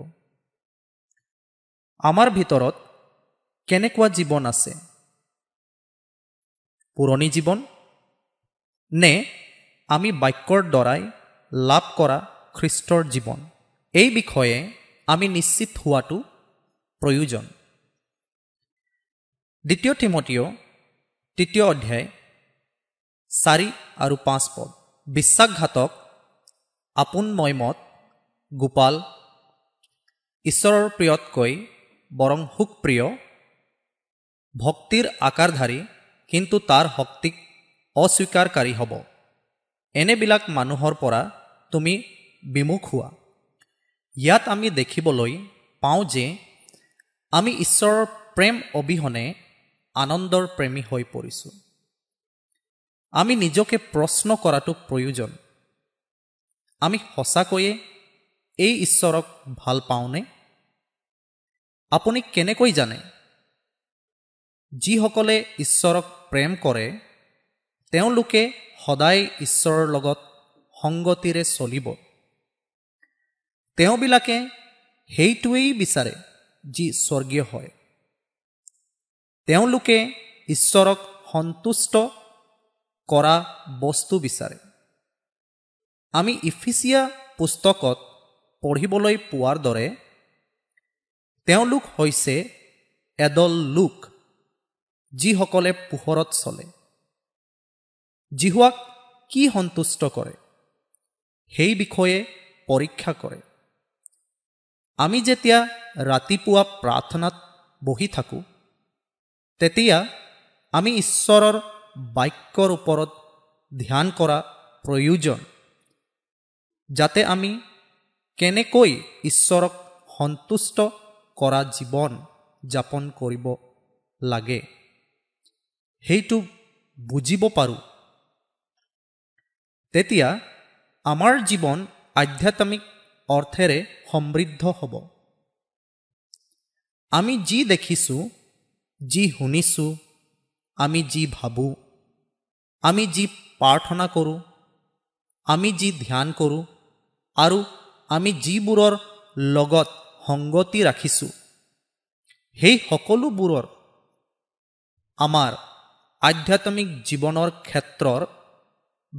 আমাৰ ভিতৰত কেনেকুৱা জীৱন আছে? পুৰণি জীৱন? নে আমি বাক্যৰ দ্বাৰাই লাভ কৰা খ্ৰীষ্টৰ জীৱন? এই বিষয়ে আমি নিশ্চিত হোৱাটো প্ৰয়োজন। দ্বিতীয় থিমতীয় তৃতীয় অধ্যায় চাৰি আৰু পাঁচ পদ। বিশ্বাসঘাতক আপোন ময়মত গোপাল ঈশ্বৰৰ প্ৰিয়তকৈ বৰং সুখপ্ৰিয় ভক্তিৰ আকাৰধাৰী কিন্তু তাৰ শক্তিক অস্বীকাৰকাৰী হ'ব। এনেবিলাক মানুহৰ পৰা তুমি বিমুখ হোৱা। ইয়াত আমি দেখিবলৈ পাওঁ যে আমি ঈশ্বৰৰ প্ৰেম অবিহনে আনন্দৰ প্ৰেমী হৈ পৰিছোঁ। আমি নিজকে প্ৰশ্ন কৰাটো প্ৰয়োজন। আমি সঁচাকৈয়ে এই ঈশ্বৰক ভাল পাওঁনে? আপুনি কেনেকৈ জানে? যিসকলে ঈশ্বৰক প্ৰেম কৰে তেওঁলোকে সদায় ঈশ্বৰৰ লগত সংগতিৰে চলিব। তেওঁবিলাকে সেইটোৱেই বিচাৰে যি স্বৰ্গীয় হয়। তেওঁলোকে ঈশ্বৰক সন্তুষ্ট কৰা বস্তু বিচাৰে। আমি ইফিচিয়া পুস্তকত পঢ়িবলৈ পোৱাৰ দৰে তেওঁলোক হৈছে এদল লোক যিসকলে পোহৰত চলে। জিহুৱাক কি সন্তুষ্ট কৰে? সেই বিষয়ে পৰীক্ষা কৰে। আমি যেতিয়া ৰাতিপুৱা প্ৰাৰ্থনাত বহি থাকোঁ তেতিয়া আমি ঈশ্বৰৰ বাক্যৰ ওপৰত ধ্যান কৰা প্ৰয়োজন যাতে আমি কেনেকৈ ঈশ্বৰক সন্তুষ্ট কৰা জীৱন যাপন কৰিব লাগে সেইটো বুজিব পাৰোঁ। তেতিয়া আমাৰ জীৱন আধ্যাত্মিক অৰ্থেৰে সমৃদ্ধ হ'ব। আমি যি দেখিছোঁ যি শুনিছোঁ আমি যি ভাবোঁ আমি যি প্ৰাৰ্থনা কৰোঁ আমি যি ধ্যান কৰোঁ আৰু আমি যিবোৰৰ লগত সংগতি ৰাখিছোঁ সেই সকলোবোৰৰ আমাৰ আধ্যাত্মিক জীৱনৰ ক্ষেত্ৰৰ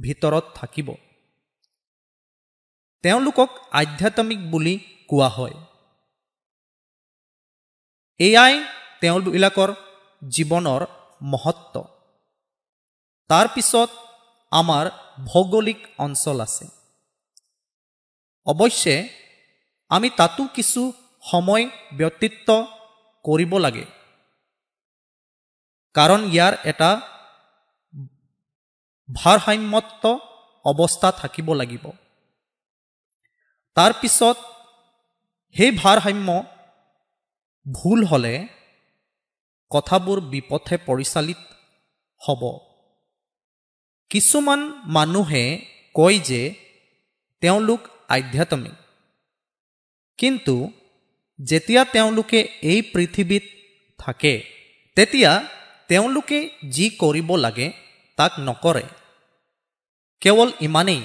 ভিতৰত থাকিব। তেওঁলোকক আধ্যাত্মিক বুলি কোৱা হয়। এয়াই তেওঁবিলাকৰ জীৱনৰ মহত্ব। তাৰ পিছত আমাৰ ভৌগোলিক অঞ্চল আছে। অৱশ্যে আমি তাতো কিছু সময় ব্যতীত কৰিব লাগে। কাৰণ ইয়াৰ এটা ভাৰসাম্যত অৱস্থা থাকিব লাগিব। তাৰপিছত সেই ভাৰসাম্য ভুল হ'লে কথাবোৰ বিপথে পৰিচালিত হ'ব। কিছুমান মানুহে কয় যে তেওঁলোক আধ্যাত্মিক। কিন্তু যেতিয়া তেওঁলোকে এই পৃথিৱীত থাকে তেতিয়া তেওঁলোকে যি কৰিব লাগে তাক নকৰে। কেৱল ইমানেই।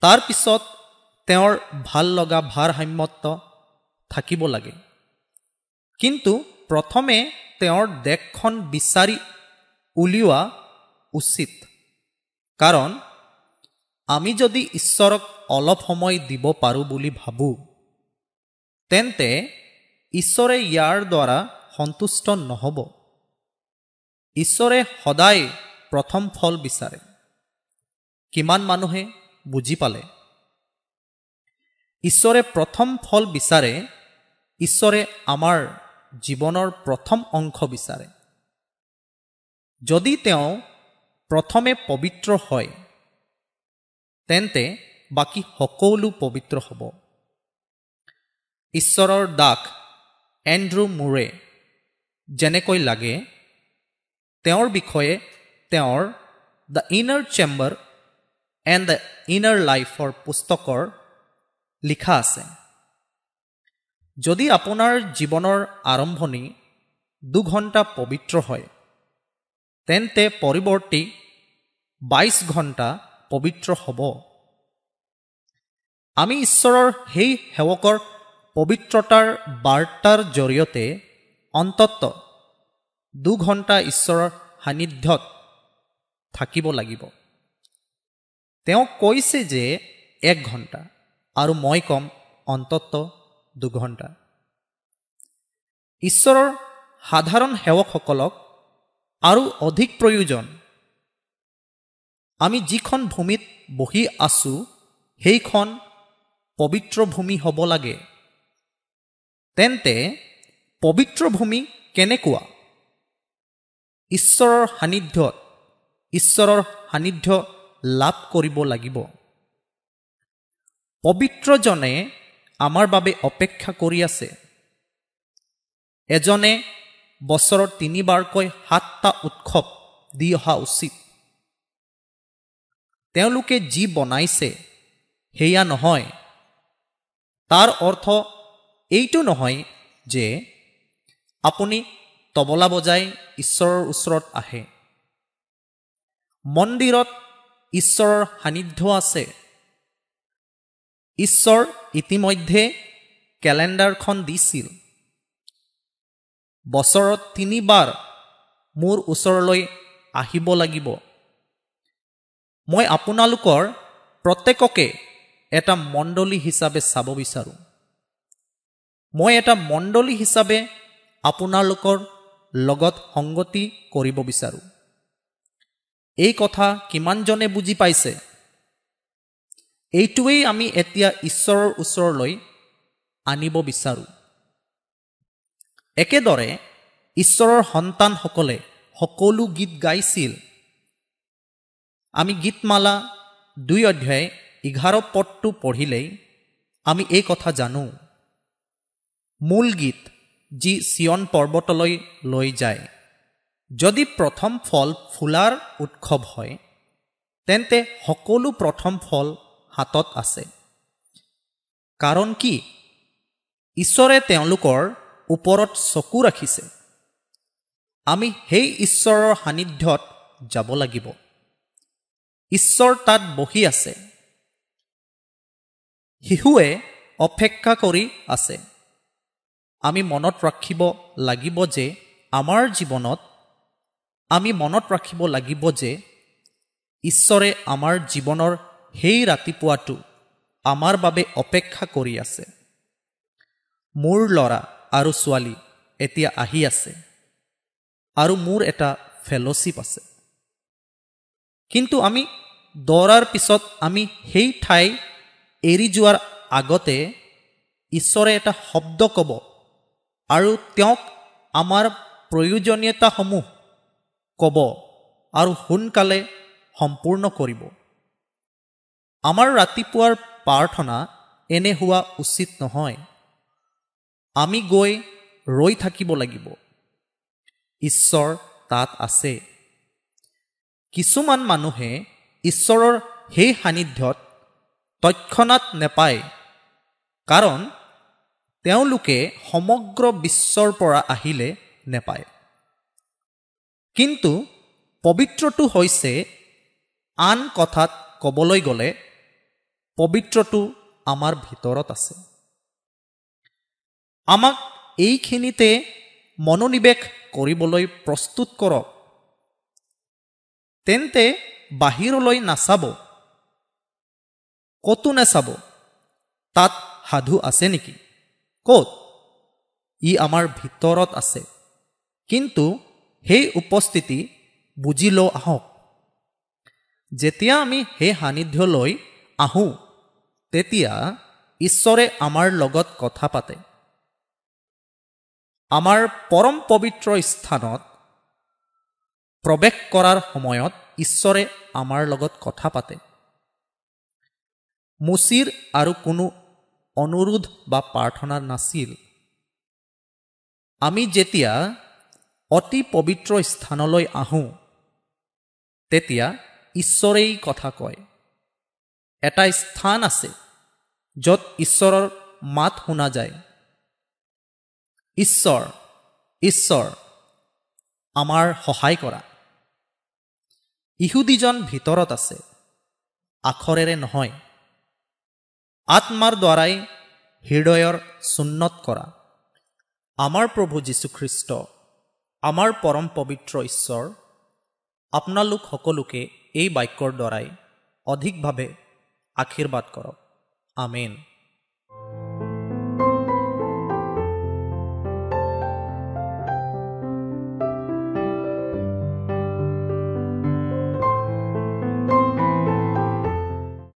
তাৰপিছত তেওঁৰ ভাল লগা ভাৰসাম্যত থাকিব লাগে। কিন্তু প্ৰথমে তেওঁৰ দেশখন বিচাৰি উলিওৱা উচিত। কাৰণ আমি যদি ঈশ্বৰক অলপ সময় দিব পাৰোঁ বুলি ভাবোঁ তেন্তে ঈশ্বৰে ইয়াৰ দ্বাৰা সন্তুষ্ট নহ'ব। ঈশ্বৰে সদায় প্ৰথম ফল বিচাৰে। কিমান মানুহে বুজি পালে? ঈশ্বৰে প্ৰথম ফল বিচাৰে ঈশ্বৰে আমাৰ জীৱনৰ প্ৰথম অংশ বিচাৰে। যদি তেওঁ প্ৰথমে পবিত্ৰ হয় তেন্তে বাকী সকলো পবিত্ৰ হ'ব। ঈশ্বৰৰ দাস এণ্ড্ৰু মুৰে যেনেকৈ লাগে তেওঁৰ বিষয়ে তেওঁৰ the inner chamber and the inner লাইফৰ পুস্তকৰ লিখা আছে। যদি আপোনাৰ জীৱনৰ আৰম্ভণি দুঘণ্টা পবিত্ৰ হয় তেন্তে পৰিৱৰ্তী বাইছ ঘণ্টা পবিত্ৰ হ'ব। আমি ঈশ্বৰৰ সেই সেৱকৰ পবিত্ৰতাৰ বাৰ্তাৰ জৰিয়তে অন্তত দুঘণ্টা ঈশ্বৰৰ সান্নিধ্যত থাকিব লাগিব। তেওঁ কৈছে যে এক ঘণ্টা আৰু মই ক'ম অন্তত দুঘণ্টা। ঈশ্বৰৰ সাধাৰণ সেৱকসকলক আৰু অধিক প্ৰয়োজন। আমি যিখন ভূমিত বহি আছোঁ সেইখন পবিত্ৰ ভূমি হ'ব লাগে। তেন্তে পবিত্ৰ ভূমি কেনেকুৱা? ঈশ্বৰৰ সান্নিধ্যত ঈশ্বৰৰ সান্নিধ্য লাভ কৰিব লাগিব। পবিত্ৰজনে আমাৰ বাবে অপেক্ষা কৰি আছে। এজনে বছৰত তিনিবাৰকৈ সাতটা উৎসৱ দি অহা উচিত। তেওঁলোকে যি বনাইছে সেয়া নহয়। তাৰ অৰ্থ এইটো নহয় যে আপুনি তবলা বজাই ঈশ্বৰৰ ওচৰত আহে। মন্দিৰত ঈশ্বৰৰ সান্নিধ্য আছে। ঈশ্বৰ ইতিমধ্যে কেলেণ্ডাৰখন দিছিল। বছৰত তিনিবাৰ মোৰ ওচৰলৈ আহিব লাগিব। মই আপোনালোকৰ প্ৰত্যেককে এটা মণ্ডলী হিচাপে চাব বিচাৰোঁ। মই এটা মণ্ডলী হিচাপে আপোনালোকৰ লগত সংগতি কৰিব বিচাৰোঁ। এই কথা কিমানজনে বুজি পাইছে? এইটোৱেই আমি এতিয়া ঈশ্বৰৰ ওচৰলৈ আনিব বিচাৰোঁ। একেদৰে ঈশ্বৰৰ সন্তানসকলে সকলো গীত গাইছিল। আমি গীতমালা দুই অধ্যায় এঘাৰ পদটো পঢ়িলেই আমি এই কথা জানো। মূল গীত যি চিয়ন পৰ্বতলৈ লৈ যায়। যদি প্ৰথম ফল ফুলাৰ উৎসৱ হয় তেন্তে সকলো প্ৰথম ফল হাতত আছে। কাৰণ কি? ঈশ্বৰে তেওঁলোকৰ ওপৰত চকু ৰাখিছে। আমি সেই ঈশ্বৰৰ সান্নিধ্যত যাব লাগিব। ঈশ্বৰ তাত বহি আছে। শিশুৱে অপেক্ষা কৰি আছে। আমি মনত ৰাখিব লাগিব যে আমাৰ জীৱনত আমি মনত ৰাখিব লাগিব যে ঈশ্বৰে আমাৰ জীৱনৰ সেই ৰাতিপুৱাটো আমাৰ বাবে অপেক্ষা কৰি আছে। মোৰ ল'ৰা আৰু ছোৱালী এতিয়া আহি আছে আৰু মোৰ এটা ফেল'শ্বিপ আছে। কিন্তু আমি দৌৰাৰ পিছত আমি সেই ঠাই এৰি যোৱাৰ আগতে ঈশ্বৰে এটা শব্দ ক'ব আৰু তেওঁক আমাৰ প্ৰয়োজনীয়তাসমূহ ক'ব আৰু সোনকালে সম্পূৰ্ণ কৰিব। আমাৰ ৰাতিপুৱাৰ প্ৰাৰ্থনা এনে হোৱা উচিত নহয়। আমি গৈ ৰৈ থাকিব লাগিব। ঈশ্বৰ তাত আছে। কিছুমান মানুহে ঈশ্বৰৰ সেই সান্নিধ্যত তৎক্ষণাত নেপায় কাৰণ তেওঁলোকে সমগ্ৰ বিশ্বৰ পৰা আহিলে নেপায়। কিন্তু পবিত্ৰটো হৈছে আন কথাত ক'বলৈ গ'লে পবিত্ৰটো আমাৰ ভিতৰত আছে। আমাক এইখিনিতে মনোনিৱেশ কৰিবলৈ প্ৰস্তুত কৰক। তেন্তে বাহিৰলৈ নাচাব। ক'তো নাচাব। তাত সাধু আছে নেকি? ক'ত? ই আমাৰ ভিতৰত আছে। কিন্তু সেই উপস্থিতি বুজি লওঁ আহক। যেতিয়া আমি সেই সান্নিধ্যলৈ আহোঁ তেতিয়া ঈশ্বৰে আমাৰ লগত কথা পাতে। আমাৰ পৰম পবিত্ৰ স্থানত প্ৰৱেশ কৰাৰ সময়ত ঈশ্বৰে আমাৰ লগত কথা পাতে। মুচিৰ আৰু কোনো অনুৰোধ বা প্ৰাৰ্থনা নাছিল। আমি যেতিয়া অতি পবিত্ৰ স্থানলৈ আহোঁ তেতিয়া ঈশ্বৰেই কথা কয়। এটা স্থান আছে। য'ত ঈশ্বৰৰ মাত শুনা যায়। ঈশ্বৰ ঈশ্বৰ আমাৰ সহায় কৰা। ইহুদীজন ভিতৰত আছে আখৰেৰে নহয়। আত্মাৰ দ্বাৰাই হৃদয়ৰ চুন্নত কৰা। আমাৰ প্ৰভু যীশুখ্ৰীষ্ট আমাৰ পৰম পবিত্ৰ ঈশ্বৰ আপোনালোক সকলোকে এই বাক্যৰ দ্বাৰাই অধিকভাৱে আশীৰ্বাদ কৰক। Amin.